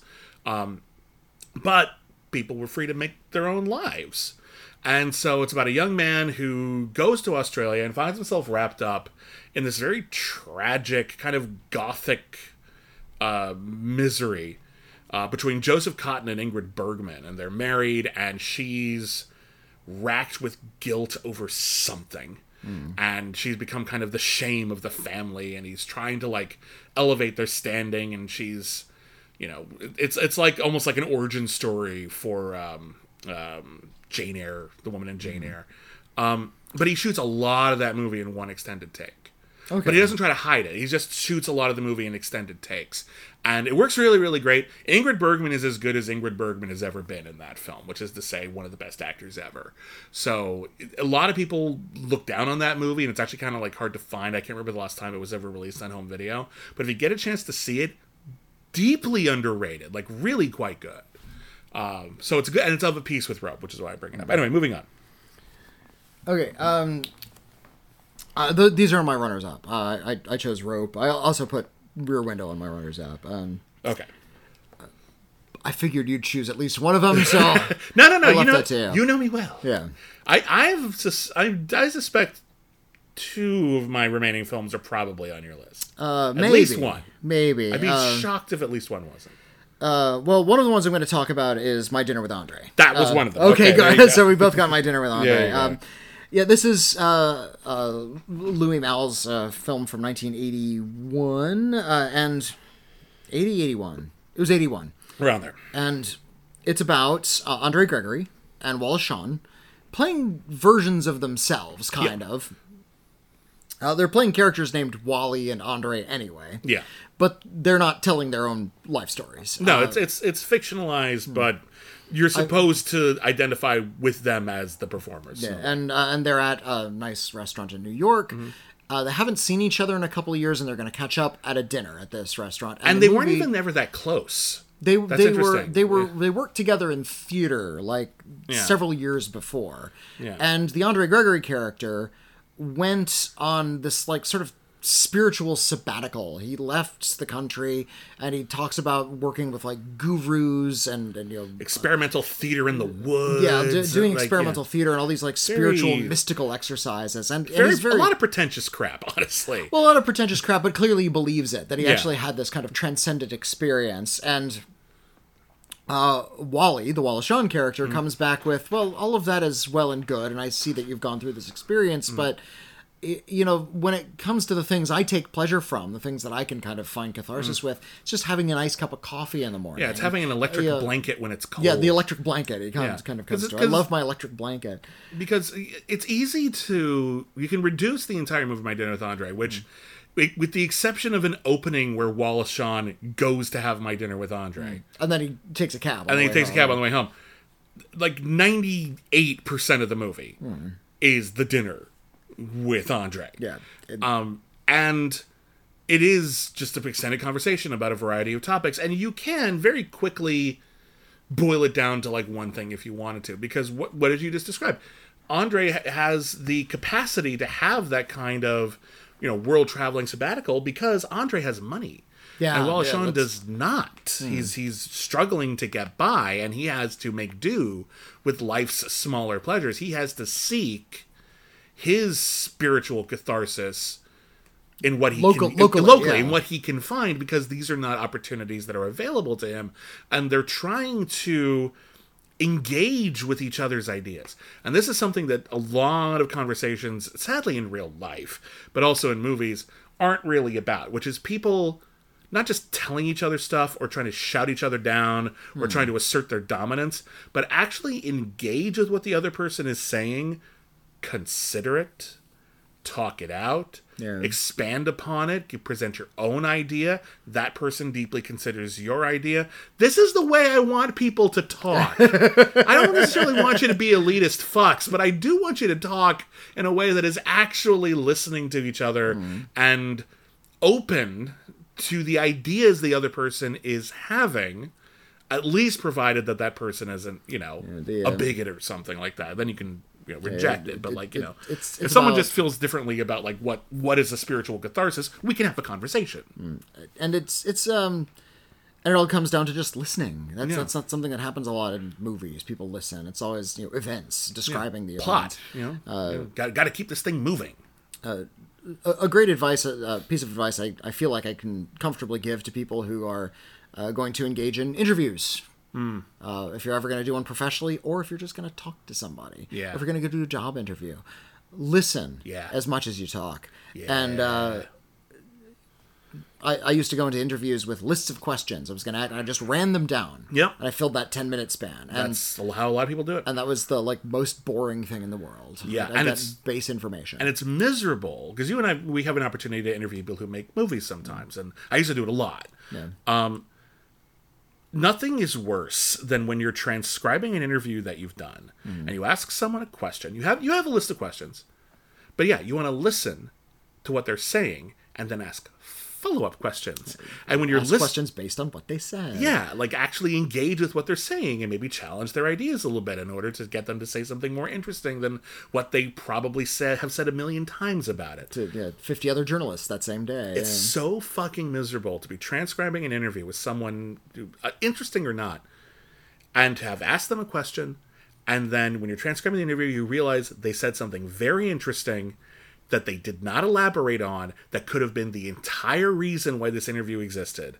but people were free to make their own lives. And so it's about a young man who goes to Australia and finds himself wrapped up in this very tragic, kind of gothic uh, misery uh, between Joseph Cotten and Ingrid Bergman. And they're married, and she's racked with guilt over something. And she's become kind of the shame of the family, and he's trying to like elevate their standing, and she's you know it's it's like almost like an origin story for um, um, Jane Eyre, the woman in Jane Eyre. Um, but he shoots a lot of that movie in one extended take. Okay. But he doesn't try to hide it. He just shoots a lot of the movie in extended takes. And it works really, really great. Ingrid Bergman is as good as Ingrid Bergman has ever been in that film, which is to say, one of the best actors ever. So a lot of people look down on that movie, and it's actually kind of like hard to find. I can't remember the last time it was ever released on home video. But if you get a chance to see it, deeply underrated, like really quite good. Um, so it's good, and it's of a piece with Rope, which is why I bring it up. Anyway, moving on. Okay. Um. Uh, th- these are my runners up. Uh, I I chose rope. I also put rear window on my runners up. Um. Okay. I figured you'd choose at least one of them, so No, no, no. You know, you. you know me well. yeah. I I've sus- I, I suspect two of my remaining films are probably on your list. Uh, At maybe, least one. Maybe. I'd be Uh, shocked if at least one wasn't. uh, well, one of the ones I'm going to talk about is My Dinner with Andre. That was Uh, one of them. Okay, Okay, go. so we both got My Dinner with Andre. Yeah, yeah, Um, yeah, this is uh, uh, Louis Malle's uh, film from 1981 uh, and 80, 81. It was 81. Around there. and it's about uh, Andre Gregory and Wallace Shawn playing versions of themselves, kind of. Uh, they're playing characters named Wally and Andre anyway, Yeah. but they're not telling their own life stories. No, it's it's it's fictionalized, but you're supposed to identify with them as the performers. so- and uh, and they're at a nice restaurant in New York. Mm-hmm. Uh, they haven't seen each other in a couple of years, and they're going to catch up at a dinner at this restaurant. And the they weren't even ever that close. They That's they were they were Yeah. they worked together in theater like Yeah. several years before. Yeah. And the Andre Gregory character went on this like sort of spiritual sabbatical. He left the country and he talks about working with like gurus and, and you know Experimental theater in the woods. yeah, do, doing like, yeah. experimental theater and all these like spiritual Very- mystical exercises and, and Very, very a lot of pretentious crap, honestly. well, a lot of pretentious crap, but clearly he believes it that he Yeah. actually had this kind of transcendent experience. And uh, Wally, the Wallace Shawn character, Mm. comes back with, "Well, all of that is well and good, and I see that you've gone through this experience, Mm. but." You know, when it comes to the things I take pleasure from, the things that I can kind of find catharsis mm. with, it's just having a nice cup of coffee in the morning. Mm. yeah, it's having an electric Yeah. blanket when it's cold. Yeah, the electric blanket. It kind, Yeah. kind of comes to. I love my electric blanket. because it's easy to you can reduce the entire movie my dinner with andre which mm. with- with the exception of an opening where wallace shawn goes to have my dinner with andre mm. And then he takes a cab. and then he takes a cab on the way home like 98% of the movie is the dinner with andre Yeah. It- um and it is just an extended conversation about a variety of topics, and you can very quickly boil it down to like one thing if you wanted to, because what what did you just describe? Andre has the capacity to have that kind of you know world traveling sabbatical because Andre has money. Yeah, and while yeah, Shawn does not, he's he's struggling to get by, and he has to make do with life's smaller pleasures. He has to seek his spiritual catharsis in what he Local- can, locally, locally yeah. in what he can find because these are not opportunities that are available to him and they're trying to engage with each other's ideas and this is something that a lot of conversations sadly in real life but also in movies aren't really about which is people not just telling each other stuff or trying to shout each other down or hmm. trying to assert their dominance but actually engage with what the other person is saying consider it talk it out, Yeah. expand upon it, you present your own idea. That person deeply considers your idea. This is the way I want people to talk. I don't necessarily want you to be elitist fucks, but I do want you to talk in a way that is actually listening to each other and open to the ideas the other person is having. At least provided that that person isn't, you know, the, a uh, bigot or something like that. Then you can you know, reject it. But it- like, you it- know, it's- if it's someone about- just feels differently about like what what is a spiritual catharsis, we can have a conversation. Mm. and it's it's um and it all comes down to just listening that's Yeah. that's not something that happens a lot in movies people listen it's always you know events describing the Plot, event. you know, Uh, You know, got got to keep this thing moving. a, a great advice a, a piece of advice I, I feel like i can comfortably give to people who are uh, going to engage in interviews Hmm. uh, if you're ever going to do one professionally or if you're just going to talk to somebody Yeah. if you're going to go do a job interview listen Yeah. as much as you talk Yeah. and uh, I, I used to go into interviews with lists of questions. I was going to, and I just ran them down. Yep. And I filled that ten minute span, and That's how a lot of people do it. and that was the like most boring thing in the world. Yeah, and it's- base information. and it's miserable because you and I we have an opportunity to interview people who make movies sometimes, and I used to do it a lot. yeah. Nothing is worse than when you're transcribing an interview that you've done Mm-hmm. and you ask someone a question. You have you have a list of questions, but yeah, you want to listen to what they're saying and then ask follow up questions. And when you're Ask listening, questions based on what they said. yeah, like actually engage with what they're saying and maybe challenge their ideas a little bit in order to get them to say something more interesting than what they probably said have said a million times about it. To yeah, fifty other journalists that same day. It's so fucking miserable to be transcribing an interview with someone, uh, interesting or not, and to have asked them a question, and then when you're transcribing the interview, you realize they said something very interesting that they did not elaborate on that could have been the entire reason why this interview existed,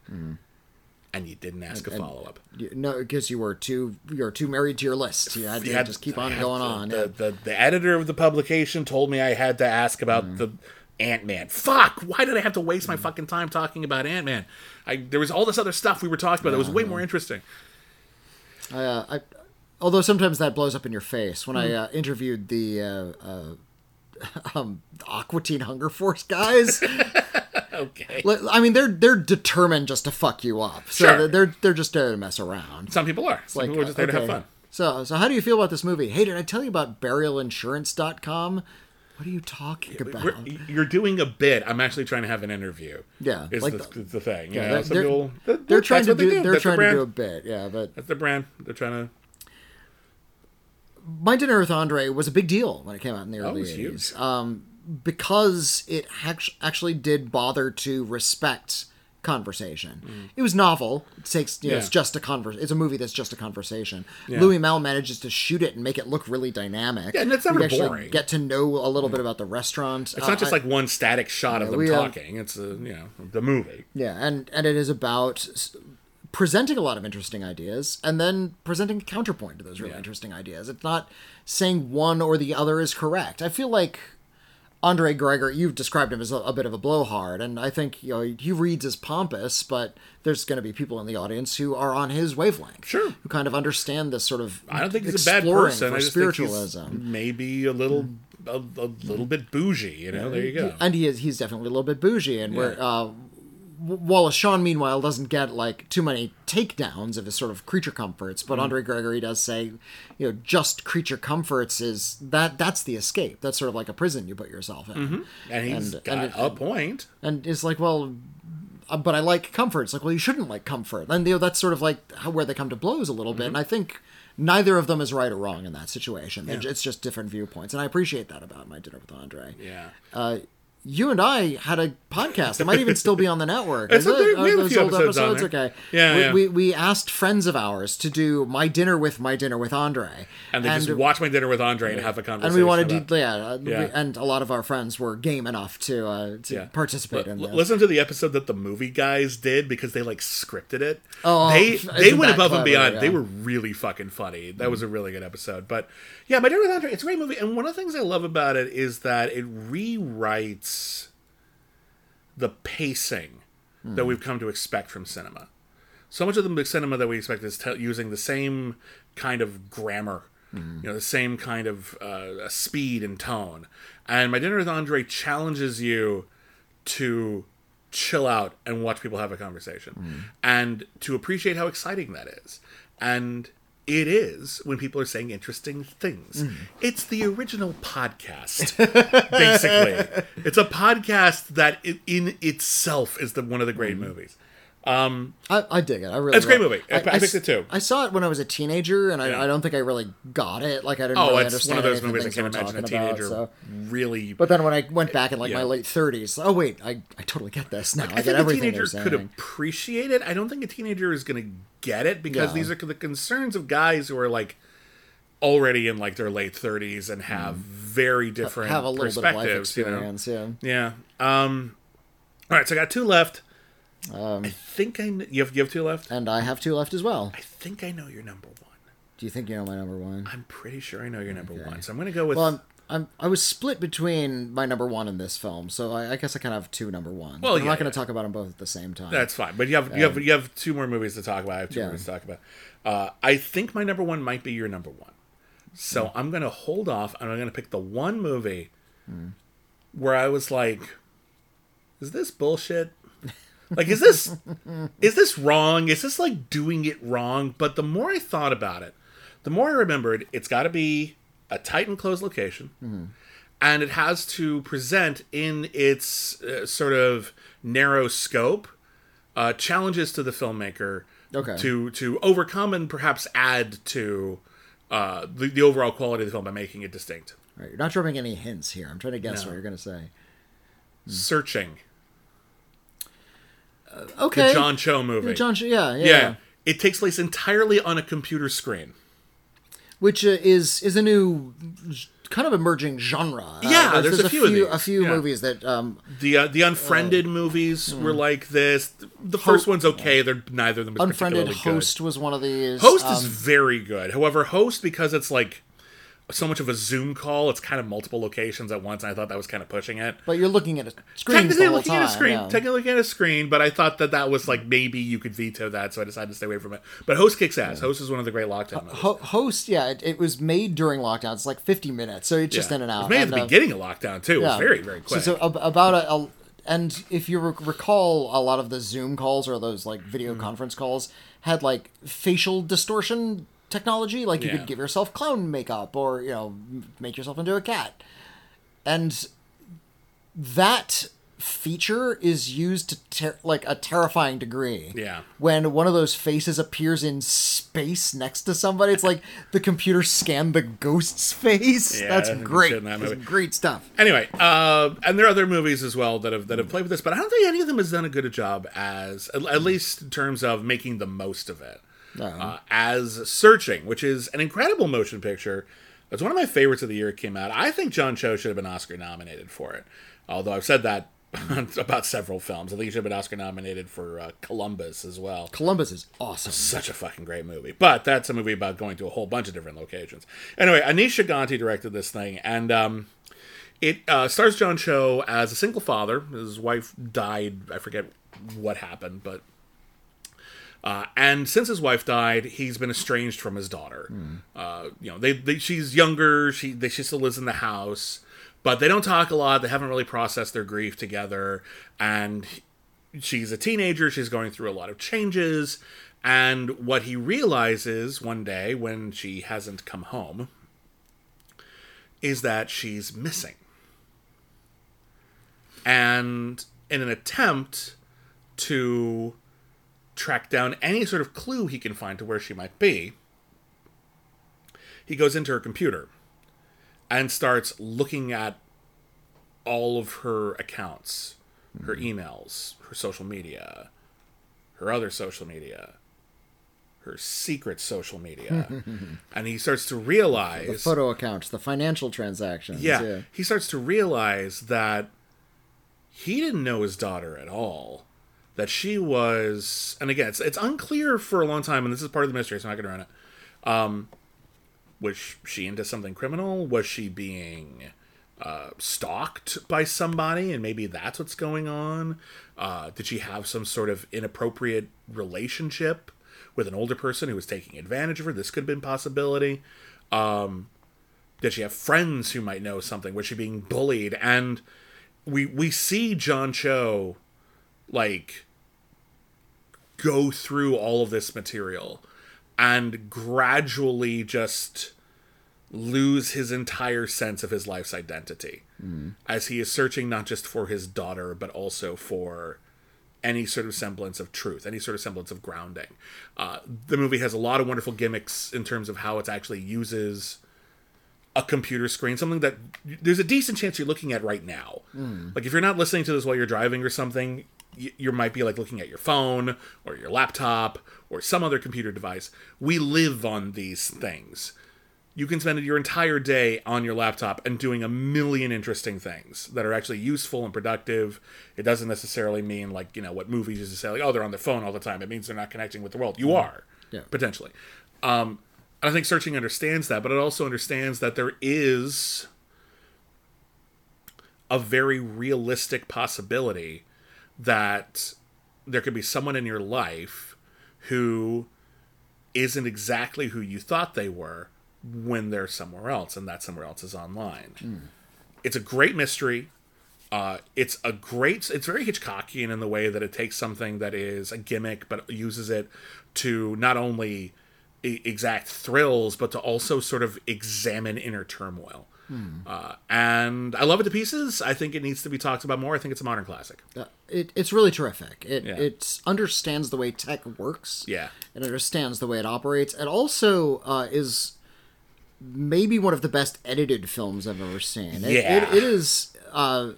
and you didn't ask a follow up. No, because you were too you were too married to your list. You had to just keep on going on. The, yeah. the, the editor of the publication told me I had to ask about Mm. the Ant Man. Fuck! Why did I have to waste Mm. my fucking time talking about Ant Man? I there was all this other stuff we were talking about that was way more interesting. I, uh, I, although sometimes that blows up in your face. When Hmm. I uh, interviewed the uh, uh, um, the Aqua Teen Hunger Force guys, Okay. I mean they're they're determined just to fuck you up. So Sure. they're- they're they're just there to mess around. Some people are. Some Like, people are just there to have fun. So so how do you feel about this movie? Hey, did I tell you about burialinsurance.com? What are you talking about? We're- you're doing a bit. I'm actually trying to have an interview. Yeah, is like the, the- the thing. You Yeah, know, they're, they're, people, they're that's trying to they do, they're That's trying their to do a bit, yeah. But That's the brand. They're trying to. My Dinner with Andre was a big deal when it came out in the Oh, early was 80s. huge. Um, because it act- actually did bother to respect conversation. It was novel. It takes, you know, it's Mm. Just a convers. It's a movie that's just a conversation. Louis Malle manages to shoot it and make it look really dynamic. Yeah, and it's never actually boring. Get to know a little bit about the restaurant. It's not just like one static shot of them we, uh, talking. It's a, you know the movie. Yeah, and and it is about presenting a lot of interesting ideas and then presenting a counterpoint to those really Yeah. interesting ideas. It's not saying one or the other is correct. I feel like Andre Gregor, you've described him as a, a bit of a blowhard, and I think you know he reads as pompous, but there's going to be people in the audience who are on his wavelength, Sure. who kind of understand this sort of. I don't think he's a bad person. I just think spiritualism. he's maybe a little a, a little bit bougie. You know, there you go. and he is he's definitely a little bit bougie and we're uh Wallace Shawn, meanwhile, doesn't get like too many takedowns of his sort of creature comforts, but Andre Gregory does say, you know, just creature comforts is that that's the escape. That's sort of like a prison you put yourself in, and he's And- got and a point. and it's like, well. uh, But I like comfort. It's like, well, you shouldn't like comfort, and you know that's sort of like how, where they come to blows a little bit. And I think neither of them is right or wrong in that situation. They're- It's just different viewpoints, and I appreciate that about my dinner with Andre. Yeah. Uh, you and I had a podcast. It might even still be on the network. Is it? there. We have a those few old episodes episodes. Okay. Yeah, we, yeah. We, we asked friends of ours to do my dinner with my dinner with Andre, And they just watch my dinner with Andre and have a conversation. and we wanted about- to, yeah, uh, we- Yeah. and a lot of our friends were game enough to uh, to Yeah. participate in this. Listen to the episode that the movie guys did because they like scripted it. Oh, they they went above and clever, beyond. They were really fucking funny. That was a really good episode. But yeah, My Dinner with Andre, it's a great movie. And one of the things I love about it is that it rewrites the pacing that we've come to expect from cinema. So much of the cinema that we expect is te- using the same kind of grammar, you know, the same kind of uh, speed and tone. And My Dinner with Andre challenges you to chill out and watch people have a conversation and to appreciate how exciting that is. And it is when people are saying interesting things. Hmm. It's the original podcast, basically. It's a podcast that in itself is the one of the great hmm. movies. I, I dig it. I really. It's a great movie. I- I picked it too. I saw it when I was a teenager, and I, Yeah. I don't think I really got it. Like I didn't Oh, really it's one of those movies I can't imagine a talking about, teenager so- really. But then when I went back in like my late thirties, oh wait, I, I totally get this now. I, I get think a teenager could appreciate it. I don't think a teenager is going to get it because Yeah. these are the concerns of guys who are like already in like their late 30s and have very different Mm. Have a little bit of life perspectives, you know? experience, yeah. Yeah. Um all right, so I got two left. I think I kn- you have you have two left. And I have two left as well. I think I know your number one. Do you think you know my number one? I'm pretty sure I know your number Okay. one. So I'm going to go with Well, I'm, I'm I was split between my number one and this film, so I, I guess I kind of have two number ones. Well, But I'm yeah, not going to yeah. talk about them both at the same time. That's fine, but you have you have you have two more movies to talk about. I have two Yeah. movies to talk about. Uh, I think my number one might be your number one, so Hmm. I'm gonna hold off and I'm gonna pick the one movie where I was like, "Is this bullshit? Like, is this is this wrong? Is this like doing it wrong?" But the more I thought about it, the more I remembered it's got to be a tight and closed location and it has to present in its uh, sort of narrow scope uh, challenges to the filmmaker Okay. to to overcome and perhaps add to uh, the, the overall quality of the film by making it distinct. Right, you're not dropping any hints here. I'm trying to guess No. what you're going to say. Searching Okay. the John Cho movie. John, Cho, yeah, yeah, yeah. it takes place entirely on a computer screen. Which uh, is is a new kind of emerging genre. Uh, Yeah, there's a few of these. a few Yeah. movies that um, The uh, the Unfriended movies were like this. The first one's okay. They're neither of them Unfriended Host was one of these. Host um, is very good. However, Host because it's like so much of a Zoom call, it's kind of multiple locations at once, and I thought that was kind of pushing it. but you're looking at a screen Technically looking time. at a screen, yeah. technically looking at a screen, but I thought that that was like maybe you could veto that, so I decided to stay away from it. But Host kicks ass. Host is one of the great lockdown. Ho- host, yeah, it, it was made during lockdown. It's like 50 minutes, so it's just Yeah. in and It out. was made at the uh, beginning of lockdown too. It was very very quick. So, so about a, a and if you rec- recall, a lot of the Zoom calls or those like Mm-hmm. video conference calls had like facial distortion technology. Like you Yeah. could give yourself clown makeup or you know make yourself into a cat, and that feature is used to ter- like a terrifying degree. Yeah. When one of those faces appears in space next to somebody, it's like the computer scanned the ghost's face. Yeah, That's I think we great. that That's great stuff. anyway, uh, and there are other movies as well that have that have played with this, but I don't think any of them has done a good a job as at, at least in terms of making the most of it. Uh, as Searching, which is an incredible motion picture. It's one of my favorites of the year it came out. I think John Cho should have been Oscar nominated for it. Although I've said that about several films. I think he should have been Oscar nominated for uh, Columbus as well Columbus is awesome. such a fucking great movie. But that's a movie about going to a whole bunch of different locations. Anyway, Aneesh Chaganty directed this thing, and um, it uh, stars John Cho as a single father. His wife died. I forget what happened, but. Uh, and since his wife died, he's been estranged from his daughter. Uh, you know, they, they she's younger. She they, she still lives in the house, but they don't talk a lot. They haven't really processed their grief together, and she's a teenager, she's going through a lot of changes, and what he realizes one day when she hasn't come home is that she's missing. And in an attempt to track down any sort of clue he can find to where she might be, he goes into her computer and starts looking at all of her accounts, her hmm. emails, her social media, her other social media, her secret social media. and he starts to realize the Photo accounts, the financial transactions. yeah, Yeah. he starts to realize that he didn't know his daughter at all. That she was, and again, it's it's unclear for a long time, and this is part of the mystery. So I'm not going to run it. Um, was she into something criminal? Was she being uh, stalked by somebody, and maybe that's what's going on? Uh, did she have some sort of inappropriate relationship with an older person who was taking advantage of her? This could have been possibility. Um, did she have friends who might know something? Was she being bullied? And we we see John Cho like go through all of this material and gradually just lose his entire sense of his life's identity as he is searching not just for his daughter but also for any sort of semblance of truth any sort of semblance of grounding. Uh, the movie has a lot of wonderful gimmicks in terms of how it actually uses a computer screen, something that there's a decent chance you're looking at right now. Like if you're not listening to this while you're driving or something, you, you might be like looking at your phone or your laptop or some other computer device. We live on these things. You can spend your entire day on your laptop and doing a million interesting things that are actually useful and productive. It doesn't necessarily mean like, you know, what movies used to say, like, oh, they're on their phone all the time. It means they're not connecting with the world. You are, Yeah. potentially. Um, I think searching understands that, but it also understands that there is a very realistic possibility that there could be someone in your life who isn't exactly who you thought they were when they're somewhere else, and that somewhere else is online. It's a great mystery. Uh, it's a great. It's very Hitchcockian in the way that it takes something that is a gimmick, but uses it to not only exact thrills, but to also sort of examine inner turmoil. Uh, and I love it to pieces. I think it needs to be talked about more. I think it's a modern classic. Uh, it, it's really terrific. It Yeah. it understands the way tech works. Yeah. It understands the way it operates. It also uh, is maybe one of the best edited films I've ever seen. It, Yeah. it, it is uh,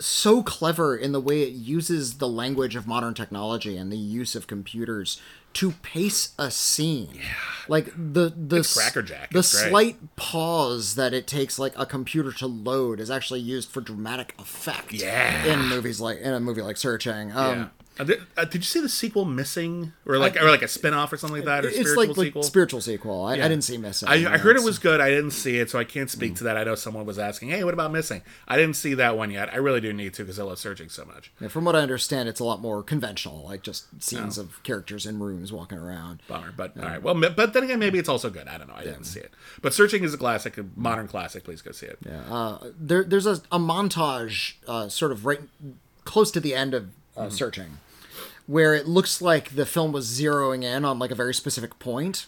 so clever in the way it uses the language of modern technology and the use of computers to pace a scene. Yeah. Like the the s- crackerjack. The It's great. slight pause that it takes like a computer to load is actually used for dramatic effect. Yeah. In movies like in a movie like Searching. Um, Yeah. Uh, did, uh, did you see the sequel Missing, or like or like a spin off or something like that, or It's spiritual like, like sequel? spiritual sequel. I, I didn't see Missing. I, I heard it was good. I didn't see it, so I can't speak to that. I know someone was asking, "Hey, what about Missing?" I didn't see that one yet. I really do need to because I love searching so much. Yeah, from what I understand, it's a lot more conventional, like just Oh. scenes of characters in rooms walking around. Bummer, but all right. Well, but then again, maybe it's also good. I don't know. I didn't see it, but searching is a classic, a modern classic. Please go see it. Uh, there, there's a, a montage, uh, sort of right close to the end of uh, Mm-hmm. Searching, where it looks like the film was zeroing in on like a very specific point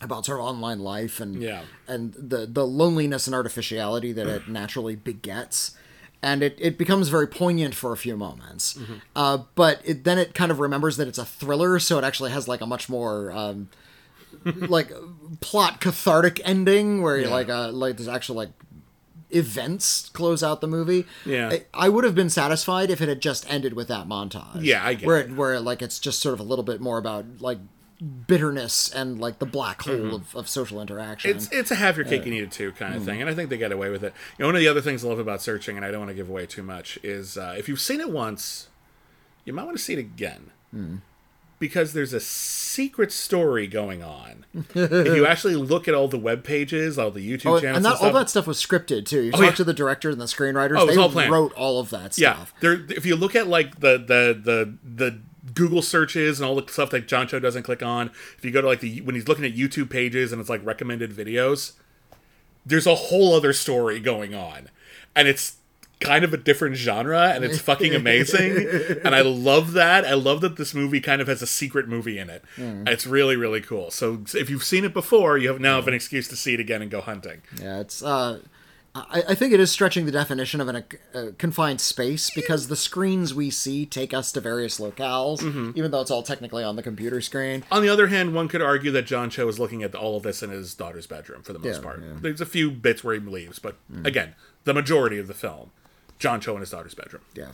about sort of online life and Yeah. and the the loneliness and artificiality that it naturally begets. And it, it becomes very poignant for a few moments. Mm-hmm. Uh, but it, then it kind of remembers that it's a thriller, so it actually has like a much more um, like plot cathartic ending where Yeah. like uh like there's actual like events close out the movie. Yeah. I, I would have been satisfied if it had just ended with that montage. Yeah, I get where it. where like it's just sort of a little bit more about like bitterness and like the black hole of, of social interaction. Mm-hmm. It's it's a have your cake and eat it too kind of thing, and I think they get away with it. You know, one of the other things I love about searching, and I don't want to give away too much, is uh, if you've seen it once, you might want to see it again. Because there's a secret story going on. if you actually look at all the web pages, all the YouTube Oh, channels, and that, and all that stuff was scripted too. You oh, talk yeah. to the director and the screenwriters; Oh, they all planned. wrote all of that Yeah, there. If you look at like the the the the Google searches and all the stuff that John Cho doesn't click on, if you go to like the when he's looking at YouTube pages and it's like recommended videos, there's a whole other story going on, and it's kind of a different genre and it's fucking amazing. and I love that. I love that this movie kind of has a secret movie in it. It's really, really cool. So if you've seen it before, you have now have an excuse to see it again and go hunting. Yeah, it's. Uh, I, I think it is stretching the definition of an, a confined space because the screens we see take us to various locales, Mm-hmm. even though it's all technically on the computer screen. On the other hand, one could argue that John Cho is looking at all of this in his daughter's bedroom for the most Yeah, part. yeah. Mm. There's a few bits where he leaves, but again, the majority of the film, John Cho in his daughter's bedroom. Yeah.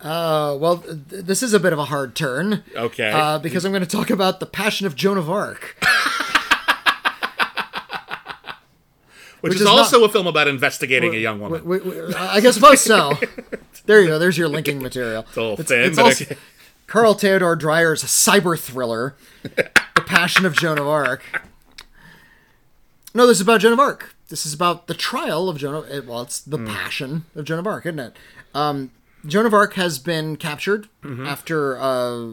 Uh, well, th- this is a bit of a hard turn. Okay. Uh, because I'm going to talk about the Passion of Joan of Arc. Which, which is, is not- also a film about investigating a young woman. I guess suppose so. There you go. There's your linking material. It's a little It's- thin, it's also okay. Carl Theodor Dreyer's cyber thriller, The Passion of Joan of Arc. No, this is about Joan of Arc. This is about the trial of Joan of Well, it's the Hmm. passion of Joan of Arc, isn't it? Um, Joan of Arc has been captured Mm-hmm. after uh,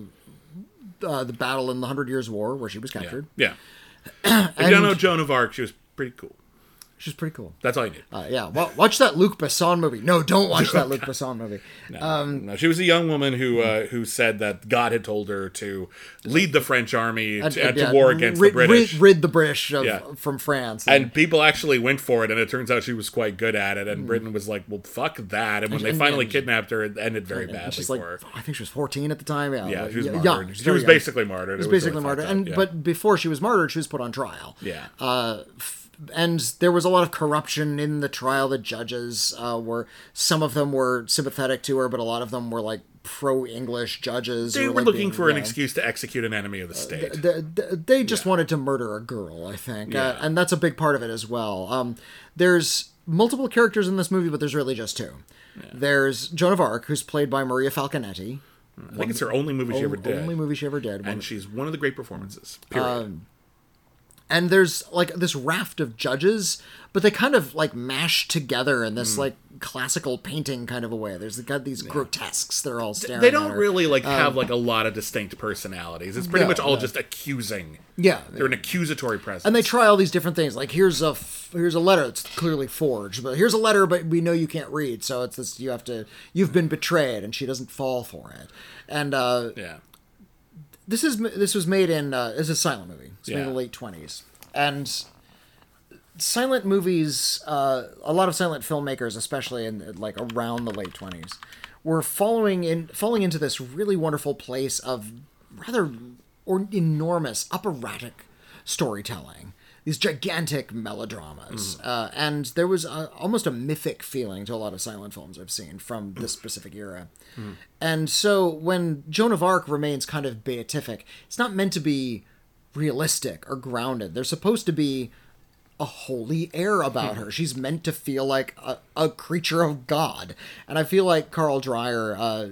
uh, the battle in the Hundred Years' War, where she was captured. Yeah. if you don't know Joan of Arc, she was pretty cool. She's pretty cool. That's all you need. Uh, yeah, wa- watch that Luc Besson movie. No, don't watch that Luc Besson movie. No, no, she was a young woman who uh, who said that God had told her to lead the French army to, And- uh, and, to yeah, war against rid, the British. Rid, rid the British of, Yeah. from France. and people actually went for it, and it turns out she was quite good at it. And Britain was like, "Well, fuck that!" And when they Mm. finally and- kidnapped her, it ended very And badly for like, her. I think she was 14 at the time. Yeah, she was. Yeah, like, she was martyred. young. She very was young. basically martyred. She was It was basically really martyred. fucked up, And yeah. but before she was martyred, she was put on trial. Yeah. Uh, f- and there was a lot of corruption in the trial. The judges uh, were some of them were sympathetic to her, but a lot of them were like pro-English judges. they were like, looking being, for an excuse to execute an enemy of the state. th- th- they just wanted to murder a girl, I think, uh, and that's a big part of it as well. Um, there's multiple characters in this movie, but there's really just two. There's Joan of Arc, who's played by Maria Falconetti, I think it's her only movie she ever did, only movie she ever did, and she's one of the great performances. Period. And there's like this raft of judges, but they kind of like mash together in this like classical painting kind of a way. There's got these grotesques they're all staring. they don't really like have like a lot of distinct personalities. It's pretty no, much all no. just accusing. Yeah, They're an accusatory presence. and they try all these different things. Like here's a f- here's a letter that's clearly forged, but here's a letter, but we know you can't read, so it's this. You have to. You've been betrayed, and she doesn't fall for it. And uh, yeah. This is this was made in uh, this is a silent movie. It's made in the late twenties, and silent movies. Uh, a lot of silent filmmakers, especially in like around the late twenties, were following in falling into this really wonderful place of rather or enormous operatic storytelling. These gigantic melodramas, uh, and there was a, almost a mythic feeling to a lot of silent films I've seen from this specific era. And so when Joan of Arc remains kind of beatific, it's not meant to be realistic or grounded. They're supposed to be a holy air about her. She's meant to feel like a, a creature of God. And I feel like Carl Dreyer uh,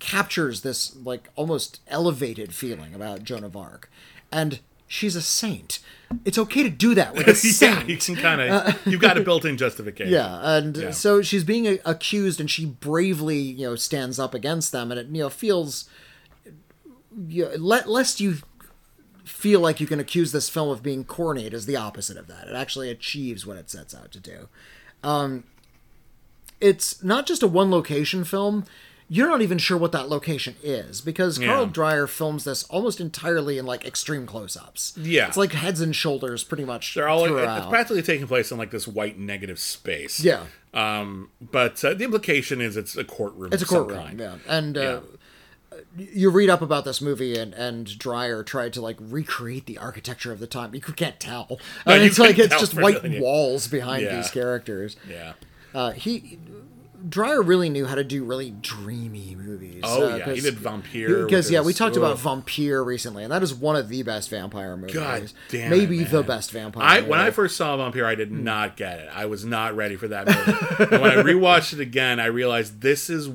captures this like almost elevated feeling about Joan of Arc. And she's a saint. It's okay to do that with a yeah, saint. you can kind of you've got a built-in justification. Yeah, and Yeah. so she's being a- accused, and she bravely, you know, stands up against them, and it, you know, feels, you let lest you feel like you can accuse this film of being corny. It is the opposite of that. It actually achieves what it sets out to do. Um, it's not just a one location film. You're not even sure what that location is because Carl Dreyer films this almost entirely in like extreme close-ups. Yeah. it's like heads and shoulders, pretty much. They're all throughout. it's practically taking place in like this white negative space. Yeah. Um, but uh, the implication is it's a courtroom. It's a courtroom, yeah. And uh, you read up about this movie, and and Dreyer tried to like recreate the architecture of the time. You can't tell. No, I mean, it's like it's just white walls behind Yeah. these characters. Yeah. Uh, he Dreyer really knew how to do really dreamy movies. Oh, uh, yeah, he did Vampyr, Because yeah, we talked about. Vampyr recently, and that is one of the best vampire movies. God damn maybe it, the best vampire. I when I first saw Vampyr, I did not get it. I was not ready for that movie. when I rewatched it again, I realized this is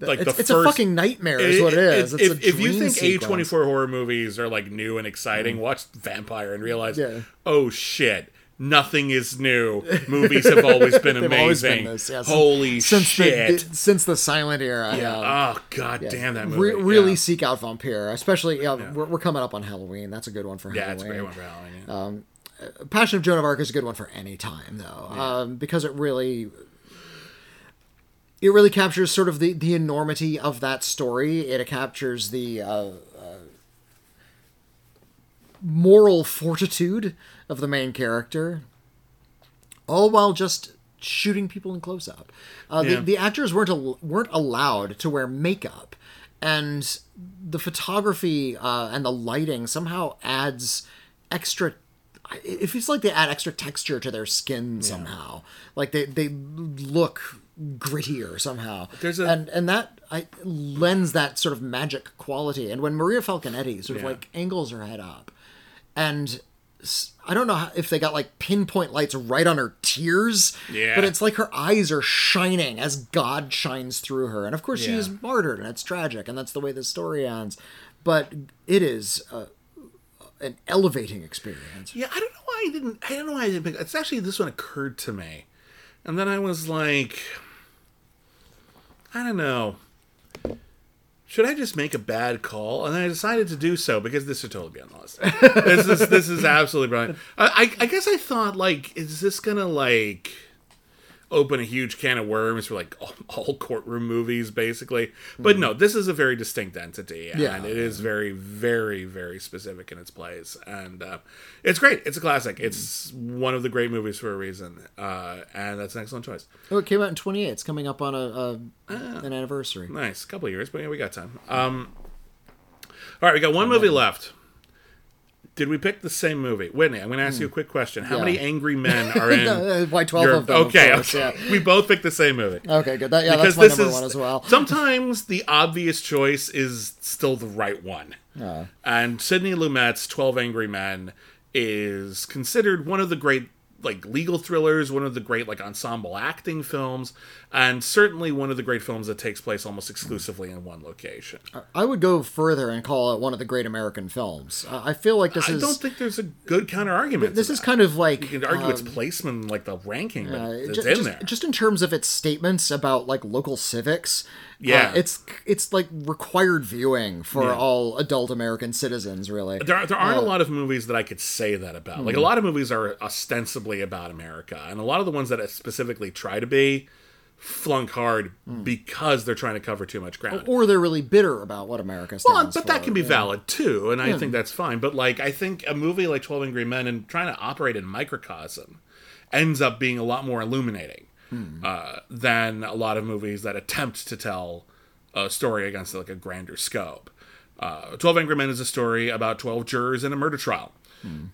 like it's, the it's first. a fucking nightmare, is what it is. It's if, a if you think A24 horror movies are like new and exciting, watch Vampyr and realize, Yeah. oh shit, nothing is new. Movies have always been amazing. always been this, yeah, Holy since shit! the since the silent era. yeah. um, oh god damn that Re- movie! really yeah. seek out Vampyr, especially yeah, We're, we're coming up on Halloween. That's a good one for Yeah, it's a Halloween. great one for Halloween. Yeah. Passion of Joan of Arc is a good one for any time, though, um, because it really it really captures sort of the the enormity of that story. It captures the uh, uh, moral fortitude of the main character, all while just shooting people in close up. Uh, Yeah. the, the actors weren't al- weren't allowed to wear makeup, and the photography uh, and the lighting somehow adds extra. It feels like they add extra texture to their skin somehow. Like they they look grittier somehow. There's a- and and that I, lends that sort of magic quality. And when Maria Falconetti sort of Yeah. like angles her head up, and I don't know if they got like pinpoint lights right on her tears, Yeah. but it's like her eyes are shining as God shines through her. And of course, she is martyred, and it's tragic, and that's the way the story ends. But it is uh, an elevating experience. Yeah, I don't know why I didn't. I don't know why I didn't pick. It's actually this one occurred to me, and then I was like, I don't know. Should I just make a bad call? And I decided to do so because this should totally be on the list. this is this is absolutely brilliant. I, I I guess I thought like, is this gonna like open a huge can of worms for like all, all courtroom movies, basically? But no, this is a very distinct entity, and Yeah. it is very, very, very specific in its plays, and uh, it's great. It's a classic. It's one of the great movies for a reason, uh, and that's an excellent choice. Oh, it came out in 28. It's coming up on a, a Ah. an anniversary. Nice, couple of years, but yeah, we got time. Um, all right, we got one movie left. Did we pick the same movie, Witney? I'm going to ask you a quick question. How Yeah. many angry men are in? Uh, Why 12 your- of them? of okay, course, okay. yeah. we both picked the same movie. Okay, good. That, yeah, because that's my this number is one as well. sometimes the obvious choice is still the right one. Uh, And Sidney Lumet's Twelve Angry Men is considered one of the great like legal thrillers, one of the great like ensemble acting films, and certainly one of the great films that takes place almost exclusively in one location. I would go further and call it one of the great American films. Uh, I feel like this I is I don't think there's a good counter argument. this is kind of like you can argue its um, placement, like the ranking, but uh, it's ju- in there. just in terms of its statements about like local civics. Yeah. uh, it's it's like required viewing for Yeah. all adult American citizens. Really, There, there aren't a Uh, lot of movies that I could say that about. Like a lot of movies are ostensibly about America, and a lot of the ones that specifically try to be flunk hard because they're trying to cover too much ground. or they're really bitter about what America stands Well, but that can be yeah. valid too, and I think that's fine. But like, I think a movie like Twelve Angry Men and trying to operate in microcosm ends up being a lot more illuminating uh, than a lot of movies that attempt to tell a story against like a grander scope. Uh, Twelve Angry Men is a story about twelve jurors in a murder trial.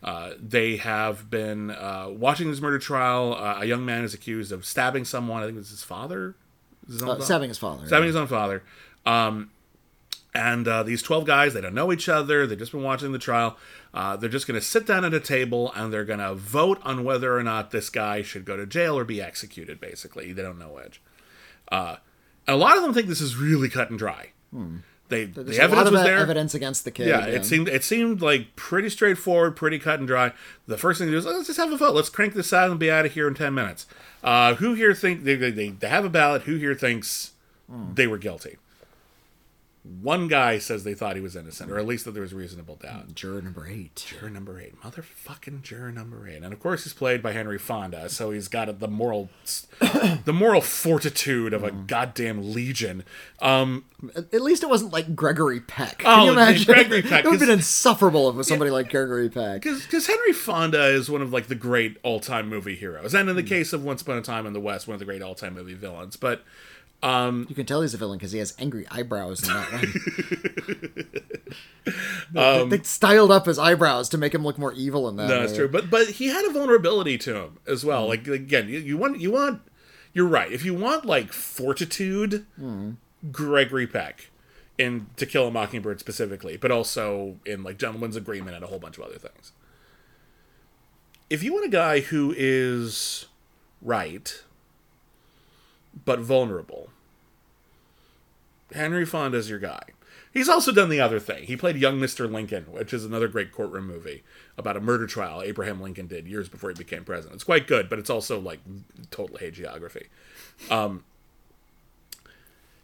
Uh, they have been uh, watching this murder trial. Uh, a young man is accused of stabbing someone. I think it was his father. Is his Uh, father? stabbing his father. stabbing his own father. Um, and uh, these 12 guys, they don't know each other. They've just been watching the trial. Uh, they're just going to sit down at a table and they're going to vote on whether or not this guy should go to jail or be executed, basically. They don't know which. Uh, and a lot of them think this is really cut and dry. They, There's the evidence was there. evidence against the kid. Yeah, it seemed it seemed like pretty straightforward, pretty cut and dry. The first thing to do is let's just have a vote. Let's crank this out and be out of here in ten minutes. Uh, who here think they, they, they, they have a ballot? Who here thinks they were guilty? One guy says they thought he was innocent, or at least that there was reasonable doubt. Juror number eight. Juror number eight, motherfucking juror number eight, and of course he's played by Henry Fonda, so he's got the moral, the moral fortitude of a goddamn legion. Um, At least it wasn't like Gregory Peck. Can Oh, you imagine? Gregory Peck, It would have been insufferable if it was somebody like Gregory Peck. because Henry Fonda is one of like the great all time movie heroes, and in the case of Once Upon a Time in the West, one of the great all time movie villains. But Um, you can tell he's a villain because he has angry eyebrows in that one. Um, they, they styled up his eyebrows to make him look more evil in that. no, that's true. But but he had a vulnerability to him as well. Hmm. Like again, you, you want you want you're right. If you want like fortitude, hmm. Gregory Peck in To Kill a Mockingbird specifically, but also in like Gentleman's Agreement and a whole bunch of other things. If you want a guy who is right but vulnerable, Henry Fonda's your guy. He's also done the other thing. He played young Mr. Lincoln, which is another great courtroom movie about a murder trial Abraham Lincoln did years before he became president. It's quite good, but it's also like total hagiography. Um,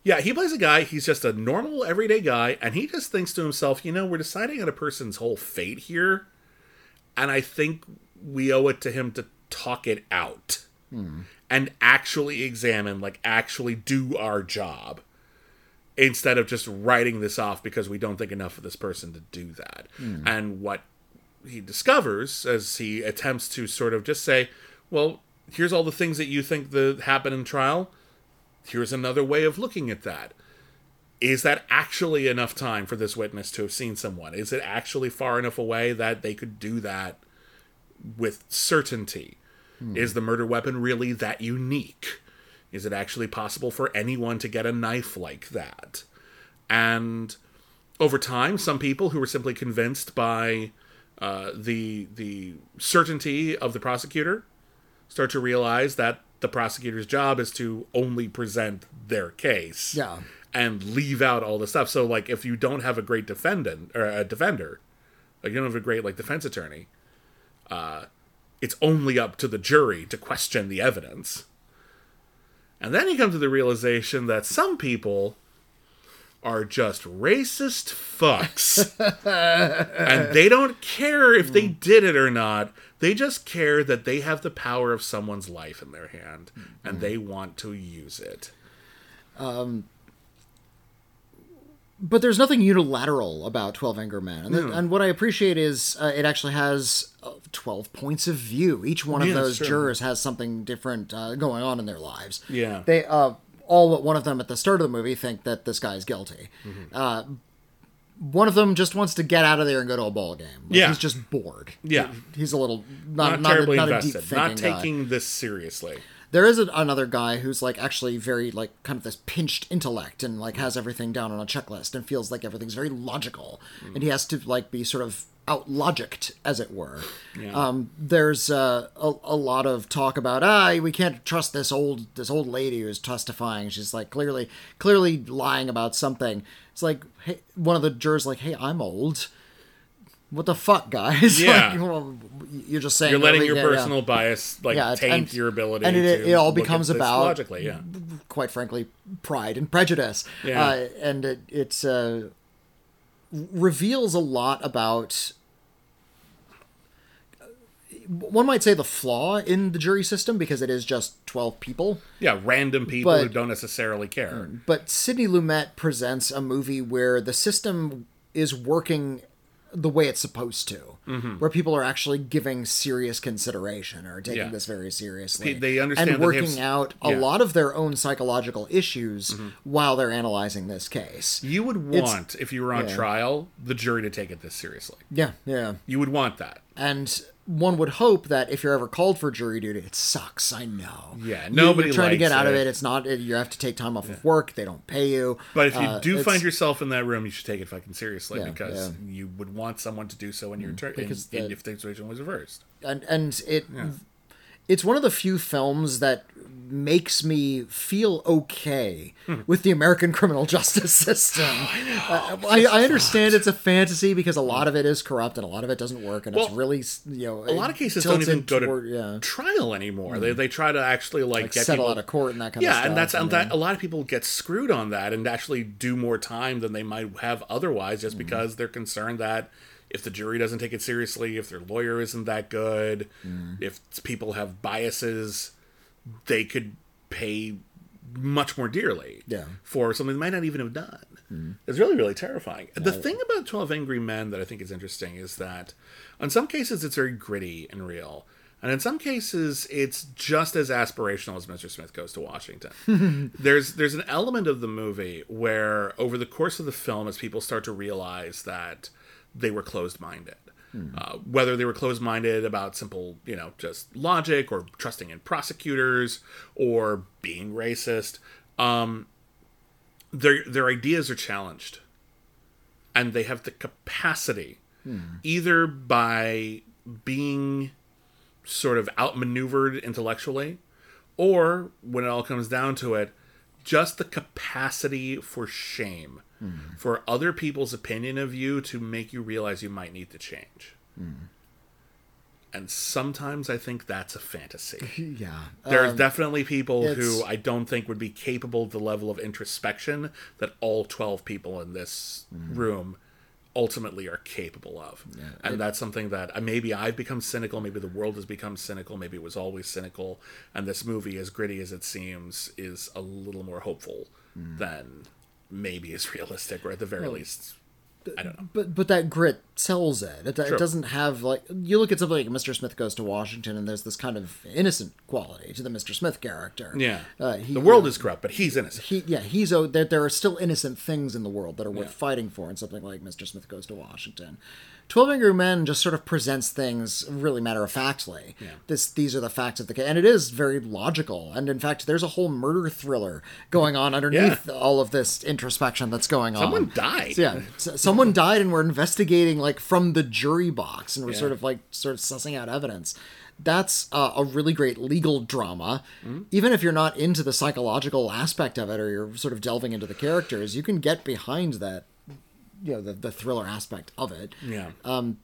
yeah, he plays a guy. He's just a normal, everyday guy, and he just thinks to himself, you know, we're deciding on a person's whole fate here, and I think we owe it to him to talk it out and actually examine, like actually do our job instead of just writing this off because we don't think enough of this person to do that. Hmm. And what he discovers as he attempts to sort of just say, well, here's all the things that you think that happen in trial. Here's another way of looking at that. Is that actually enough time for this witness to have seen someone? Is it actually far enough away that they could do that with certainty? Hmm. Is the murder weapon really that unique? Is it actually possible for anyone to get a knife like that? And over time, some people who were simply convinced by uh, the the certainty of the prosecutor start to realize that the prosecutor's job is to only present their case Yeah. and leave out all the stuff. So, like, if you don't have a great defendant or a defender, like you don't have a great like defense attorney, uh, it's only up to the jury to question the evidence. And then you come to the realization that some people are just racist fucks. and they don't care if they did it or not. They just care that they have the power of someone's life in their hand and mm-hmm. they want to use it. Um, but there's nothing unilateral about 12 Angry Men. And, and what I appreciate is uh, it actually has uh, 12 points of view. Each one of Yeah, those jurors has something different uh, going on in their lives. Yeah. They uh, all but one of them at the start of the movie think that this guy is guilty. Mm-hmm. Uh, one of them just wants to get out of there and go to a ball game. Like, Yeah. He's just bored. Yeah. He's a little Not, not, not, terribly not a deep invested. Not thinking guy. taking this seriously. There is a, another guy who's like actually very like kind of this pinched intellect and like has everything down on a checklist and feels like everything's very logical and he has to like be sort of out logicked as it were. Um, there's uh, a, a lot of talk about ah we can't trust this old this old lady who's testifying. She's like clearly clearly lying about something. It's like hey, one of the jurors like hey I'm old. What the fuck, guys? Yeah. like, well, you're just saying You're letting your yeah, yeah personal bias like Yeah, taint and- your ability. and it- it all becomes about- logically. Yeah, quite frankly, pride and prejudice. Yeah. Uh, and it it's, uh, reveals a lot about. One might say the flaw in the jury system because it is just 12 people. yeah. Random people But- who don't necessarily care. But Sidney Lumet presents a movie where the system is working the way it's supposed to, where people are actually giving serious consideration or taking Yeah. this very seriously. They- they understand and they have working out a yeah. Mm-hmm. lot of their own psychological issues while they're analyzing this case. You would It's- want, if you were on yeah. trial, the jury to take it this seriously. Yeah, yeah. You would want that. And one would hope that if you're ever called for jury duty, it sucks. I know. Yeah, nobody You're trying to get out of it. it. It's not. You have to take time off of work. They don't pay you. But if you Uh, do find yourself in that room, you should take it fucking seriously Yeah, because yeah. Mm, you would want someone to do so in your turn. because in, the- if the situation was reversed. and and it it's one of the few films that makes me feel okay with the American criminal justice system. Uh, I, I understand it's a fantasy because a lot of it is corrupt and a lot of it doesn't work, and it's really you know A lot of cases don't even go to yeah trial anymore. They, they try to actually like, like get settle people, out of court and that kind of yeah, stuff. and that's and that. A lot of people get screwed on that and actually do more time than they might have otherwise, Mm. just because they're concerned that if the jury doesn't take it seriously, if their lawyer isn't that good, Mm. if people have biases, they could pay much more dearly Yeah. for something they might not even have done. Mm-hmm. It's really, really terrifying. The thing about 12 Angry Men that I think is interesting is that in some cases it's very gritty and real. And in some cases it's just as aspirational as Mr. Smith Goes to Washington. there's there's an element of the movie where over the course of the film as people start to realize that they were closed-minded. Uh, whether they were closed-minded about simple, you know, just logic or trusting in prosecutors or being racist, um, their their ideas are challenged, and they have the capacity, either by being sort of outmaneuvered intellectually, or when it all comes down to it, just the capacity for shame, for other people's opinion of you to make you realize you might need to change. And sometimes I think that's a fantasy. yeah. There's Um, definitely people who I don't think would be capable of the level of introspection that all 12 people in this Mm-hmm. room ultimately are capable of. and that's something that uh, maybe I've become cynical, maybe the world has become cynical, maybe it was always cynical, and this movie, as gritty as it seems, is a little more hopeful than maybe is realistic, or at the very least, I don't know. But but that grit sells it. It, it doesn't have like you look at something like Mr. Smith Goes to Washington, and there's this kind of innocent quality to the Mr. Smith character. Yeah. uh, he, the world is corrupt, but he's innocent. He yeah he's oh, there. There are still innocent things in the world that are worth fighting for, in something like Mr. Smith Goes to Washington. Twelve Angry Men just sort of presents things really matter of factly. Yeah. This these are the facts of the case, and it is very logical. And in fact, there's a whole murder thriller going on underneath all of this introspection that's going on. Someone died. Yeah, s- someone died, and we're investigating like from the jury box, and we're sort of like sort of sussing out evidence. That's uh, a really great legal drama. Mm-hmm. Even if you're not into the psychological aspect of it, or you're sort of delving into the characters, you can get behind that. You know the, the thriller aspect of it. Yeah. Um,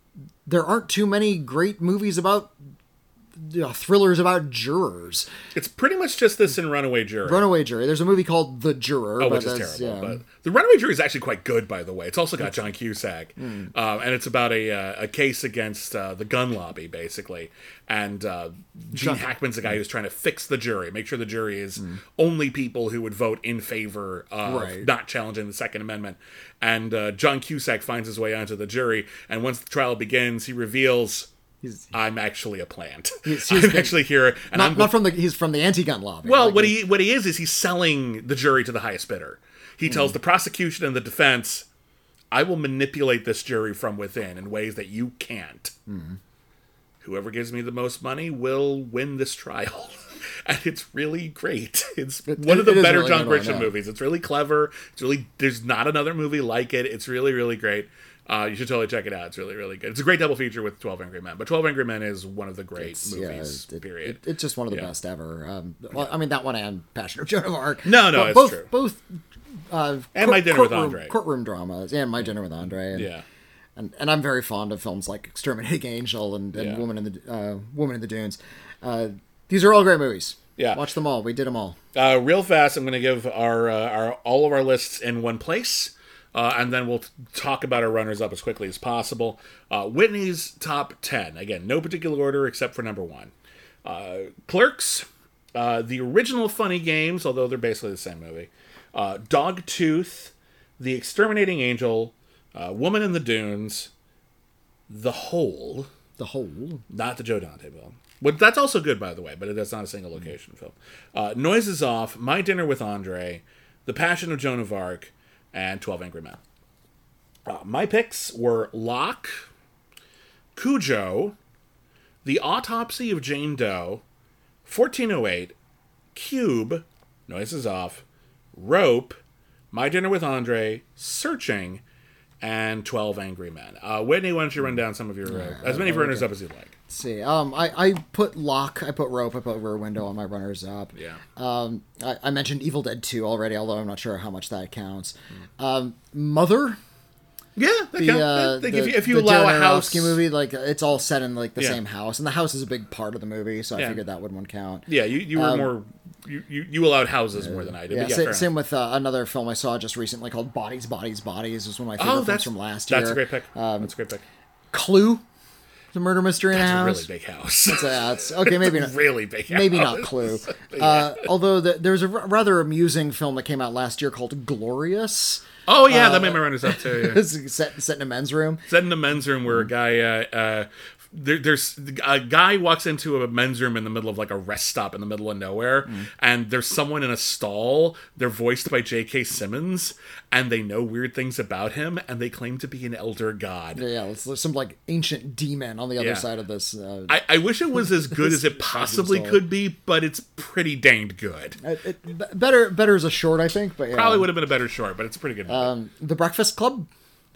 there aren't too many great movies about you know, thrillers about jurors. It's pretty much just this in Runaway Jury. Runaway Jury. There's a movie called The Juror, Oh, but which is terrible. yeah. But the Runaway Jury is actually quite good, by the way. It's also got John Cusack, Hmm. um, and it's about a uh, a case against uh, the gun lobby, basically. And uh, Gene Hackman's the guy who's trying to fix the jury, make sure the jury is only people who would vote in favor of Hmm. Right. not challenging the Second Amendment. And uh, John Cusack finds his way onto the jury, and once the trial begins, he reveals. He's- I'm actually a plant. He's- he's I'm the- actually here, and Not, I'm not from the he's from the anti-gun lobby. well, Like, what he what he is is he's selling the jury to the highest bidder. He tells mm. the prosecution and the defense, "I will manipulate this jury from within in ways that you can't. Mm. Whoever gives me the most money will win this trial." and it's really great. It's one of the better really John Grisham movies. It's really clever. It's really there's not another movie like it. It's really really great. Uh, you should totally check it out. It's really really good. It's a great double feature with Twelve Angry Men. But Twelve Angry Men is one of the great yeah, movies. it- period. it- it's just one of the Yeah. best ever. Um, well, I mean that one and Passion of Joan of Arc. No, no, it's both true. both. Uh, And My Dinner with Andre. Courtroom dramas and My Dinner with Andre. And, yeah. and and I'm very fond of films like Exterminating Angel and, and Yeah. Woman in the uh, Woman in the Dunes. Uh, these are all great movies. Yeah. watch them all. We did them all. Uh, real fast, I'm going to give our, uh, our all of our lists in one place, uh, and then we'll t- talk about our runners up as quickly as possible. Uh, Witney's top ten. Again, no particular order except for number one. Uh, Clerks, uh, the original Funny Games, although they're basically the same movie. Uh, Dogtooth, The Exterminating Angel, uh, Woman in the Dunes, The Hole The whole. not the Joe Dante film. But that's also good, by the way. But that's not a single location film. Uh, Noises Off, My Dinner with Andre, The Passion of Joan of Arc, and Twelve Angry Men. Uh, my picks were Locke, Cujo, The Autopsy of Jane Doe, 1408, Cube, Noises Off, Rope, My Dinner with Andre, Searching, and 12 Angry Men. Uh, Witney, why don't you run down some of your, uh, as many runners up as you'd like. Let's see. Um, I, I put Locke, I put Rope, I put Rear Window on my runners up. Yeah. Um, I, I mentioned Evil Dead 2 already, although I'm not sure how much that counts. Um, Mother, Yeah, that the, uh, the, if you, if you allow a house, movie, like it's all set in like the Yeah. same house, and the house is a big part of the movie, so I Yeah. figured that would one count. yeah, you, you were more you, you, you allowed houses more than I did. Yeah, yeah sa- same with uh, another film I saw just recently called Bodies, Bodies, Bodies. It was one of my favorite Oh, films from last year. That's a great pick. Um, that's a great pick. Clue, the murder mystery in a It's a house. really big house. So, yeah, it's okay. Maybe not. really big house. Maybe not Clue. Uh, although the, there's a r- rather amusing film that came out last year called Glorious. Oh yeah, that made my runners up too. Yeah. It's set, set in a men's room. Set in a men's room where a guy, uh, uh, there, there's a guy walks into a men's room in the middle of like a rest stop in the middle of nowhere, Mm. and there's someone in a stall. They're voiced by J.K. Simmons, and they know weird things about him, and they claim to be an elder god. Yeah, there's some like ancient demon on the other Yeah. side of this. Uh, I, I wish it was as good as it possibly could be, but it's pretty danged good. it, it, better better as a short, I think. But yeah, Probably would have been a better short, but it's a pretty good. Um, the Breakfast Club.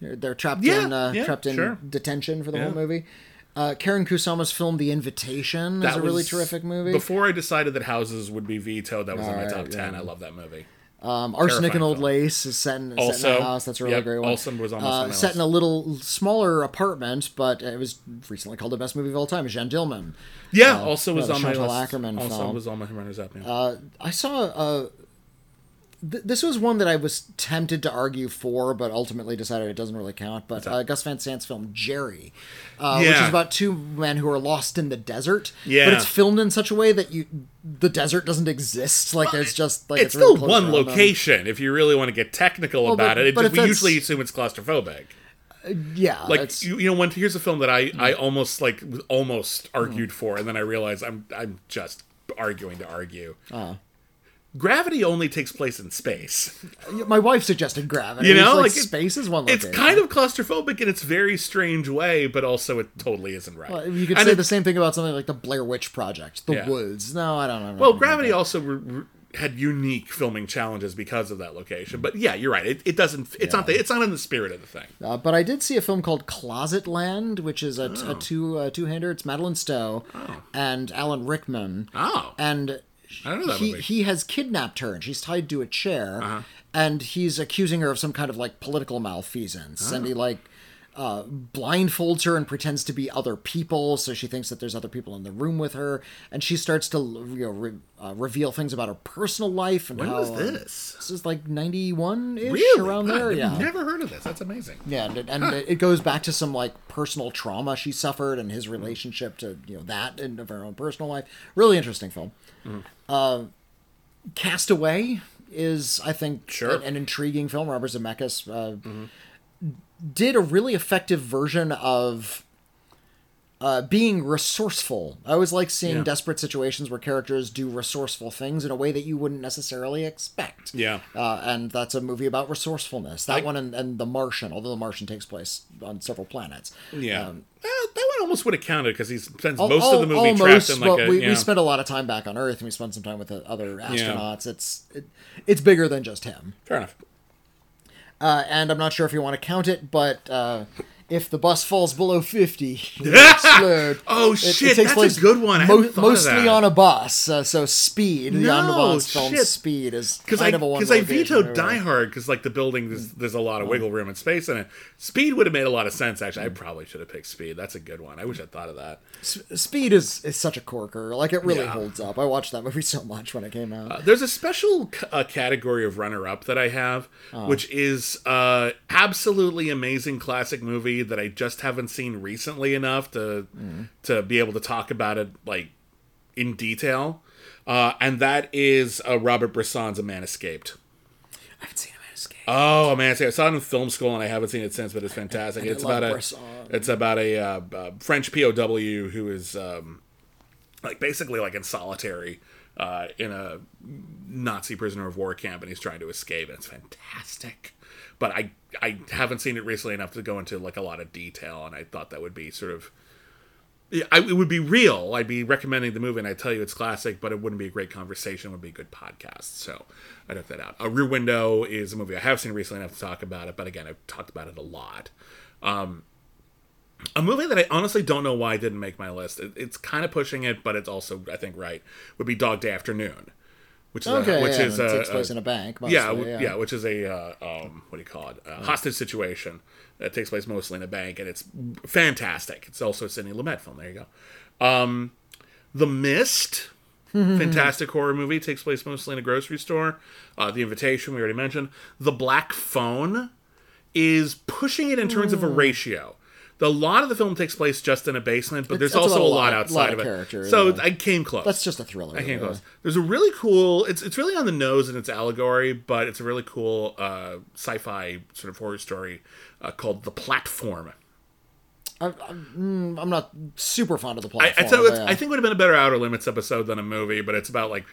They're, they're trapped Yeah, in uh, trapped in sure. detention for the whole movie. Uh, Karyn Kusama's film The Invitation is a really terrific movie. Before I decided that houses would be vetoed, that was in my Alright, top ten. yeah. I love that movie. Um, Arsenic Terrifying and Old film. Lace is set in, set in a house. That's a really yep, great one. also was on uh, my set in a little smaller apartment, but it was recently called the best movie of all time. Jeanne Dielman. Yeah, also was on my Chantal list. Akerman also film. was on my runners up. Yeah. Uh, I saw a th- this was one that I was tempted to argue for, but ultimately decided it doesn't really count. But uh, Gus Van Sant's film Gerry, uh, which is about two men who are lost in the desert. Yeah. but it's filmed in such a way that you the desert doesn't exist. Like it's just like it's, still close one around them. location. If you really want to get technical Well, about but- it, it but if we usually assume it's claustrophobic. Yeah, Like you, you know, when here's a film that I, I almost like almost Hmm. argued for, and then I realized I'm I'm just arguing to argue. Uh-huh. Gravity only takes place in space. my wife suggested gravity. You know, It's like, like, space is one. It's kind of claustrophobic in its very strange way, but also it totally isn't right. Well, you could And say it- the same thing about something like the Blair Witch Project, the Yeah. woods. No, I don't know. Well, Gravity also re- re- had unique filming challenges because of that location. But yeah, you're right. It, it doesn't. It's not. The, it's not in the spirit of the thing. Uh, but I did see a film called Closet Land, which is a, a two uh, two hander. It's Madeleine Stowe and Alan Rickman, Oh, and I don't know that he movie. he has kidnapped her and she's tied to a chair, Uh-huh. and he's accusing her of some kind of like political malfeasance, and he Oh. like. Uh, blindfolds her and pretends to be other people, so she thinks that there's other people in the room with her, and she starts to you know re- uh, reveal things about her personal life and when how was uh, this? this is like ninety one ish around there, I've yeah. Never heard of this. That's amazing. Yeah, and, it- and it goes back to some like personal trauma she suffered and his relationship to you know that and of her own personal life. Really interesting film. Uh, Castaway is, I think, Sure. an, an intriguing film. Robert Zemeckis uh, did a really effective version of uh, being resourceful. I always like seeing Yeah. desperate situations where characters do resourceful things in a way that you wouldn't necessarily expect. Yeah. Uh, and that's a movie about resourcefulness. That I- one and, and The Martian, although The Martian takes place on several planets. Yeah. Um, Well, that one almost would have counted because he spends most al- of the movie almost, trapped in like but a. we, yeah. we spent a lot of time back on Earth and we spent some time with the other astronauts. It's it, it's bigger than just him. Fair enough. Uh, and I'm not sure if you want to count it, but uh, if the bus falls below 50, it will explode. Oh, shit, It, takes that's a place good one. I mo- mostly on a bus. Uh, so Speed, the No, omnibus film shit. Speed, is Because kind I of a one because I vetoed. Die Hard because like the building there's, there's a lot of wiggle room and space in it. Speed would have made a lot of sense actually. I probably should have picked Speed. That's a good one. I wish I'd thought of that. S- Speed is, is such a corker. Like, it really Yeah. holds up. I watched that movie so much when it came out. Uh, there's a special c- uh, category of runner-up that I have, which is uh, absolutely amazing classic movie that I just haven't seen recently enough to to be able to talk about it like in detail. Uh, and that is uh, Robert Bresson's A Man Escaped. I haven't seen A Man Escaped. Oh A man, I saw it in film school and I haven't seen it since, but it's fantastic. it's about a it's about a uh, uh, French POW who is um, like basically like in solitary uh, in a Nazi prisoner of war camp, and he's trying to escape. And it's fantastic. But I I haven't seen it recently enough to go into like a lot of detail, and I thought that would be sort of. I, it would be real. I'd be recommending the movie, and I'd tell you it's classic, but it wouldn't be a great conversation. It would be a good podcast. So I took that out. A Rear Window is a movie I have seen recently enough to talk about it, but again, I've talked about it a lot. Um, a movie that I honestly don't know why didn't make my list. It, it's kind of pushing it, but it's also I think right. Would be Dog Day Afternoon, which is Okay, a, which yeah, is it a, takes place a- in a bank. Mostly, yeah, yeah, yeah, which is a uh, um, what do you call it? A hostage situation that takes place mostly in a bank, and it's fantastic. It's also a Sidney Lumet film. There you go. Um, the Mist, fantastic horror movie, takes place mostly in a grocery store. Uh, the Invitation, we already mentioned. The Black Phone is pushing it in terms of a ratio. The lot of the film takes place just in a basement, but there's Hmm. it's also a a lot lot- outside lot of of it. So yeah. I came close. That's just a thriller. I can't yeah. close. There's a really cool. It's it's really on the nose in its allegory, but it's a really cool uh, sci-fi sort of horror story uh, called The Platform. I'm, I'm, I'm not super fond of the I, platform. I, it's, but, I think it would have been a better Outer Limits episode than a movie, but it's about like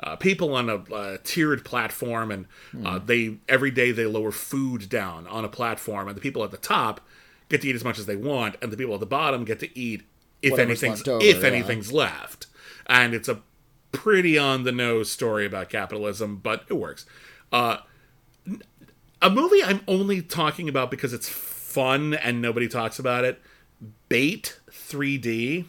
uh, people on a uh, tiered platform, and Hmm. uh, they every day they lower food down on a platform, and the people at the top get to eat as much as they want, and the people at the bottom get to eat if Whatever's anything's left over, if yeah. anything's left, and it's a pretty on the nose story about capitalism, but it works. Uh, a movie I'm only talking about because it's fun and nobody talks about it. Bait 3D,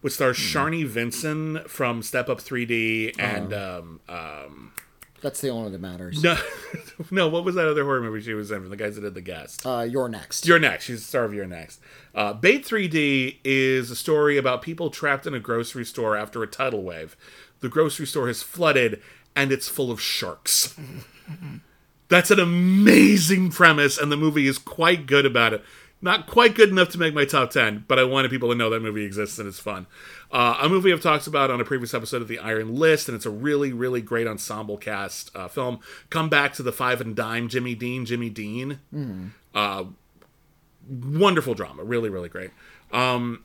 which stars Hmm. Sharni Vinson from Step Up 3D and Uh-huh. um, um, that's the only one that matters. no, no, what was that other horror movie she was in? From the guys that did The Guest. Uh, you're next. You're next. She's the star of You're Next. Uh, Bait 3D is a story about people trapped in a grocery store after a tidal wave. The grocery store has flooded, and it's full of sharks. That's an amazing premise, and the movie is quite good about it. Not quite good enough to make my top 10, but I wanted people to know that movie exists and it's fun. Uh, a movie I've talked about on a previous episode of The Iron List, and it's a really, really great ensemble cast uh, film. Come back to the Five and Dime, Jimmy Dean, Jimmy Dean. Uh, wonderful drama, really, really great. Um,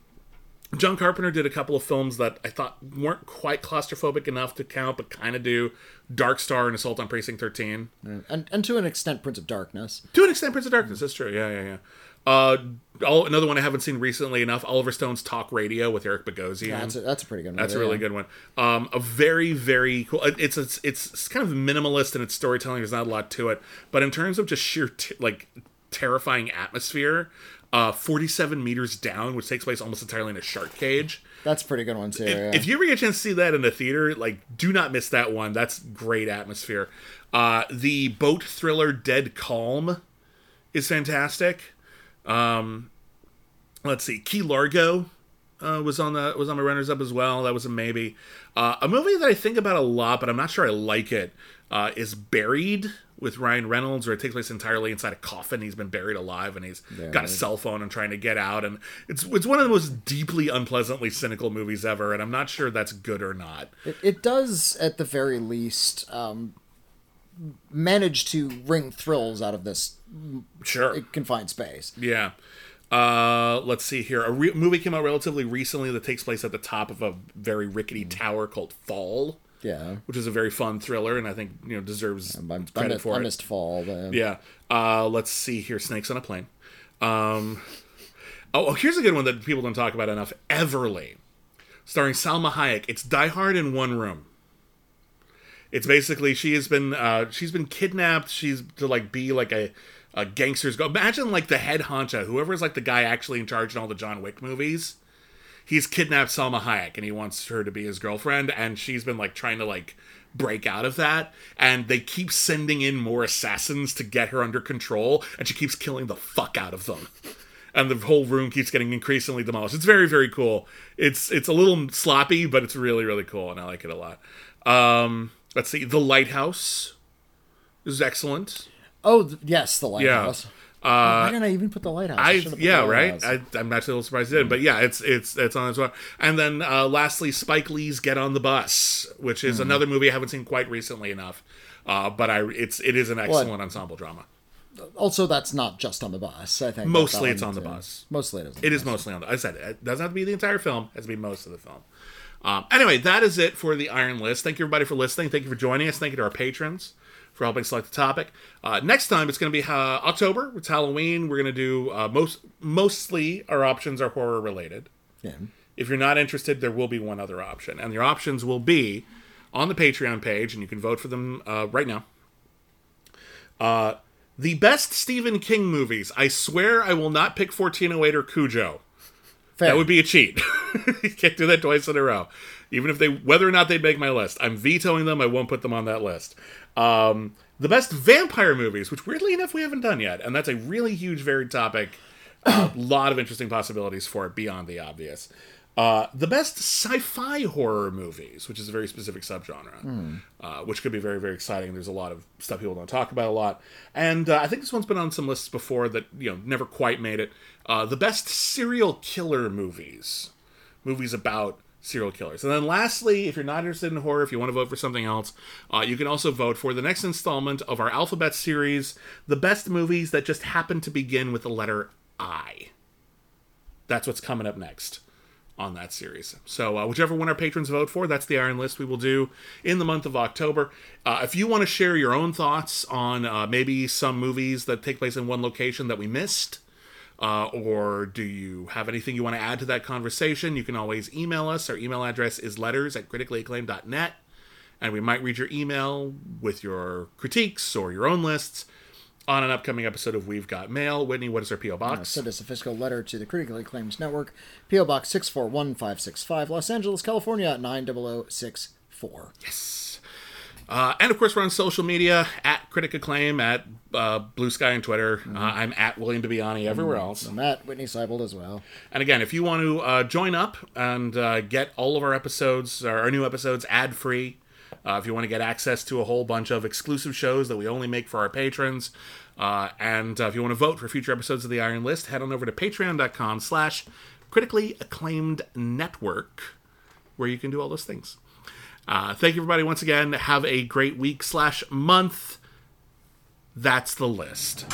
John Carpenter did a couple of films that I thought weren't quite claustrophobic enough to count, but kind of do. Dark Star and Assault on Precinct 13. and and to an extent, Prince of Darkness. To an extent, Prince of Darkness. That's true. Yeah, yeah, yeah. Uh, all, another one I haven't seen recently enough. Oliver Stone's Talk Radio with Eric Bogosian. That's a, that's a pretty good. One. That's a really yeah. good one. Um, a very, very cool. It's it's it's kind of minimalist in its storytelling. There's not a lot to it, but in terms of just sheer t- like terrifying atmosphere, uh, 47 meters down, which takes place almost entirely in a shark cage. That's a pretty good one too. yeah. If you ever get a chance to see that in the theater, like do not miss that one. That's great atmosphere. Uh, the boat thriller Dead Calm is fantastic. Um, let's see, Key Largo uh, was on the was on my runners up as well. That was a maybe. Uh, a movie that I think about a lot, but I'm not sure I like it. Uh, is Buried with Ryan Reynolds, where it takes place entirely inside a coffin. He's been buried alive, and he's got a cell phone and trying to get out. And it's it's one of the most deeply unpleasantly cynical movies ever. And I'm not sure that's good or not. It, it does, at the very least, um, manage to wring thrills out of this Sure. confined space. Yeah. Uh, let's see here. A re- movie came out relatively recently that takes place at the top of a very rickety tower called Fall, Yeah. which is a very fun thriller, and I think you know deserves I, I, credit missed, for I it. missed Fall. But, Yeah. Uh, let's see here. Snakes on a plane. Um, oh, oh, here's a good one that people don't talk about enough. Everly, starring Salma Hayek. It's Die Hard in one room. It's basically she has been uh, she's been kidnapped. She's to like be like a, a gangster's go. Imagine like the head honcho, whoever's like the guy actually in charge in all the John Wick movies. He's kidnapped Salma Hayek and he wants her to be his girlfriend, and she's been like trying to like break out of that. And they keep sending in more assassins to get her under control, and she keeps killing the fuck out of them. And the whole room keeps getting increasingly demolished. It's very, very cool. It's it's a little sloppy, but it's really, really cool, and I like it a lot. Um, let's see, The Lighthouse is excellent. Oh, th- yes, the lighthouse. Uh, Why didn't I even put the lighthouse? I the yeah right. I, I'm actually a little surprised it didn't, but yeah, it's it's it's on as well. And then uh, lastly, Spike Lee's Get on the Bus, which is another movie I haven't seen quite recently enough, uh, but I it's it is an excellent ensemble drama. also, that's not just on the bus. I think Mostly it's on the too. bus. Mostly it is. on It the is bus. mostly on the. I said it doesn't have to be the entire film; it has to be most of the film. Um, anyway, that is it for the Iron List. Thank you everybody for listening. Thank you for joining us. Thank you to our patrons for helping select the topic. Uh, next time it's going to be uh, October. It's Halloween. We're going to do uh, most mostly our options are horror related. Yeah. If you're not interested, there will be one other option, and your options will be on the Patreon page, and you can vote for them uh, right now. Uh, the best Stephen King movies. I swear I will not pick 1408 or Cujo. Fair. That would be a cheat. you can't do that twice in a row. Even if they, whether or not they'd make my list, I'm vetoing them. I won't put them on that list. Um, the best vampire movies, which weirdly enough we haven't done yet, and that's a really huge, varied topic. A lot of interesting possibilities for it beyond the obvious. Uh, the best sci-fi horror movies, which is a very specific subgenre, uh, which could be very, very exciting. There's a lot of stuff people don't talk about a lot, and uh, I think this one's been on some lists before that you know never quite made it. Uh, the best serial killer movies, movies about serial killers, and then lastly, if you're not interested in horror, if you want to vote for something else, uh, you can also vote for the next installment of our alphabet series, the best movies that just happen to begin with the letter I. That's what's coming up next on that series. So, uh, whichever one our patrons vote for, that's the Iron List we will do in the month of October. Uh, if you want to share your own thoughts on uh, maybe some movies that take place in one location that we missed, uh, or do you have anything you want to add to that conversation, you can always email us. Our email address is letters at criticallyacclaimed.net, and we might read your email with your critiques or your own lists on an upcoming episode of We've Got Mail. Witney, what is our P.O. Box? Send us a physical letter to the Critically Acclaimed Network, P.O. Box 641565, Los Angeles, California, 90064. Uh, and of course, we're on social media at Critic Acclaim, at uh, Blue Sky and Twitter. Mm-hmm. Uh, I'm at William Bibbiani everywhere else. I'm at Witney Seibold as well. And again, if you want to uh, join up and uh, get all of our episodes, our new episodes, ad free, Uh, if you want to get access to a whole bunch of exclusive shows that we only make for our patrons, uh, and uh, if you want to vote for future episodes of the Iron List, head on over to patreon.com slash critically acclaimed network, where you can do all those things. Uh, thank you, everybody, once again. Have a great week slash month. That's the list.